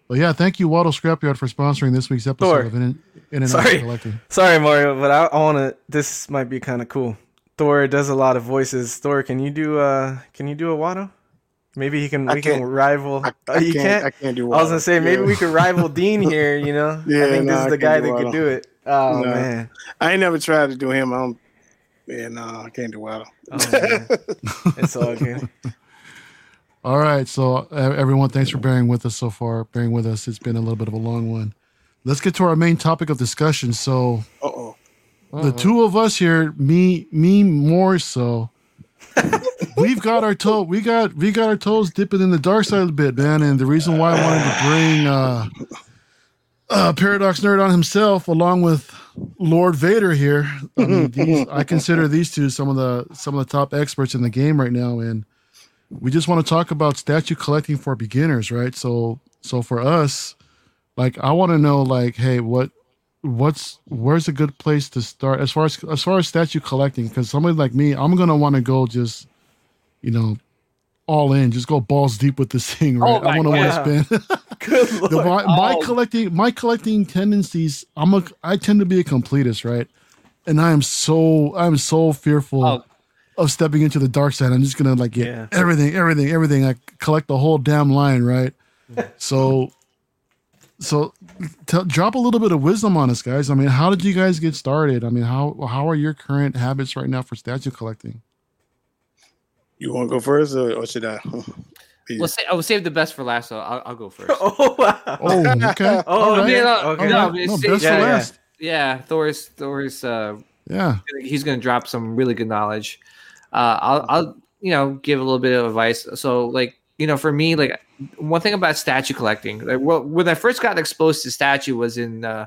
But But yeah, thank you, Watto Scrapyard, for sponsoring this week's episode Thor. of In, In and Sorry. Out Collecting. Sorry, Mario, but I, I want to. This might be kind of cool. Thor does a lot of voices. Thor, can you do uh can you do a Watto? Maybe he can. I We can rival. I, oh, you can't, can't. I can't do. Watto. I was gonna say maybe Yeah. we could rival Dean here. You know. Yeah, I think this nah, is the guy do that could do it. Oh No. man. I ain't never tried to do him. I don't. Yeah, no, I can't do well. Oh, it's all good. All right, so uh, everyone, thanks for bearing with us so far. Bearing with us, it's been a little bit of a long one. Let's get to our main topic of discussion. So Uh the two of us here, me, me more so. we've got our toe, we got we got our toes dipping in the dark side a bit, man. And the reason why I wanted to bring uh, uh, Paradox Nerd on himself, along with Lord Vader here. I mean, these, I consider these two some of the some of the top experts in the game right now, and we just want to talk about statue collecting for beginners, right? So, so for us, like, I want to know, like, hey, what, what's, where's a good place to start as far as as far as statue collecting? Because somebody like me, I'm gonna want to go just, you know, all in, just go balls deep with this thing, right? Oh I want to want to spend. Good the, my Oh. collecting my collecting tendencies i'm a i tend to be a completist right and i am so i'm so fearful Oh. of stepping into the dark side i'm just gonna like get Yeah. everything everything everything i collect the whole damn line right so so tell, drop a little bit of wisdom on us guys i mean how did you guys get started i mean how how are your current habits right now for statue collecting You want to go first, or, or should I? We'll say I will save the best for last, so I'll, I'll go first. Oh wow. oh okay Oh, all right yeah. no, Okay. no, All no, best yeah, for yeah. last yeah, Thor's Thor's uh, yeah he's gonna drop some really good knowledge. Uh, I'll I'll you know give a little bit of advice. So like you know for me like one thing about statue collecting, like well, when I first got exposed to statue was in uh,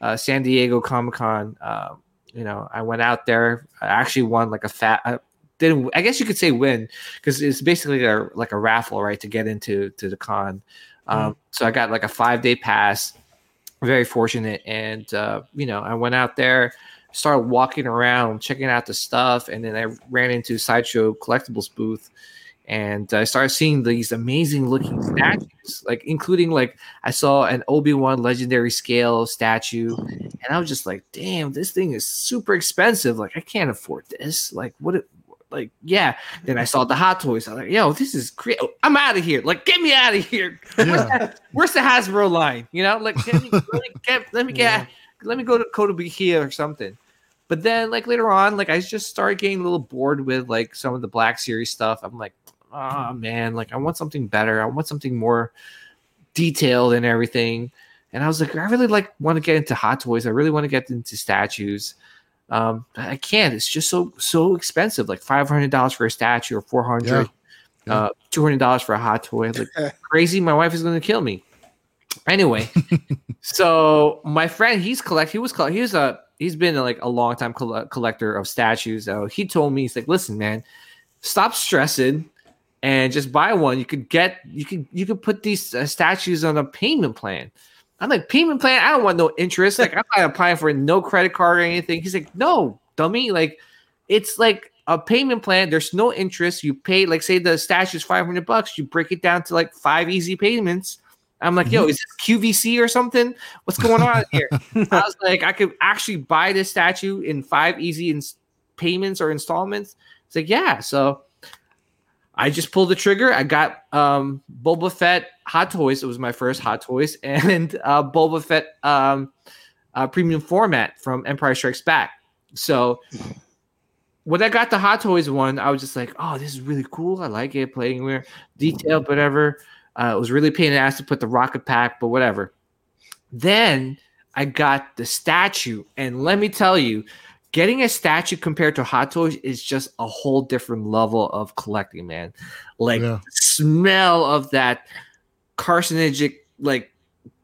uh, San Diego Comic Con. Uh, you know I went out there. I actually won like a fat. Uh, didn't I guess you could say win because it's basically a, like a raffle right to get into to the con. Um, So I got like a five day pass. Very fortunate, and uh, you know I went out there started walking around checking out the stuff and then i ran into sideshow collectibles booth and i started seeing these amazing looking statues like including like i saw an obi-wan legendary scale statue and i was just like damn this thing is super expensive. Like i can't afford this. Like what it like yeah. Then i saw the hot toys. I was like yo this is great i'm out of here. Like get me out of here. Yeah. Where's the Hasbro line? You know, like let me, let me get let me get let me go to Kotobukiya or something. But then like later on, like I just started getting a little bored with like some of the Black Series stuff. I'm like, oh man, like I want something better. I want something more detailed and everything. And I was like, I really like want to get into Hot Toys. I really want to get into statues. Um, I can't. It's just so so expensive. Like five hundred dollars for a statue or four hundred. Yeah. Uh, two hundred dollars for a hot toy. Like crazy. My wife is going to kill me. Anyway, so my friend, he's collect. He was collect. He was a. He's been like a long time coll- collector of statues. So he told me, he's like, listen, man, stop stressing and just buy one. You could get. You could. You could put these uh, statues on a payment plan. I'm like payment plan. I don't want no interest. Like I'm not applying for no credit card or anything. He's like, no, dummy. Like it's like a payment plan. There's no interest. You pay like say the stash is 500 bucks. You break it down to like five easy payments. I'm like, yo, is this QVC or something? What's going on here? I was like, I could actually buy this statue in five easy payments or installments. It's like, yeah. So I just pulled the trigger. I got um Boba Fett Hot Toys. It was my first Hot Toys, and uh, Boba Fett um, uh, premium format from Empire Strikes Back. So when I got the Hot Toys one, I was just like, "Oh, this is really cool. I like it. Playing where detailed, whatever." Uh, it was really pain in the ass to put the rocket pack, but whatever. Then I got the statue, and let me tell you, getting a statue compared to Hot Toys is just a whole different level of collecting, man. Like Yeah. smell of that carcinogenic, like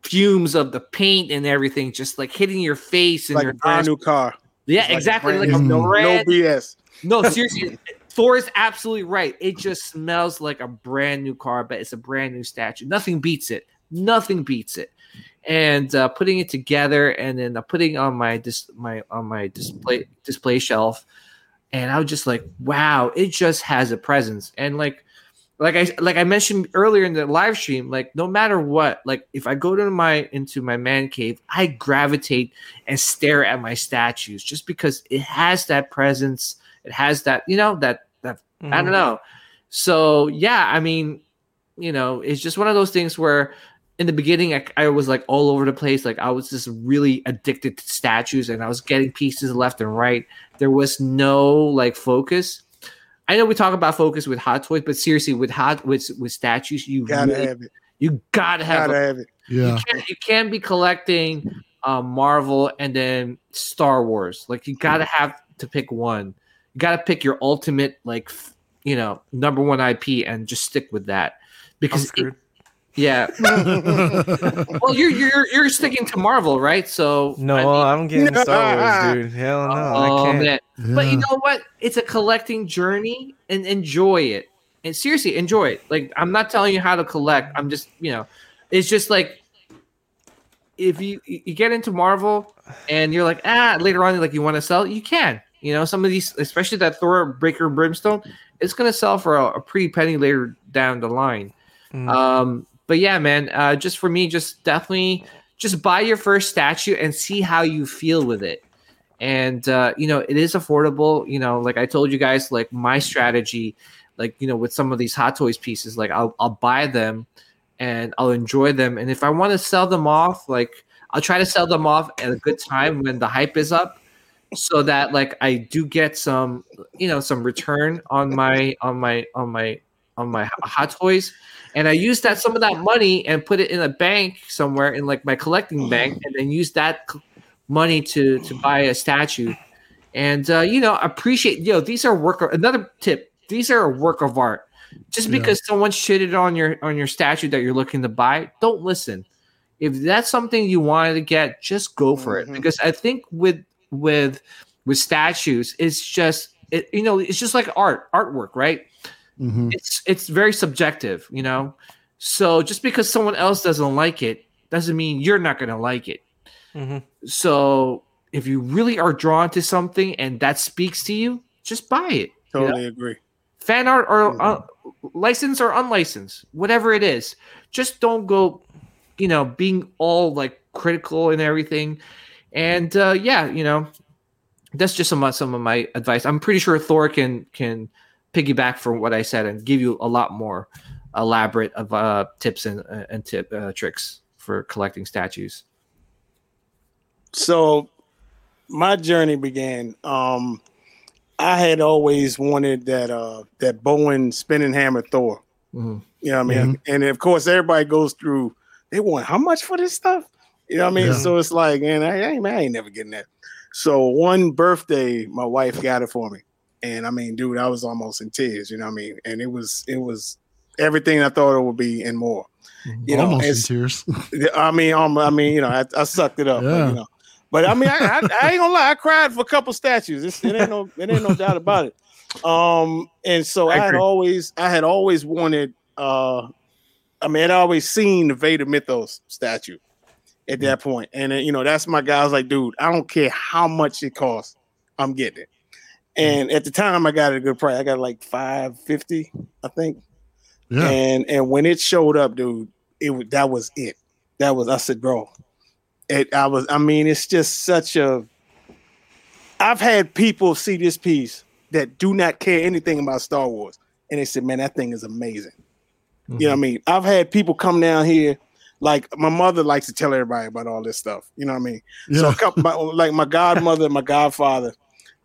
fumes of the paint and everything, just like hitting your face and like your a brand new car. Yeah, It's like a exactly. brand Like a new- No BS. no, seriously, Thor is absolutely right. It just smells like a brand new car, but it's a brand new statue. Nothing beats it. Nothing beats it. And uh, putting it together, and then uh, putting on my dis- my on my display display shelf, and I was just like, wow, it just has a presence. And like, like I like I mentioned earlier in the live stream, like no matter what, like if I go to my into my man cave, I gravitate and stare at my statues just because it has that presence. It has that, you know, that that I don't Mhm. know. So yeah, I mean, you know, it's just one of those things where in the beginning I, I was like all over the place. Like I was just really addicted to statues and I was getting pieces left and right. There was no like focus. I know we talk about focus with hot toys, but seriously, with hot with with statues, you Gotta really- have it. you gotta have Gotta a- have it. Yeah. you can't you can't be collecting um, Marvel and then Star Wars. Like you gotta have to pick one. You gotta pick your ultimate like you know number one IP and just stick with that I'm because it- screwed. Yeah. well, you're you're you're sticking to Marvel, right? So No, I mean- I'm getting Star Wars, dude. Hell no, I oh can't. man. But you know what? It's a collecting journey and enjoy it. And seriously, enjoy it. Like I'm not telling you how to collect. I'm just, you know, it's just like if you you get into Marvel and you're like, ah, later on, like you want to sell, you can. You know, some of these, especially that Thor Breaker Brimstone, it's gonna sell for a, a pretty penny later down the line. Mm. Um, but yeah, man, uh, just for me, just definitely just buy your first statue and see how you feel with it. And uh, you know, it is affordable. You know, like I told you guys, like my strategy, like you know, with some of these Hot Toys pieces, like I'll I'll buy them and I'll enjoy them. And if I want to sell them off, like I'll try to sell them off at a good time when the hype is up, so that like I do get some, you know, some return on my on my on my on my Hot Toys and I used that some of that money and put it in a bank somewhere in like my collecting bank, and then use that money to to buy a statue, and uh, you know appreciate. Yo, these are work. Of, another tip: these are a work of art. Just Yeah. because someone shitted on your on your statue that you're looking to buy, don't listen. If that's something you wanted to get, just go for it. Mhm. Because I think with with with statues, it's just it, you know it's just like art artwork, right? Mhm. it's it's very subjective, you know. So just because someone else doesn't like it doesn't mean you're not going to like it. Mhm. So if you really are drawn to something and that speaks to you, just buy it. you know? Totally agree. Fan art or uh, licensed or unlicensed, whatever it is, just don't go, you know, being all like critical and everything. And uh, yeah, you know, that's just some some of my advice. I'm pretty sure Thor can can piggyback from what I said and give you a lot more elaborate of uh, tips and uh, and tip uh, tricks for collecting statues. So my journey began. Um, I had always wanted that uh that Bowen spinning hammer Thor. Mhm. You know what I mean? And of course, everybody goes through. They want how much for this stuff? You know what I mean? Yeah. So it's like, and I, I, ain't- I ain't never getting that. So one birthday, my wife got it for me, and I mean, dude, I was almost in tears. You know what I mean? And it was it was everything I thought it would be and more. You know, Almost in tears. I mean, um, I mean, you know, I, I sucked it up. But, you know, but I mean, I, I, I ain't gonna lie, I cried for a couple statues. It's, it ain't no, it ain't no doubt about it. Um, and so I I, had always, I had always wanted. uh I mean, I'd always seen the Vader Mythos statue at that point, and uh, you know, that's my guy. I was like, dude, I don't care how much it costs, I'm getting it. And at the time, I got it a good price. I got like five fifty, I think. Yeah. And and when it showed up, dude, it that was it. That was I said, bro. It I was I mean, it's just such a I've had people see this piece that do not care anything about Star Wars. And they said, man, that thing is amazing. You know what I mm-hmm. mean? I've had people come down here, like my mother likes to tell everybody about all this stuff. You know what I mean? So Yeah. a couple, my, like my godmother, my godfather,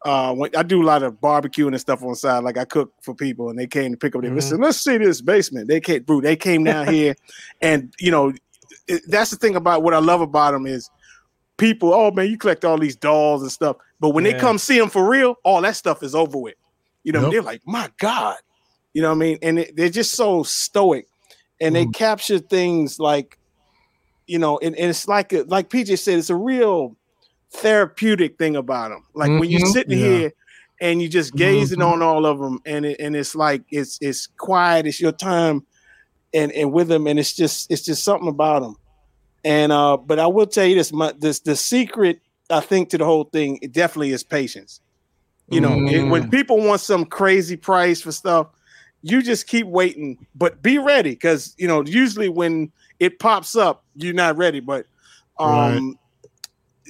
uh, when, I do a lot of barbecuing and stuff on the side. Like I cook for people, and they came to pick up their. Said, Let's see this basement. They came, bro. They came down here, and you know, it, that's the thing about what I love about them is people. Oh man, you collect all these dolls and stuff, but when they come see them for real, all that stuff is over with. You know, Yep. they're like, my God, you know what I mean? And it, they're just so stoic, and they Mhm. capture things like, you know, and, and it's like a, like PJ said, it's a real therapeutic thing about them. Like when you're sitting Yeah. here and you just gazing Mhm. on all of them, and it, and it's like it's it's quiet, it's your time, and and with them, and it's just it's just something about them. And uh, but I will tell you this, my this the secret I think to the whole thing it definitely is patience. You know, it- when Mm. people want some crazy price for stuff, you just keep waiting, but be ready because you know usually when it pops up, you're not ready. But um,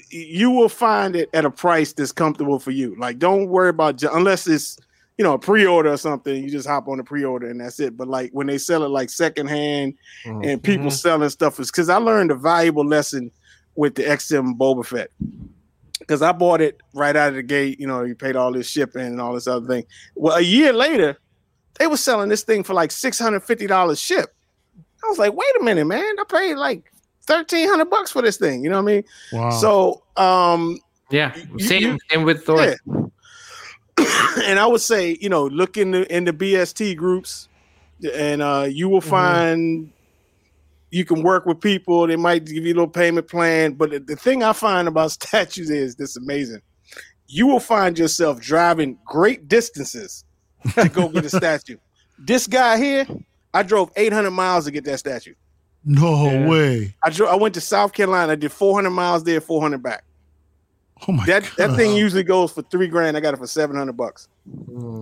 you will find it at a price that's comfortable for you. Like, don't worry about unless it's you know a pre-order or something. You just hop on the pre-order and that's it. But like when they sell it like secondhand and people Mhm. selling stuff is because I learned a valuable lesson with the XM Boba Fett. Because I bought it right out of the gate, you know, you paid all this shipping and all this other thing. Well, a year later, they were selling this thing for like six hundred fifty dollars ship. I was like, wait a minute, man! I paid like thirteen hundred bucks for this thing. You know what I mean? Wow. So, um, Yeah, same you- same with Thor. yeah. and I would say, you know, look in the in the BST groups, and uh, you will find you can work with people. They might give you a little payment plan. But the, the thing I find about statues is this amazing. You will find yourself driving great distances to go get a statue. This guy here, I drove 800 miles to get that statue. No Yeah. way. I drove, I went to South Carolina. I did 400 miles there, 400 back. Oh my god. That that thing usually goes for three grand. I got it for 700 bucks.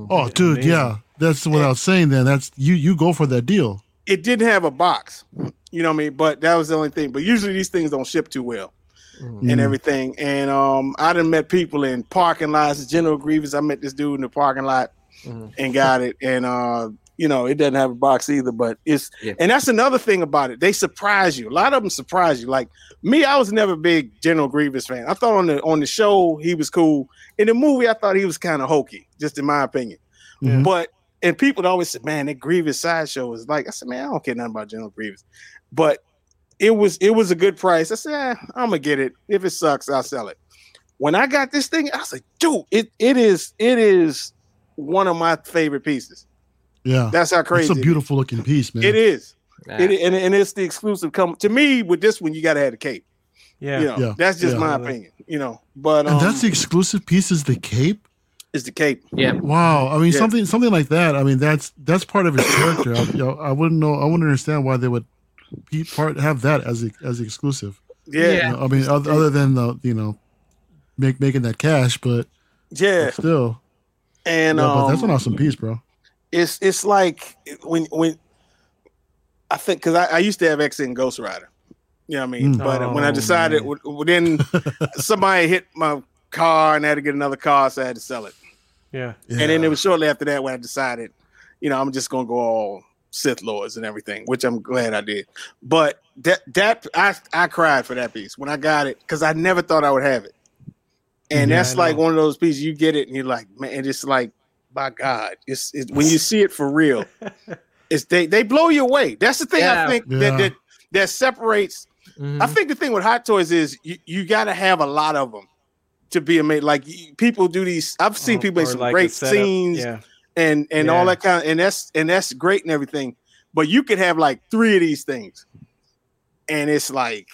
Oh, dude, Amazing. yeah. That's what I was saying. Then that's you. You go for that deal. it didn't have a box, you know what I mean? But that was the only thing. But usually these things don't ship too well and Mm. everything. And um, I done met people in parking lots. General Grievous, I met this dude in the parking lot Mhm. and got it. And uh, you know, it doesn't have a box either. But it's Yeah. and that's another thing about it. They surprise you. A lot of them surprise you. Like me, I was never a big General Grievous fan. I thought on the on the show he was cool. In the movie, I thought he was kind of hokey, just in my opinion. Mhm. But and people always said, "Man, that Grievous sideshow is like." I said, "Man, I don't care nothing about General Grievous," but it was it was a good price. I said, eh, "I'm gonna get it. If it sucks, I'll sell it." When I got this thing, I was like, "Dude, it it is it is one of my favorite pieces." Yeah. That's how crazy It's a it is. beautiful looking piece, man. It is. Yeah. It, and, and it's the exclusive. Come to me with this one, you gotta have the cape. Yeah. You know, Yeah. that's just Yeah. my opinion. You know, but um, And that's the exclusive piece is the cape. is the cape. yeah. Wow. I mean, Yeah. something something like that. I mean, that's that's part of his character. I, you know, I wouldn't know. I wouldn't understand why they would be part have that as a, as exclusive. Yeah, Yeah. You know, I mean, other, other than the you know, make making that cash, but yeah. still, And yeah, but that's um, an awesome piece, bro. It's it's like when when I think because I, I used to have XM Ghost Rider, you know what I mean. Mm. But when I Oh, decided, man. w- then somebody hit my car and I had to get another car, so I had to sell it. Yeah. And then it was shortly after that when I decided, you know, I'm just gonna go all Sith Lords and everything, which I'm glad I did. But that that I I cried for that piece when I got it because I never thought I would have it. And Yeah, that's like one of those pieces you get it and you're like, man, it's like, by God, it's, it's when you see it for real, it's they they blow you away. That's the thing I think Yeah. that, that that separates Mhm. I think the thing with hot toys is you, you got to have a lot of them to be a mate. Like people do these. I've seen Or- people make some like great scenes Yeah. and and all that kind of, and that's and that's great and everything. But you could have like three of these things, and it's like,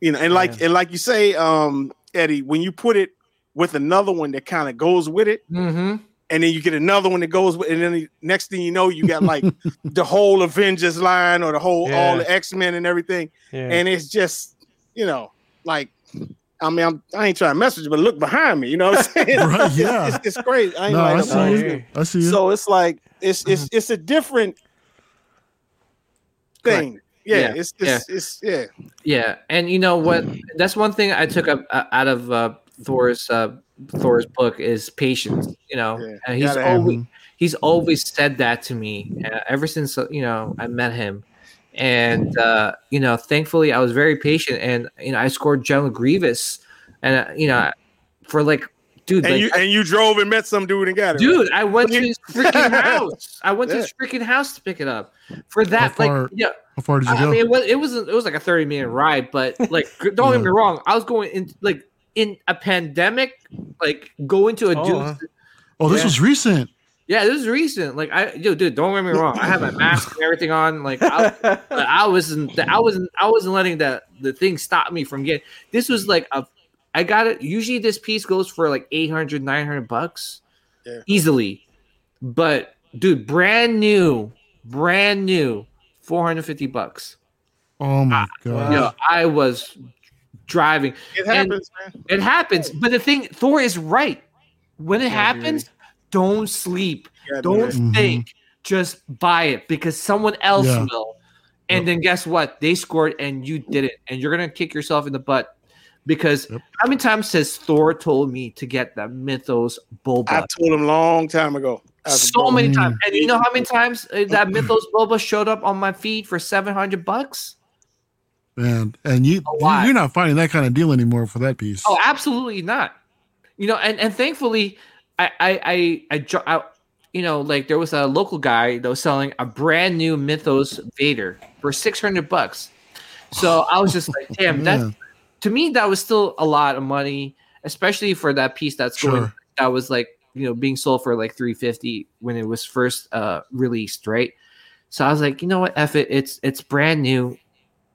you know, and like Yeah. and like you say, um, Eddie, when you put it with another one that kind of goes with it, Mhm. And then you get another one that goes with, and then the next thing you know, you got like the whole Avengers line or the whole all the X Men and everything Yeah. and it's just you know like I mean I'm, I ain't trying to message, but look behind me. You know what I'm saying? Right, yeah. it's, it's crazy. I ain't No, I see you. I see you. so it's like it's it's it's a different thing. Yeah, Yeah, it's it's it's yeah. Yeah, and you know what? That's one thing I took up uh, out of uh, Thor's uh, Thor's book is patience. You know, Yeah, and he's gotta always he's always said that to me uh, ever since uh, you know I met him, and uh, you know, thankfully I was very patient, and you know I scored General Grievous, and uh, you know, for like, dude, And like, you and you drove and met some dude and got it. dude, I went to But his freaking house. I went to his freaking house to pick it up for that. far- Like, yeah, How far did you I go? mean, it was it was it was like a thirty minute ride, but like, don't get me wrong, I was going in like in a pandemic, like going to a Oh, dude. huh. oh, this yeah. was recent. Yeah, this is recent. Like, I dude, dude, don't get me wrong, I have my mask and everything on. Like, I, I wasn't, I wasn't, I wasn't letting that the thing stop me from getting. This was like a, I got it. Usually, this piece goes for like 800, 900 bucks, Yeah. easily. But dude, brand new, brand new, four hundred fifty bucks. Oh my god. Yo, I was driving. It And- happens, man. It happens, but the thing, Thor is right. When it Yeah, happens, don't sleep. You gotta do Don't that. Mhm. think. just buy it because someone else Yeah. will. And Yep. then guess what? They scored and you didn't. And you're gonna kick yourself in the butt because Yep. how many times has Thor told me to get that Mythos Boba? I told him long time ago. So many Mm. times. And you know how many times uh, that Mythos Boba showed up on my feed for seven hundred bucks? Man, and you you're not finding that kind of deal anymore for that piece. Oh, absolutely not. You know, and and thankfully, I I I, I, I you know, like there was a local guy that was selling a brand new Mythos Vader for six hundred bucks. So I was just like, damn, that's Man. to me that was still a lot of money, especially for that piece that's going Sure. that was like you know being sold for like 350 when it was first uh released right so i was like you know what F it it's it's brand new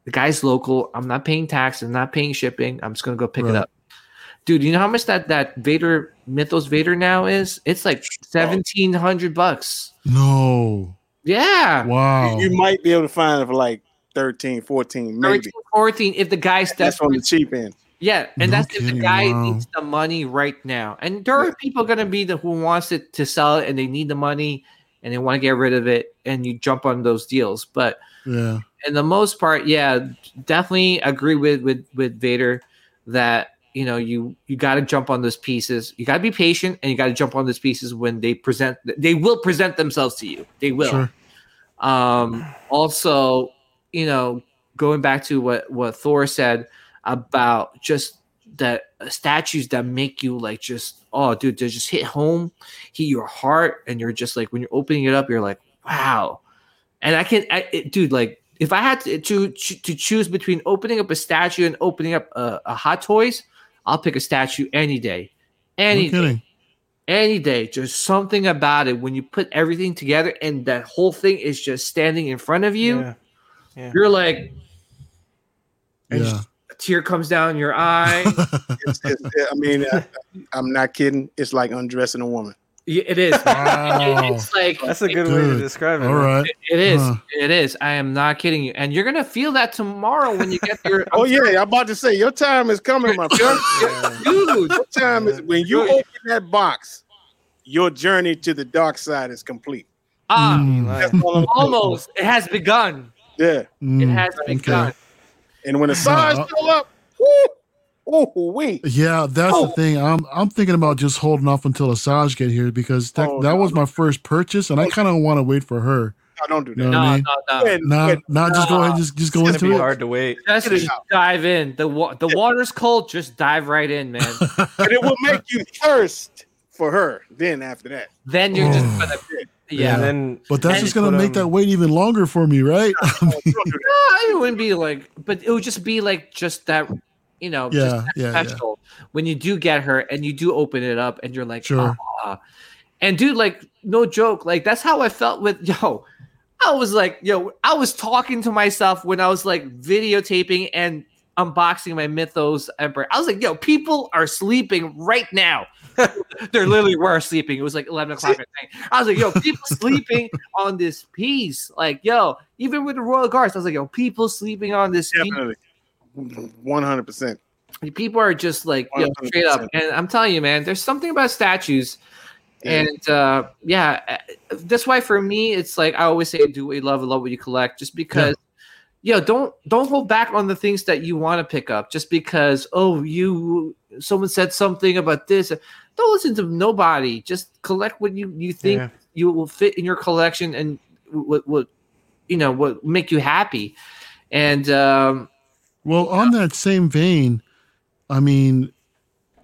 the guy's local i'm not paying tax i'm not paying shipping i'm just gonna go pick it up dude you know how much that that vader mythos vader now is it's like 1700 bucks No. yeah Wow. You might be able to find it for like 13, 14, maybe. 13, 14 if the guy's That's on the cheap end. Yeah, and No that's if the guy wow. needs the money right now. And there are people gonna be the who wants it to sell it and they need the money and they want to get rid of it and you jump on those deals. But yeah. In the most part, yeah, definitely agree with with with Vader that you know you you got to jump on those pieces. You got to be patient and you got to jump on those pieces when they present. They will present themselves to you. They will. Sure. Um, also, you know, going back to what what Thor said about just that uh, statues that make you like just oh, dude, they just hit home, hit your heart, and you're just like when you're opening it up, you're like, wow. And I can, I, it, dude, like if I had to, to to choose between opening up a statue and opening up a, a Hot Toys, I'll pick a statue any day, any no day any day. Just something about it when you put everything together and that whole thing is just standing in front of you. Yeah. You're like, and Yeah. a tear comes down your eye. It's, it's, I mean, I, I'm not kidding. It's like undressing a woman. Yeah, it is. Wow. It's like That's a good way to describe it. All man. right. it is. Huh. It is. I am not kidding you. And you're gonna feel that tomorrow when you get your. Oh yeah, I'm about to say your time is coming, my friend. Dude. Your time is when you open that box. Your journey to the dark side is complete. Ah, Mm, That's all I'm saying. almost. It has begun. Yeah, It mm, has begun. and when the signs Uh, show up, oh wait. Yeah, that's Oh. the thing. I'm I'm thinking about just holding off until Asajj get here because that, Oh, that no. was my first purchase, and I oh. kind of want to wait for her. No, don't do that. what I No, mean? no, no. When- Nah, nah, just go ahead, just just go It's into be it. hard to wait. Just Get it out. dive in. The wa- the water's cold. Just dive right in, man. and it will make you thirst for her. Then after that, then you're just gonna. Oh. Yeah. And then But that's And just gonna make make 'em- that wait even longer for me, right? don't. No, it wouldn't be like, but it would just be like just that, you know, yeah, just yeah, special yeah. when you do get her and you do open it up and you're like, sure. Ah. And dude, like, no joke, like that's how I felt with yo. I was like, yo, I was talking to myself when I was like videotaping and unboxing my Mythos Emperor. I was like, yo, people are sleeping right now. there literally were sleeping. It was like 11 o'clock at night. I was like, yo, people sleeping on this piece. Like, yo, even with the Royal Guards, I was like, yo, people sleeping on this Definitely. piece. 100%. People are just like yo, straight up. And I'm telling you, man, there's something about statues. Yeah. And uh, yeah, that's why for me, it's like I always say, do what you love, love what you collect, just because. Yeah. You know, don't don't hold back on the things that you want to pick up just because oh you someone said something about this. Don't listen to nobody. Just collect what you you think yeah. you will fit in your collection and what what you know what make you happy. And um, well, on that same vein, I mean,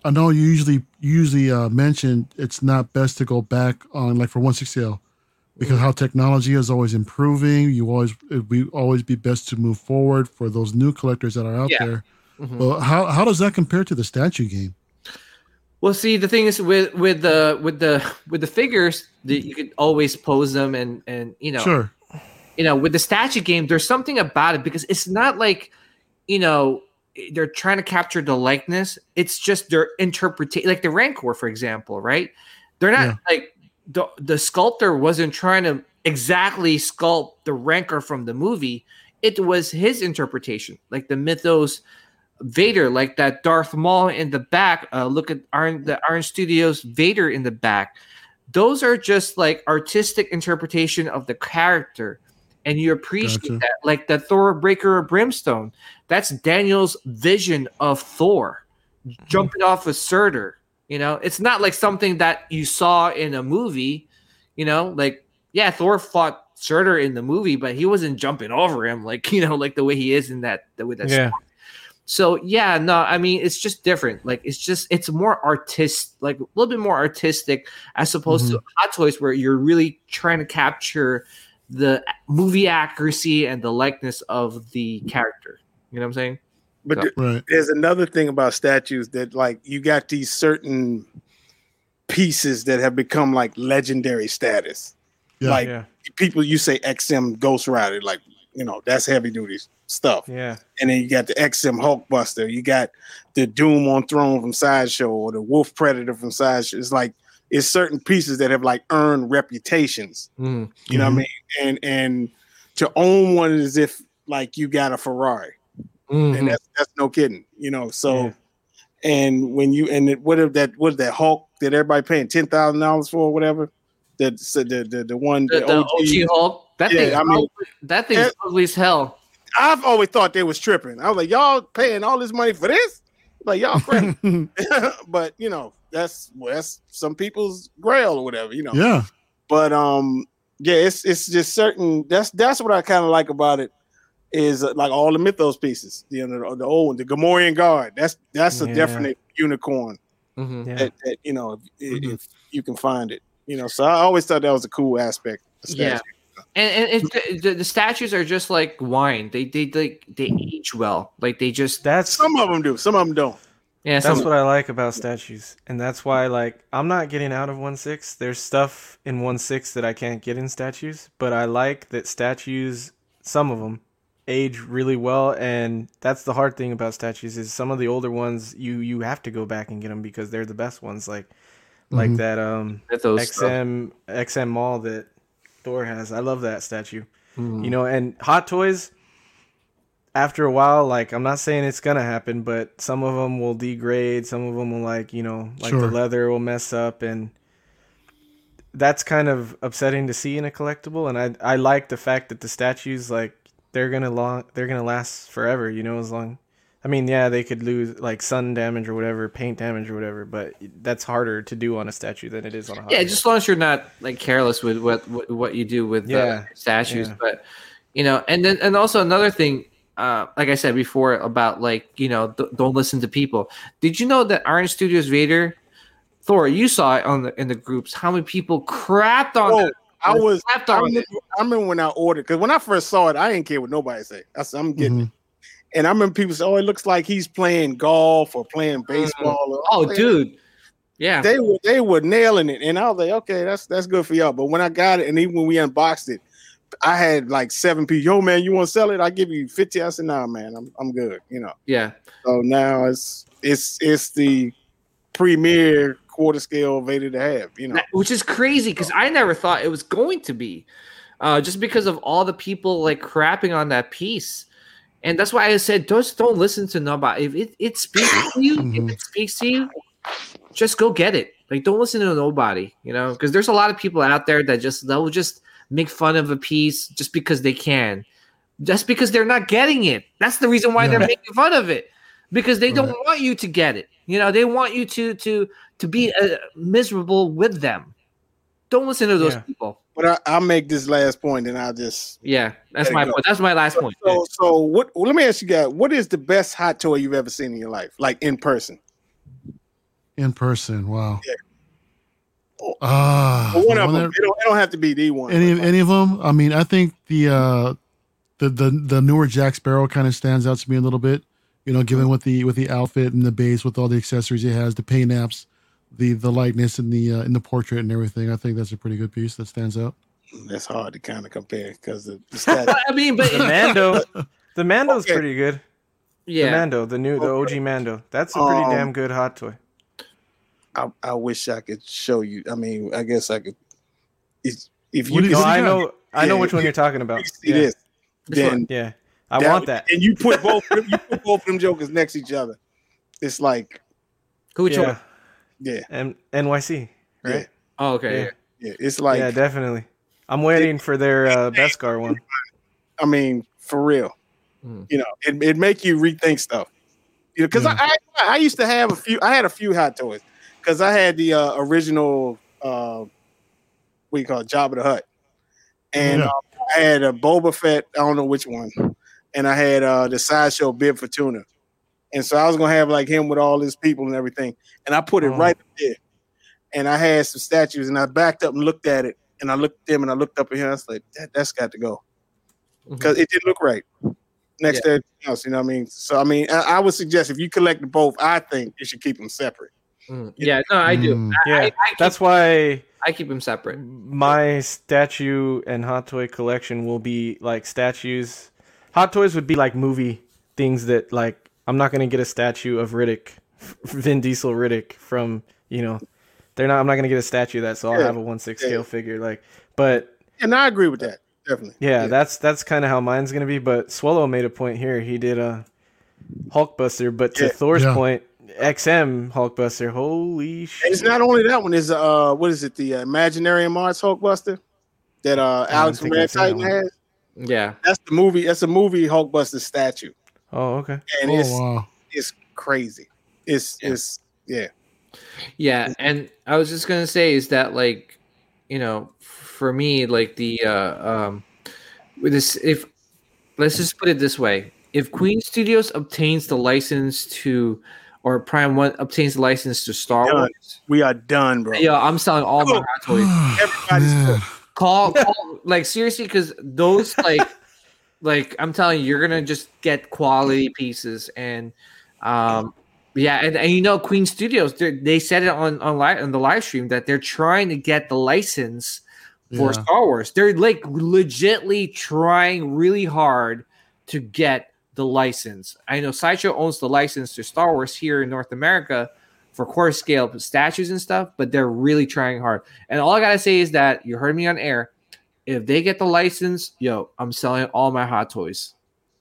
I know you usually usually uh, mention it's not best to go back on like for 160L because how technology is always improving. You always it we always be best to move forward for those new collectors that are out Yeah. there. mhm. Well, how how does that compare to the statue game? Well, see, the thing is with with the with the with the figures, that you could always pose them, and and you know, Sure. you know, with the statue game, there's something about it because it's not like, you know, they're trying to capture the likeness. It's just their interpretation, like the Rancor, for example, right? They're not Yeah. like the the sculptor wasn't trying to exactly sculpt the Rancor from the movie. It was his interpretation, like the mythos Vader, like that Darth Maul in the back. Uh, look at Iron, the Iron Studios Vader in the back. those are just like artistic interpretation of the character and you appreciate Gotcha. that like the thor breaker of brimstone that's daniel's vision of thor mm-hmm. jumping off of surtur you know it's not like something that you saw in a movie you know like yeah thor fought surtur in the movie but he wasn't jumping over him like you know like the way he is in that the way that Yeah. so yeah, no, I mean it's just different. Like it's just it's more artist, like a little bit more artistic as opposed mm-hmm. to Hot Toys, where you're really trying to capture the movie accuracy and the likeness of the character. You know what I'm saying? But Yeah. th- Right. there's another thing about statues that like you got these certain pieces that have become like legendary status. Yeah. Like yeah, people you say XM Ghost Rider, like you know, that's heavy duty stuff. yeah, And then you got the XM Hulkbuster, you got the Doom on Throne from Sideshow or the Wolf Predator from Sideshow. It's like it's certain pieces that have like earned reputations. Mhm. You know Mhm. what I mean? And and to own one is if like you got a Ferrari. Mhm. and that's that's no kidding, you know. So, Yeah. and when you and it, what if that what is that Hulk that everybody paying ten thousand dollars for or whatever? That so the, the the one The, the, the OG. OG Hulk, that Yeah, thing, I mean- that thing's Yeah. ugly as hell. I've always thought they was tripping. I was like, y'all paying all this money for this? Like y'all crazy. but you know, that's well, that's some people's grail or whatever, you know. yeah. But um, yeah, it's it's just certain. That's that's what I kind of like about it. Is uh, like all the mythos pieces, you know, the, the old one, the Gamorrean guard. That's that's a Yeah. definite unicorn. Mhm. yeah. that, that you know if, Mhm. if you can find it you know so i always thought that was a cool aspect of Yeah. And, and it, the, the statues are just like wine. They they they, they age well. Like they just That's some of them do some of them don't yeah. That's Some, what I like about statues, and that's why like I'm not getting out of one six. There's stuff in one six that I can't get in statues, but I like that statues, some of them, age really well, and that's the hard thing about statues is some of the older ones you you have to go back and get them because they're the best ones. Like like Mhm. that um mythos stuff. XM XM Maul that Thor has. I love that statue. Mhm. You know, and Hot Toys. After a while, like I'm not saying it's gonna happen, but some of them will degrade. Some of them will like you know, like Sure. the leather will mess up, and that's kind of upsetting to see in a collectible. And I I like the fact that the statues like they're gonna long they're gonna last forever. You know, as long. I mean, yeah, they could lose like sun damage or whatever, paint damage or whatever, but that's harder to do on a statue than it is on a Hot yeah, Toy. just as long as you're not like careless with what what, what you do with uh, Yeah, statues. yeah. But you know, and then and also another thing, uh, like I said before about like you know th- don't listen to people. Did you know that Iron Studios Vader, Thor? You saw it on the in the groups. How many people crapped on? oh i was crapped I on remember. I remember when i ordered because when i first saw it i didn't care what nobody said I said, i'm getting Mhm. and i remember people say oh it looks like he's playing golf or playing baseball or, Oh, man, dude. Yeah. they were they were nailing it and i was like okay that's that's good for y'all but when i got it and even when we unboxed it I had like seven people. Yo, man, you want to sell it? I give you fifty. I said, Nah, man, I'm I'm good. You know. yeah. So now it's it's it's the premier quarter scale Vader to have, you know. Which is crazy because I never thought it was going to be, uh, just because of all the people like crapping on that piece, and that's why I said just don't listen to nobody. If it, it speaks to you, if it speaks to you, just go get it. Like don't listen to nobody, you know, because there's a lot of people out there that just they'll just make fun of a piece just because they can, just because they're not getting it. That's the reason why they're making fun of it because they don't Right. want you to get it. You know, they want you to to to be uh, miserable with them. Don't listen to those Yeah. people. But I, I'll make this last point and I'll just Yeah, that's my point. That's my last point. so so what well, let me ask you guys, what is the best hot toy you've ever seen in your life? Like in person? In person. Wow. Yeah. Ah, Or one the of one them. that- It don't, it don't have to be the one. any but like- any of them? I mean, I think the uh, the the the newer Jack Sparrow kind of stands out to me a little bit. You know, given with the with the outfit and the base, with all the accessories he has, the paint apps, the the likeness in the uh, in the portrait and everything. I think that's a pretty good piece that stands out. that's hard to kind of compare because the, the stat I mean, but The Mando, the Mando's Okay. pretty good. The yeah, Mando, the new, the OG Mando. That's a pretty Um, damn good hot toy. I, I wish I could show you. I mean, I guess I could. If, if you do you- No, I got? know, I know which one you- you're talking about. see Yeah, this, This then yeah. I want that. And you put both you put both of them jokers next to each other. It's like, Which yeah. one? yeah, And NYC, right? Oh, okay. Yeah. Yeah. Yeah, it's like yeah, definitely. I'm waiting for their uh, Beskar one. I mean, for real. Mm. You know, it it make you rethink stuff. You know, because Yeah. I, I I used to have a few. I had a few hot toys because I had the uh, original. Uh, what do you call it, Jabba the Hutt, and Yeah. uh, I had a Boba Fett. I don't know which one, and I had uh, the sideshow Bib Fortuna, and so I was gonna have like him with all his people and everything, and I put it Oh. right there, and I had some statues, and I backed up and looked at it, and I looked at them, and I looked up at him, and I was like, that, that's got to go because it didn't look right next to everything else. You know what I mean? So I mean, I, I would suggest if you collect both, I think you should keep them separate. Mm. Yeah, no, I do. Mm. I, Yeah, I, I, keep, That's why I keep them separate. my statue and hot toy collection will be like statues. Hot toys would be like movie things that like I'm not gonna get a statue of Riddick, Vin Diesel Riddick from you know, they're not. I'm not gonna get a statue of that, so I'll have a one six Yeah. scale figure. Like, but And I agree with that. Definitely. yeah, that's that's kind of how mine's gonna be. But Swallow made a point here. He did a Hulkbuster, but to Yeah. Thor's Yeah. point, XM Hulkbuster. Holy shit! it's not only that one. Is uh, what is it? The uh, Imaginary Mars Hulkbuster that uh Alex from think Red I've seen that Titan has. Yeah. That's the movie. That's a movie Hulkbuster statue, Oh, okay. and Oh it's wow. it's crazy. It's Yeah. it's yeah. Yeah, and I was just gonna say is that like, you know, for me, like the uh um with this if let's just put it this way. If Queen Studios obtains the license to or Prime One obtains the license to Star Done. Wars, We are done, bro. yeah, I'm selling all my hot toys. Everybody's Man. Call, call like seriously, because those like like I'm telling you, you're gonna just get quality pieces and um yeah, and, and you know Queen Studios they they said it on on, li- on the live stream that they're trying to get the license for Yeah. Star Wars. They're like legitly trying really hard to get the license. I know Sideshow owns the license to Star Wars here in North America for core scale statues and stuff, but they're really trying hard. And all I gotta say is that you heard me on air. If they get the license, yo, I'm selling all my hot toys.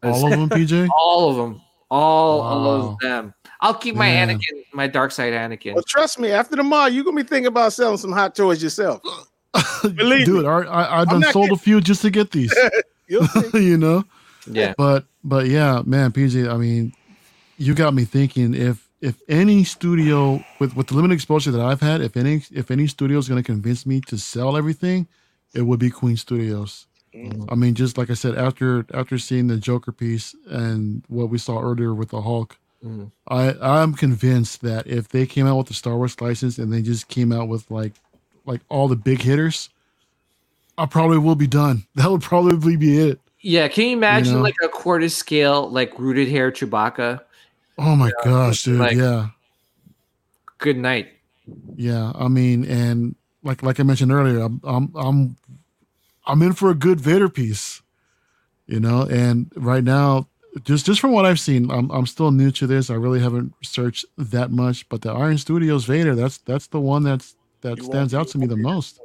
All of them, PJ. all of them, all Wow. of them. I'll keep my Man. Anakin, my dark side Anakin. Well, trust me. After the Maul, you're gonna be thinking about selling some hot toys yourself. Believe Dude, I, I, I've I'm done not sold a few just to get these. You'll see. you know. Yeah, But but yeah, man, PJ. I mean, you got me thinking. If if any studio with with the limited exposure that I've had, if any if any studio is going to convince me to sell everything, it would be Queen Studios. Mhm. I mean, just like I said, after after seeing the Joker piece and what we saw earlier with the Hulk, Mhm. I I'm convinced that if they came out with the Star Wars license and they just came out with like like all the big hitters, I probably will be done. That would probably be it. Yeah. Can you imagine know? like a quarter scale, like rooted hair Chewbacca? Oh my gosh, dude! like- yeah, Good night. yeah. I mean, and like like I mentioned earlier, I'm I'm I'm I'm in for a good Vader piece, you know. And right now, just just from what I've seen, I'm I'm still new to this. I really haven't searched that much, but the Iron Studios Vader, that's that's the one that's that You stands out to me the most.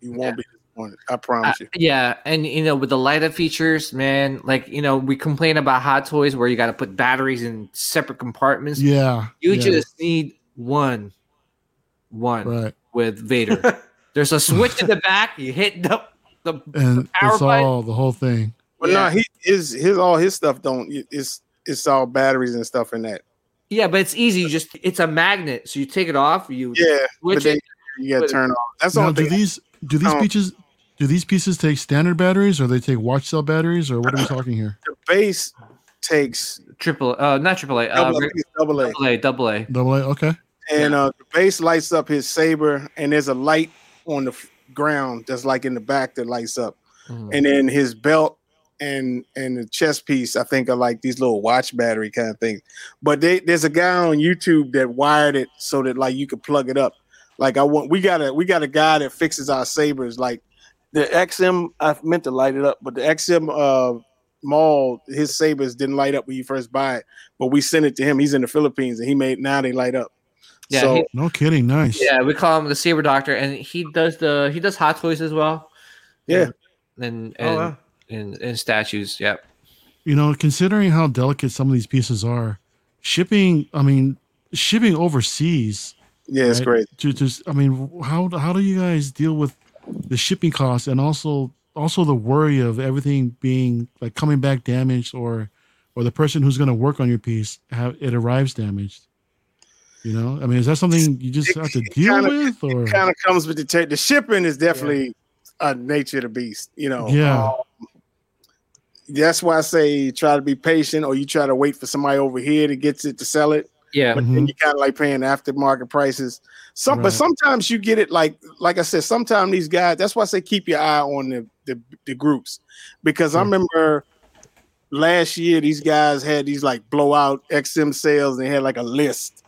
You won't Yeah. be disappointed. I Uh, promise you. yeah, and you know, with the light up features, man, like you know, we complain about hot toys where you got to put batteries in separate compartments. Yeah, you yeah, just need one, one right, with Vader. There's a switch in the back. You hit the the and power it's button. all the whole thing. But yeah. no, he is his all his stuff don't. It's it's all batteries and stuff in that. yeah, but it's easy. You just it's a magnet, so you take it off. You Yeah, but then it. you gotta turn off. That's the Now, only do these do these Oh. Pieces do these pieces take standard batteries or they take watch cell batteries or what are we talking here? The base takes Triple, uh, not triple A, uh, double, I think it's double A, double A, double A. Double A, okay. and uh, the base lights up his saber, and there's a light on the f- ground that's like in the back that lights up, Mhm. and then his belt and and the chest piece I think are like these little watch battery kind of things. But they, there's a guy on YouTube that wired it so that like you could plug it up. Like I want, we got a we got a guy that fixes our sabers. Like the XM, I meant to light it up, but the XM uh Maul, his sabers didn't light up when you first buy it. But we sent it to him. He's in the Philippines, and he made now they light up. Yeah, so he- No kidding. Nice. Yeah, we call him the Saber Doctor, and he does the he does hot toys as well. Yeah. and Oh, and wow. and, and statues. Yep. You know, considering how delicate some of these pieces are, shipping, I mean, shipping overseas Yeah, it's Right. crazy. Ju- Just, I mean, how how do you guys deal with the shipping costs and also also the worry of everything being like coming back damaged or or the person who's going to work on your piece have it arrives damaged? You know, I mean, is that something you just It- have to deal kinda- with, or Kind of comes with the ta- the shipping is definitely a nature of the beast. You know. Yeah. Um, that's why I say try to be patient, or you try to wait for somebody over here to get it to sell it. Yeah. but then you kind of like paying aftermarket prices. Some, but sometimes you get it like, like I said, sometimes these guys. That's why I say keep your eye on the the, the groups, because I remember last year these guys had these like blowout XM sales. And they had like a list.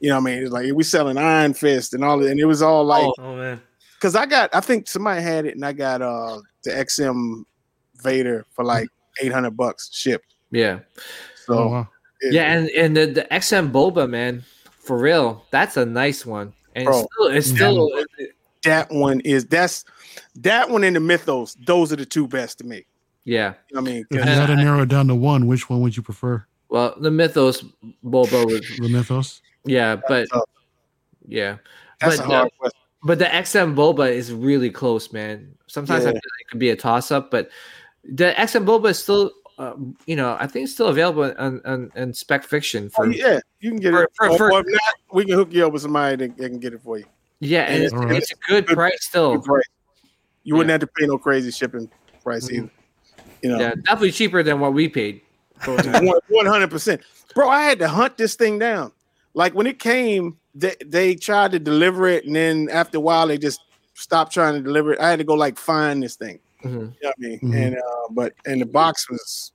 You know what I mean? It's like we selling Iron Fist and all, that, and it was all like Oh. Oh man. because I got, I think somebody had it, and I got uh the XM Vader for like eight hundred bucks shipped. Yeah. So oh, wow. It- Yeah, and and the, the XM Boba man, for real, that's a nice one. And Bro. it's still, it's still that one is that's that one in the mythos. Those are the two best to me. yeah. I mean, If you had to narrow it down to one, which one would you prefer? Well, the Mythos Boba was The Mythos. yeah, but tough. yeah, that's but a hard the, question. but the XM Boba is really close, man. Sometimes I feel like it could be a toss up, but the XM Boba is still, uh, you know, I think it's still available on on, on Spec Fiction Oh, for yeah, you can get for- it. for- Or- for- or if not, we can hook you up with somebody that, that can get it for you. yeah, and it's, All right. it's a good Good- price still. Good price. You wouldn't Yeah. have to pay no crazy shipping price Mhm. either. You know, Yeah, definitely cheaper than what we paid. one hundred percent, bro. I had to hunt this thing down. Like when it came, they, they tried to deliver it, and then after a while, they just stopped trying to deliver it. I had to go like find this thing. Mhm. You know what I mean? Mhm. And uh, but and the box was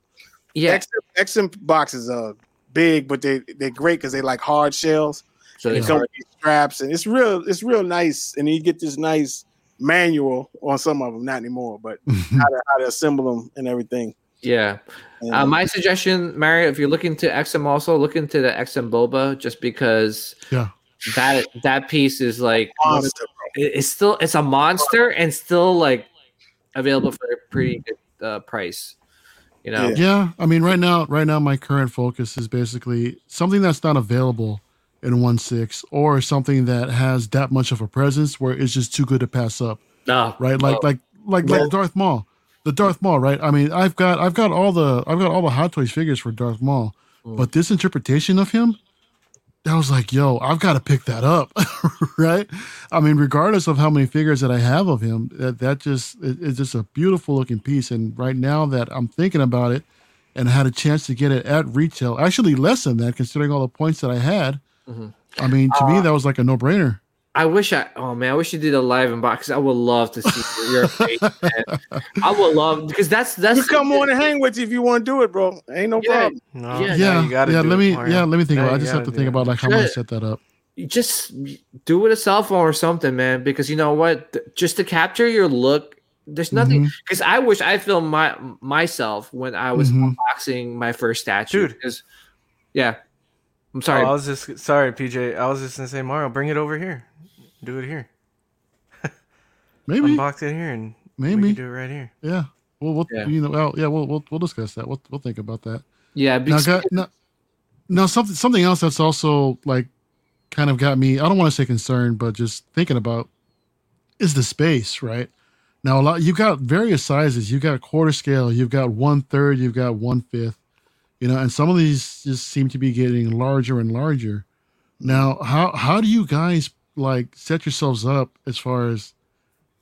Yeah, XM, XM boxes are big, but they they're great because they like hard shells. so They it's come with these straps, and it's real it's real nice. And you get this nice manual on some of them, not anymore, but how to how to assemble them and everything. Yeah. And, Uh, my suggestion, Mario, if you're looking to XM, also look into the XM Boba, just because Yeah. that that piece is like monster, it- it's still it's a monster and still like available for a pretty good uh, price. You know, Yeah. Yeah, I mean, right now, right now, my current focus is basically something that's not available in one six, or something that has that much of a presence where it's just too good to pass up. no, Right, like Oh. like like Yeah. like Darth Maul, the Darth Maul. Right. I mean, I've got I've got all the I've got all the Hot Toys figures for Darth Maul, Mm. but this interpretation of him, I was like, yo, I've got to pick that up. right. I mean, regardless of how many figures that I have of him, that that just is just a beautiful looking piece. And right now that I'm thinking about it, and had a chance to get it at retail, actually less than that, considering all the points that I had. Mhm. I mean, to me, that was like a no brainer. I wish I. Oh man, I wish you did a live unbox. I would love to see your face. Man. I would love because that's that's we come on and hang with you if you want to do it, bro. Ain't no Yeah. problem. No, Yeah. yeah, you yeah. Let me, Mario. yeah, let me think Now about. it. I just have gotta think it. about like how I'm gonna set that up. You just do it with a cell phone or something, man. Because you know what, just to capture your look. There's nothing because I wish I filmed my myself when I was Mhm. unboxing my first statue. Dude. because yeah, I'm Oh, sorry. I was just sorry, PJ. I was just gonna say, Mario, bring it over here. Do it here. Maybe, Unbox it here, and we maybe, can do it right here. yeah. Well, we'll Yeah. you know, well, yeah, we'll we'll we'll discuss that. We'll we'll think about that. yeah, Now, got, now, now something something else that's also like kind of got me. I don't want to say concerned, but just thinking about is the space right now. A lot you've got various sizes. You've got a quarter scale. You've got one third. You've got one fifth. You know, and some of these just seem to be getting larger and larger. Now, how how do you guys like set yourselves up as far as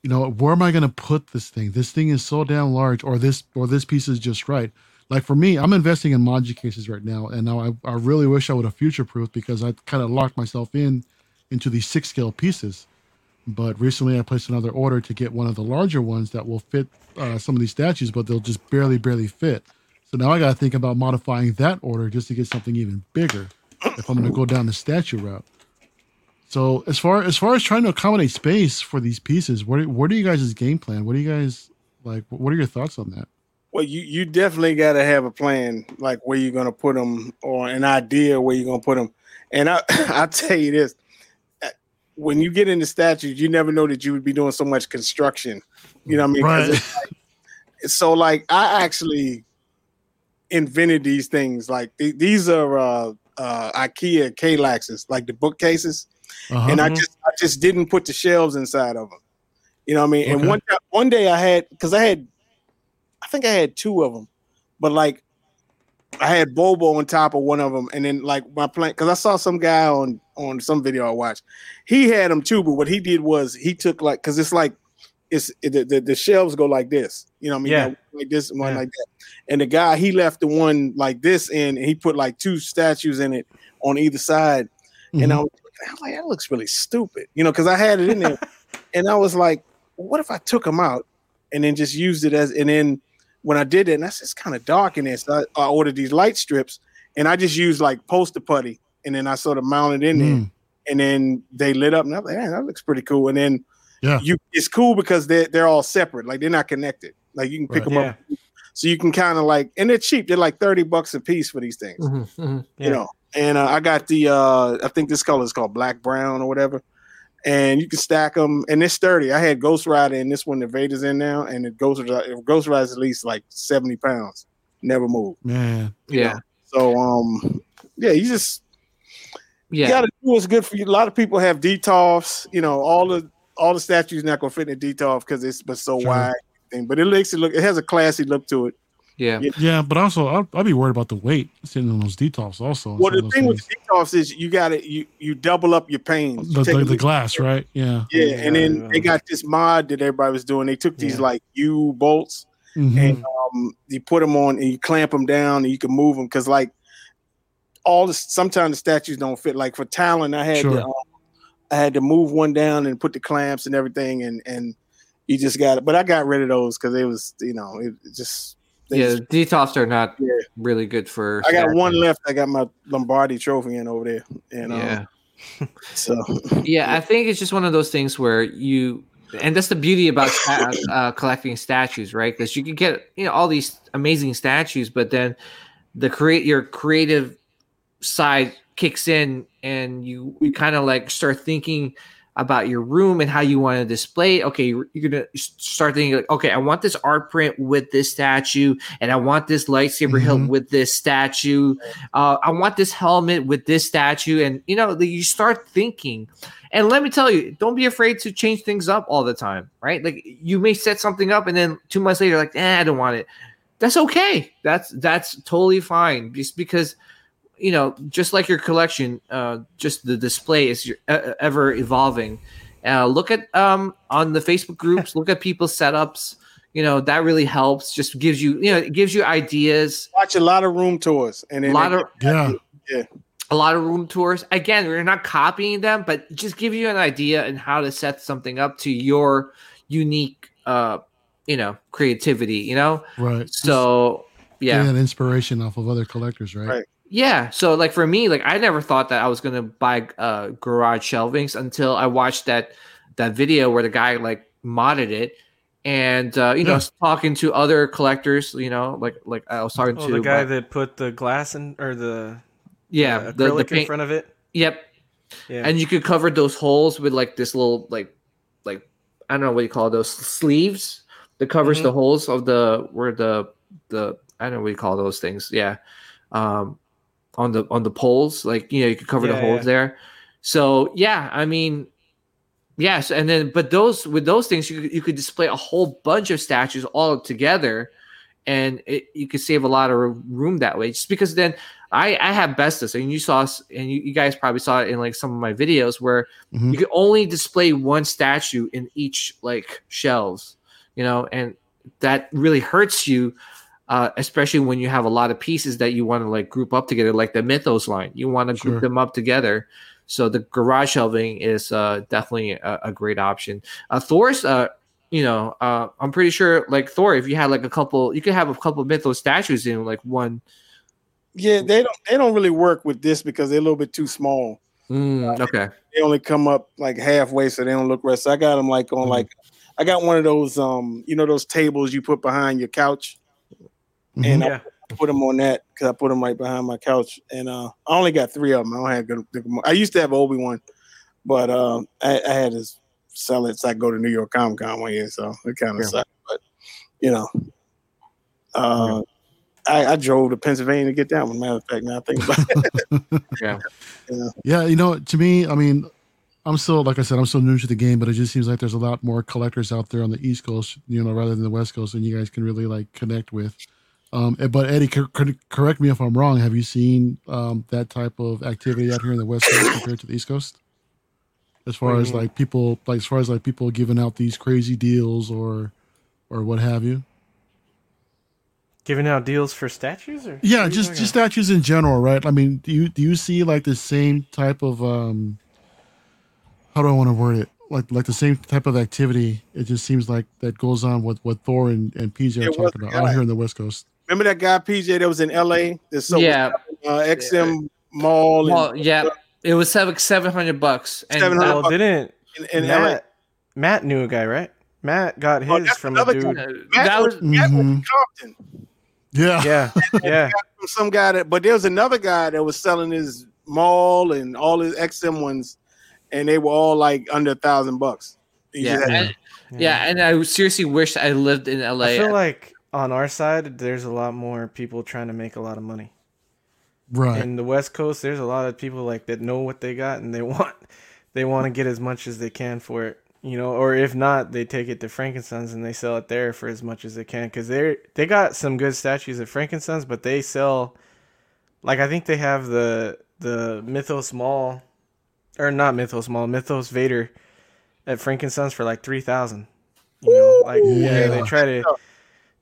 you know where am I going to put this thing? This thing is so damn large, or this or this piece is just right like for me, I'm investing in Moji cases right now, and now I, I really wish I would have future proofed because I kind of locked myself in into these six scale pieces. But recently, I placed another order to get one of the larger ones that will fit uh, some of these statues, but they'll just barely, barely fit. So now I got to think about modifying that order just to get something even bigger if I'm going to go down the statue route. So as far as far as trying to accommodate space for these pieces, what what are you guys' game plan? What do you guys like? What are your thoughts on that? Well, you you definitely got to have a plan, like where you're gonna put them, or an idea where you're gonna put them. And I I tell you this, uh, when you get into statues, you never know that you would be doing so much construction. You know what I mean? Right. like- so like I actually invented these things. Like th- these are uh uh IKEA Kallaxes, like the bookcases. Uh-huh. and I Mhm. just I just didn't put the shelves inside of them. You know what I mean? And one one day I had because I had, I think I had two of them, but like I had Boba on top of one of them, and then like my plant because I saw some guy on on some video I watched, he had them too, but what he did was he took like because it's like it's the, the the shelves go like this, you know what I mean? Yeah. Like, like this and one Yeah. like that, and the guy he left the one like this in, and he put like two statues in it on either side, and I was, I was like, that looks really stupid, you know, because I had it in there, and I was like, what if I took them out and then just used it as, and then when I did it, and that's just kind of dark in there, so I, I ordered these light strips, and I just used like poster putty, and then I sort of mounted in there, Mm. and then they lit up, and I'm like, man, that looks pretty cool, and then Yeah. you, it's cool because they're they're all separate, like they're not connected, like you can pick Right. them up, so you can kind of like, and they're cheap, they're like thirty bucks a piece for these things Mhm, mhm. Yeah. you know. And uh, I got the uh, I think this color is called black brown or whatever. And you can stack them, and they're sturdy. I had Ghost Rider in this one, the Vader's in now, and the Ghost Rider, Ghost Rider's at least like seventy pounds, never moved. Man. Yeah. So um, yeah, you just you Yeah. got to do what's good for you. A lot of people have detolfs, you know, all the all the statues not gonna fit in a detolf because it's but so Sure. wide. Thing, but it makes it look. It has a classy look to it. Yeah. Yeah. Yeah, but also I'll, I'll be worried about the weight sitting on those detolfs also. Well, the thing with things. the detolfs is you got to you you double up your panes. You the, the, the glass, right? Yeah. Yeah, and then they got this mod that everybody was doing. They took these Yeah. like U bolts Mhm. and um, you put them on and you clamp them down and you can move them because like all the sometimes the statues don't fit. Like for Talon, I had Sure. to um, I had to move one down and put the clamps and everything, and and you just got it. But I got rid of those because it was you know it it just they Yeah. Detolfs are not Yeah. really good for. I got one left. I got my Lombardi trophy in over there, and um, Yeah. so yeah, I think it's just one of those things where you, and that's the beauty about uh, collecting statues, right? Because you can get you know all these amazing statues, but then the create your creative side kicks in, and you you kind of like start thinking about your room and how you want to display. it. Okay, you're you're gonna start thinking like, okay, I want this art print with this statue, and I want this lightsaber hilt Mhm. with this statue. Uh, I want this helmet with this statue, and you know, you start thinking. And let me tell you, don't be afraid to change things up all the time, right? Like you may set something up, and then two months later, like, eh, I don't want it. That's okay. That's that's totally fine. Just because, you know, just like your collection, uh, just the display is your- uh, ever evolving. Uh, look at um on the Facebook groups. look at people's setups. You know that really helps. Just gives you, you know, it gives you ideas. watch a lot of room tours, and A lot they- of Yeah. yeah, a lot of room tours. Again, we're not copying them, but just give you an idea and how to set something up to your unique, uh, you know, creativity. You know, Right. so yeah, Getting inspiration off of other collectors, right? Right. Yeah. So like for me, like I never thought that I was gonna buy uh garage shelvings until I watched that that video where the guy like modded it. And uh, you know, Yeah. talking to other collectors, you know, like like I was talking Oh, to the guy my- that put the glass in or the yeah, uh, the, acrylic the in paint, front of it. yep, Yeah. and you could cover those holes with like this little like like I don't know what you call those sleeves that covers Mhm. the holes of the where the the I don't know what you call those things. Yeah, um, on the on the poles, like you know you could cover the holes yeah. there. So yeah, I mean, yes, and then but those with those things you could- you could display a whole bunch of statues all together. And it, you could save a lot of room that way, just because then I I have Bestus, and you saw, and you, you guys probably saw it in like some of my videos where Mhm. you can only display one statue in each like shelves, you know, and that really hurts you, uh, especially when you have a lot of pieces that you want to like group up together, like the Mythos line. You want to Sure. group them up together. So the garage shelving is uh, definitely a, a great option. Uh, Thor's, uh, you know, uh, I'm pretty sure like Thor, if you had like a couple, you could have a couple Mythos statues in like one. yeah, they don't they don't really work with this because they're a little bit too small. Mm, okay. they only come up like halfway, so they don't look right. So I got them like on Mhm. like I got one of those um you know those tables you put behind your couch, Mhm. and yeah. I put them on that because I put them right behind my couch, and uh I only got three of them. I don't have good. good I used to have Obi-Wan, but um I, I had to sell it so I go to New York Comic Con one year, so it kind of Yeah. sucked. But you know, uh. I, I drove to Pennsylvania to get that one. Matter of fact, now I think about it. Yeah, Yeah, you know, to me, I mean, I'm still, like I said, I'm still new to the game, but it just seems like there's a lot more collectors out there on the East Coast, you know, rather than the West Coast, and you guys can really like connect with. Um, but Eddie, cor- cor- correct me if I'm wrong. Have you seen um, that type of activity out here in the West Coast compared to the East Coast? As far What do as like people, like as far as like people giving out these crazy deals or, or what have you. Giving out deals for statues, or Yeah, what are you just just about? statues in general, right? I mean, do you do you see like the same type of um how do I want to word it? Like like the same type of activity. It just seems like that goes on with what Thor and, and PJ are It talking about out here in the West Coast. Remember that guy PJ that was in LA? That's so yeah, uh, XM Maul and, yeah. It was seven seven hundred bucks, and 700 that- Well, didn't in, in Matt? LA. Matt knew a guy, right? Matt got Oh, his that's from a another dude. guy. uh, Matt that was, was Matt was Mhm. in Compton. Yeah. Yeah, yeah. From some guy that, but there was another guy that was selling his Maul and all his XM ones, and they were all like under a thousand bucks. He yeah, just had- and, yeah, and I seriously wish I lived in LA. I feel like on our side, there's a lot more people trying to make a lot of money. Right. In the West Coast, there's a lot of people like that know what they got and they want they want to get as much as they can for it. You know, or if not, they take it to Frankenstein's and they sell it there for as much as they can because they they got some good statues at Frankenstein's, but they sell like I think they have the the Mythos Maul or not Mythos Maul, Mythos Vader at Frankenstein's for like three thousand. You know, like yeah, they try to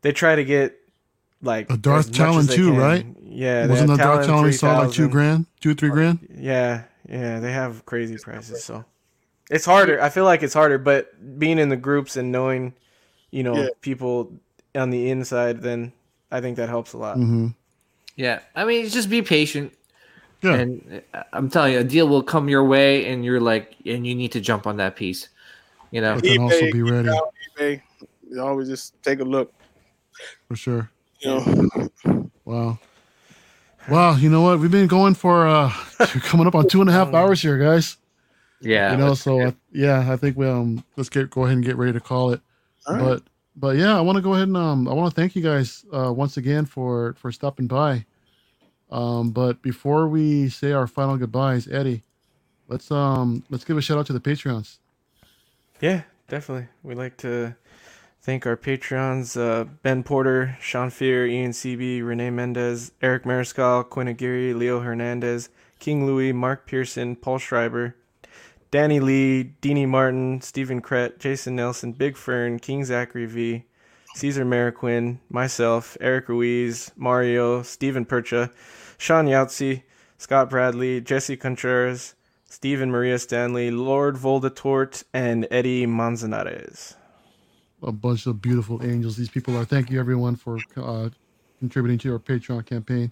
they try to get like A Darth Talon too, can. right? Yeah, Wasn't have the Darth Talon we saw like two grand, two or three grand? Yeah, yeah, they have crazy prices. So it's harder. I feel like it's harder, but being in the groups and knowing, you know, Yeah. people on the inside, then I think that helps a lot. Mm-hmm. yeah, I mean, just be patient, Yeah. and uh, I'm telling you, a deal will come your way, and you're like, and you need to jump on that piece. You know, But then also be ready eBay. You always just take a look. For sure. You know, Wow. Wow, you know what? We've been going for uh coming up on two and a half hours here, guys. yeah, you know so uh, yeah i think we um let's get go ahead and get ready to call it All right. but but yeah i want to go ahead and um i want to thank you guys uh once again for for stopping by um but before we say our final goodbyes eddie let's um let's give a shout out to the patreons Yeah, definitely. We'd like to thank our Patreons uh, Ben Porter, Sean Fear, Ian CB, Renee Mendez, Eric Mariscal, Quinn Aguirre, Leo Hernandez, King Louis, Mark Pearson, Paul Schreiber, Danny Lee, Deanie Martin, Stephen Kret, Jason Nelson, Big Fern, King Zachary V, Caesar Mariquin, myself, Eric Ruiz, Mario, Stephen Percha, Sean Yahtzee, Scott Bradley, Jesse Contreras, Stephen Maria Stanley, Lord Voldatort, and Eddie Manzanares. A bunch of beautiful angels these people are thank you everyone for uh contributing to our patreon campaign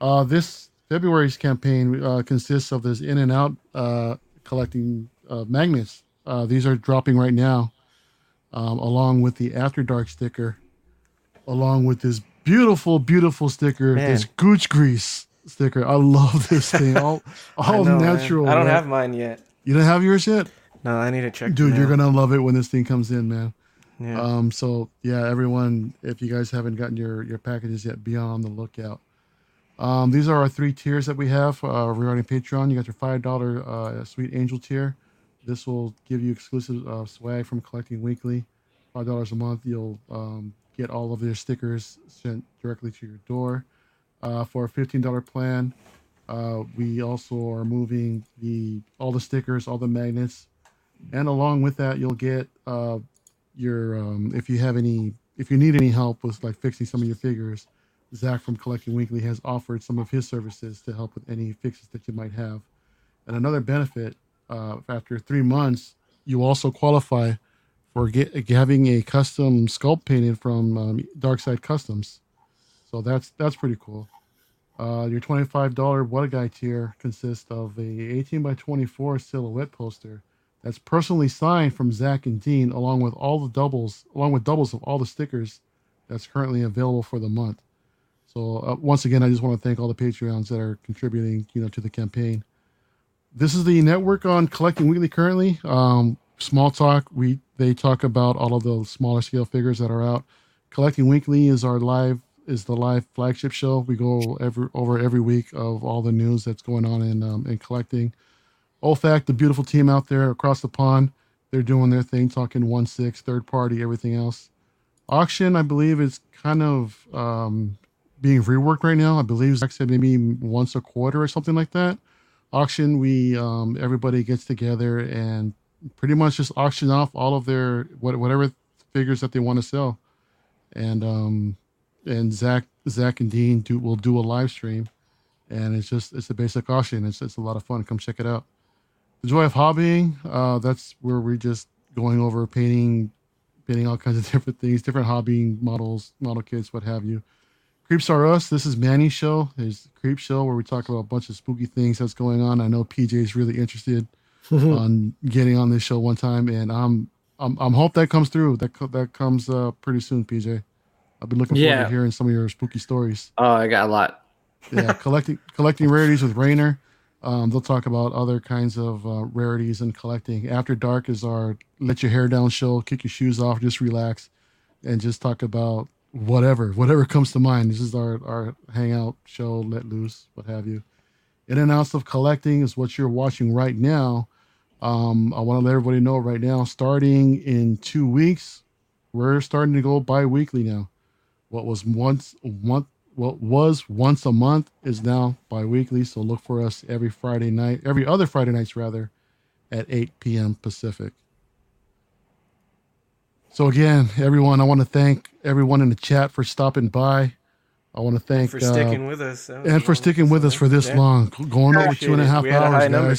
uh this february's campaign uh consists of this in and out uh collecting uh magnets uh these are dropping right now um, along with the After Dark sticker, along with this beautiful, beautiful sticker, Man. this Gooch Grease sticker. I love this thing. All, I all know, man. natural. I don't right? have mine yet. You don't have yours yet, No, I need to check. dude. You're gonna love it when this thing comes in, man. Yeah. Um, so yeah, everyone, if you guys haven't gotten your your packages yet, be on the lookout. Um, these are our three tiers that we have uh, regarding Patreon. You got your five dollar uh, Sweet Angel tier. This will give you exclusive uh, swag from collecting weekly. Five dollars a month, you'll um, get all of their stickers sent directly to your door. Uh, for a fifteen dollar plan, uh, we also are moving the all the stickers, all the magnets, and along with that, you'll get uh, your um, if you have any if you need any help with like fixing some of your figures. Zach from Collecting Weekly has offered some of his services to help with any fixes that you might have. And another benefit, uh, after three months, you also qualify for get, having a custom sculpt painted from um, Darkside Customs. So that's that's pretty cool. Uh, your twenty-five dollar What a Guy tier consists of a eighteen by twenty-four silhouette poster that's personally signed from Zach and Dean, along with all the doubles, along with doubles of all the stickers that's currently available for the month. So uh, once again, I just want to thank all the Patreons that are contributing, you know, to the campaign. This is the network on Collecting Weekly currently. Um, Small Talk, we they talk about all of the smaller scale figures that are out. Collecting Weekly is our live is the live flagship show. We go every over every week of all the news that's going on in um, in collecting. OFAC, the beautiful team out there across the pond, they're doing their thing, talking one six, third party, everything else. Auction, I believe, is kind of um, being reworked right now. I believe Zach said maybe once a quarter or something like that. Auction, we um, everybody gets together and pretty much just auction off all of their whatever figures that they want to sell, and um, and Zach Zach and Dean do will do a live stream, and it's just it's a basic auction. It's it's a lot of fun. Come check it out. The joy of hobbying. Uh, that's where we're just going over painting, painting all kinds of different things, different hobbying models, model kits, what have you. Creeps are us. This is Manny's show. There's Creep Show where we talk about a bunch of spooky things that's going on. I know PJ is really interested on getting on this show one time, and I'm I'm I'm hope that comes through. That co- that comes uh, pretty soon, PJ. I've been looking forward Yeah. to hearing some of your spooky stories. Oh, I got a lot. Yeah, collecting collecting rarities with Rainer. Um, they'll talk about other kinds of uh, rarities and collecting. After Dark is our let your hair down show, kick your shoes off, just relax, and just talk about whatever whatever comes to mind. This is our our hangout show, let loose, what have you. In and out of collecting is what you're watching right now. Um, I want to let everybody know right now, starting in two weeks, we're starting to go bi-weekly now. What was once one what was once a month is now bi-weekly. So look for us every Friday night, every other Friday nights rather, at 8 p.m. Pacific. So again, everyone, I want to thank everyone in the chat for stopping by. I want to thank for uh, sticking with us. That was and for sticking with us for this Yeah. long, going over two and a half two and a it. half We had a hours, guys. number.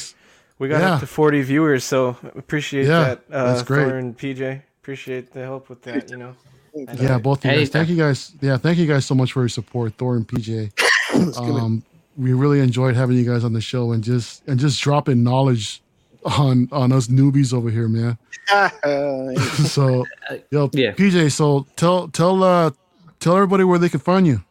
We got Yeah. up to 40 viewers, so appreciate Yeah, that. Uh, that's great. Thor and PJ, appreciate the help with that. You know, Yeah, both of you guys. Thank you guys. Yeah, thank you guys so much for your support, Thor and PJ. Um, we really enjoyed having you guys on the show and just and just dropping knowledge on on us newbies over here, man. so, yo, Yeah. PJ. So tell tell uh tell everybody where they can find you.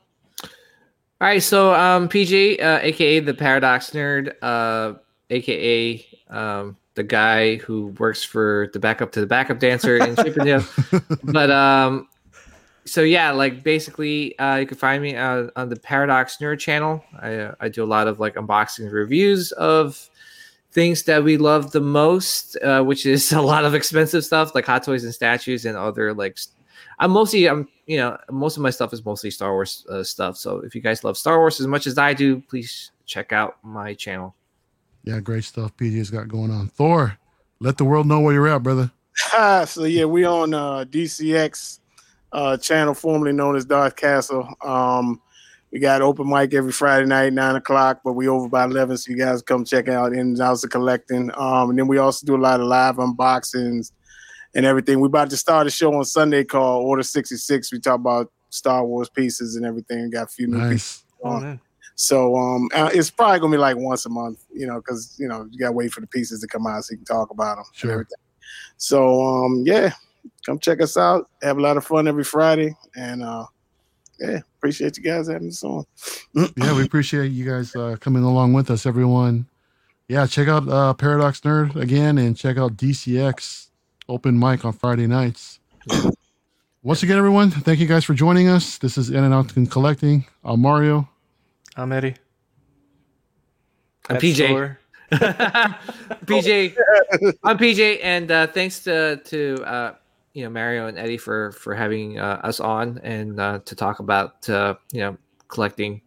All right, so um, PJ, uh, aka the Paradox Nerd, uh, aka um, the guy who works for the backup to the backup dancer in Chippendale. but um, so yeah, like basically, uh, you can find me uh, on the Paradox Nerd channel. I uh, I do a lot of like unboxing reviews of things that we love the most, uh, which is a lot of expensive stuff like Hot Toys and statues and other like. I'm mostly I'm you know most of my stuff is mostly Star Wars uh, stuff. So if you guys love Star Wars as much as I do, please check out my channel. Yeah, great stuff PJ's got going on. Thor, let the world know where you're at, brother. So yeah, we on uh, DCX uh, channel, formerly known as Darth Castle. Um, we got open mic every Friday night, nine o'clock, but we over by eleven, so you guys come check out ins and outs of collecting. Um, and then we also do a lot of live unboxings and everything. We about to start a show on Sunday called Order sixty six. We talk about Star Wars pieces and everything. We got a few new pieces. Nice. oh, on. man. So um, uh, it's probably gonna be like once a month, you know, because you know you gotta wait for the pieces to come out so you can talk about them. Sure. And everything. So um, yeah, come check us out. Have a lot of fun every Friday, and uh, yeah, appreciate you guys having us on. yeah, we appreciate you guys uh, coming along with us, everyone. Yeah, check out uh, Paradox Nerd again and check out DCX Open Mic on Friday nights. Once again, everyone, thank you guys for joining us. This is In and Out and Collecting. I'm Mario. I'm Eddie. I'm That's PJ. Thor. PJ, I'm PJ, and uh, thanks to to uh, you know Mario and Eddie for for having uh, us on and uh, to talk about uh, you know collecting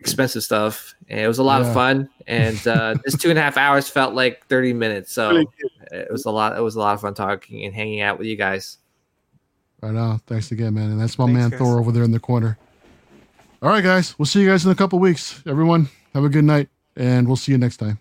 expensive stuff. And it was a lot Yeah. of fun, and uh, this two and a half hours felt like thirty minutes. So Really it was a lot. It was a lot of fun talking and hanging out with you guys. Right on. Thanks again, man. And that's my Thanks, man guys. Thor over there in the corner. All right, guys. We'll see you guys in a couple weeks. Everyone, have a good night, and we'll see you next time.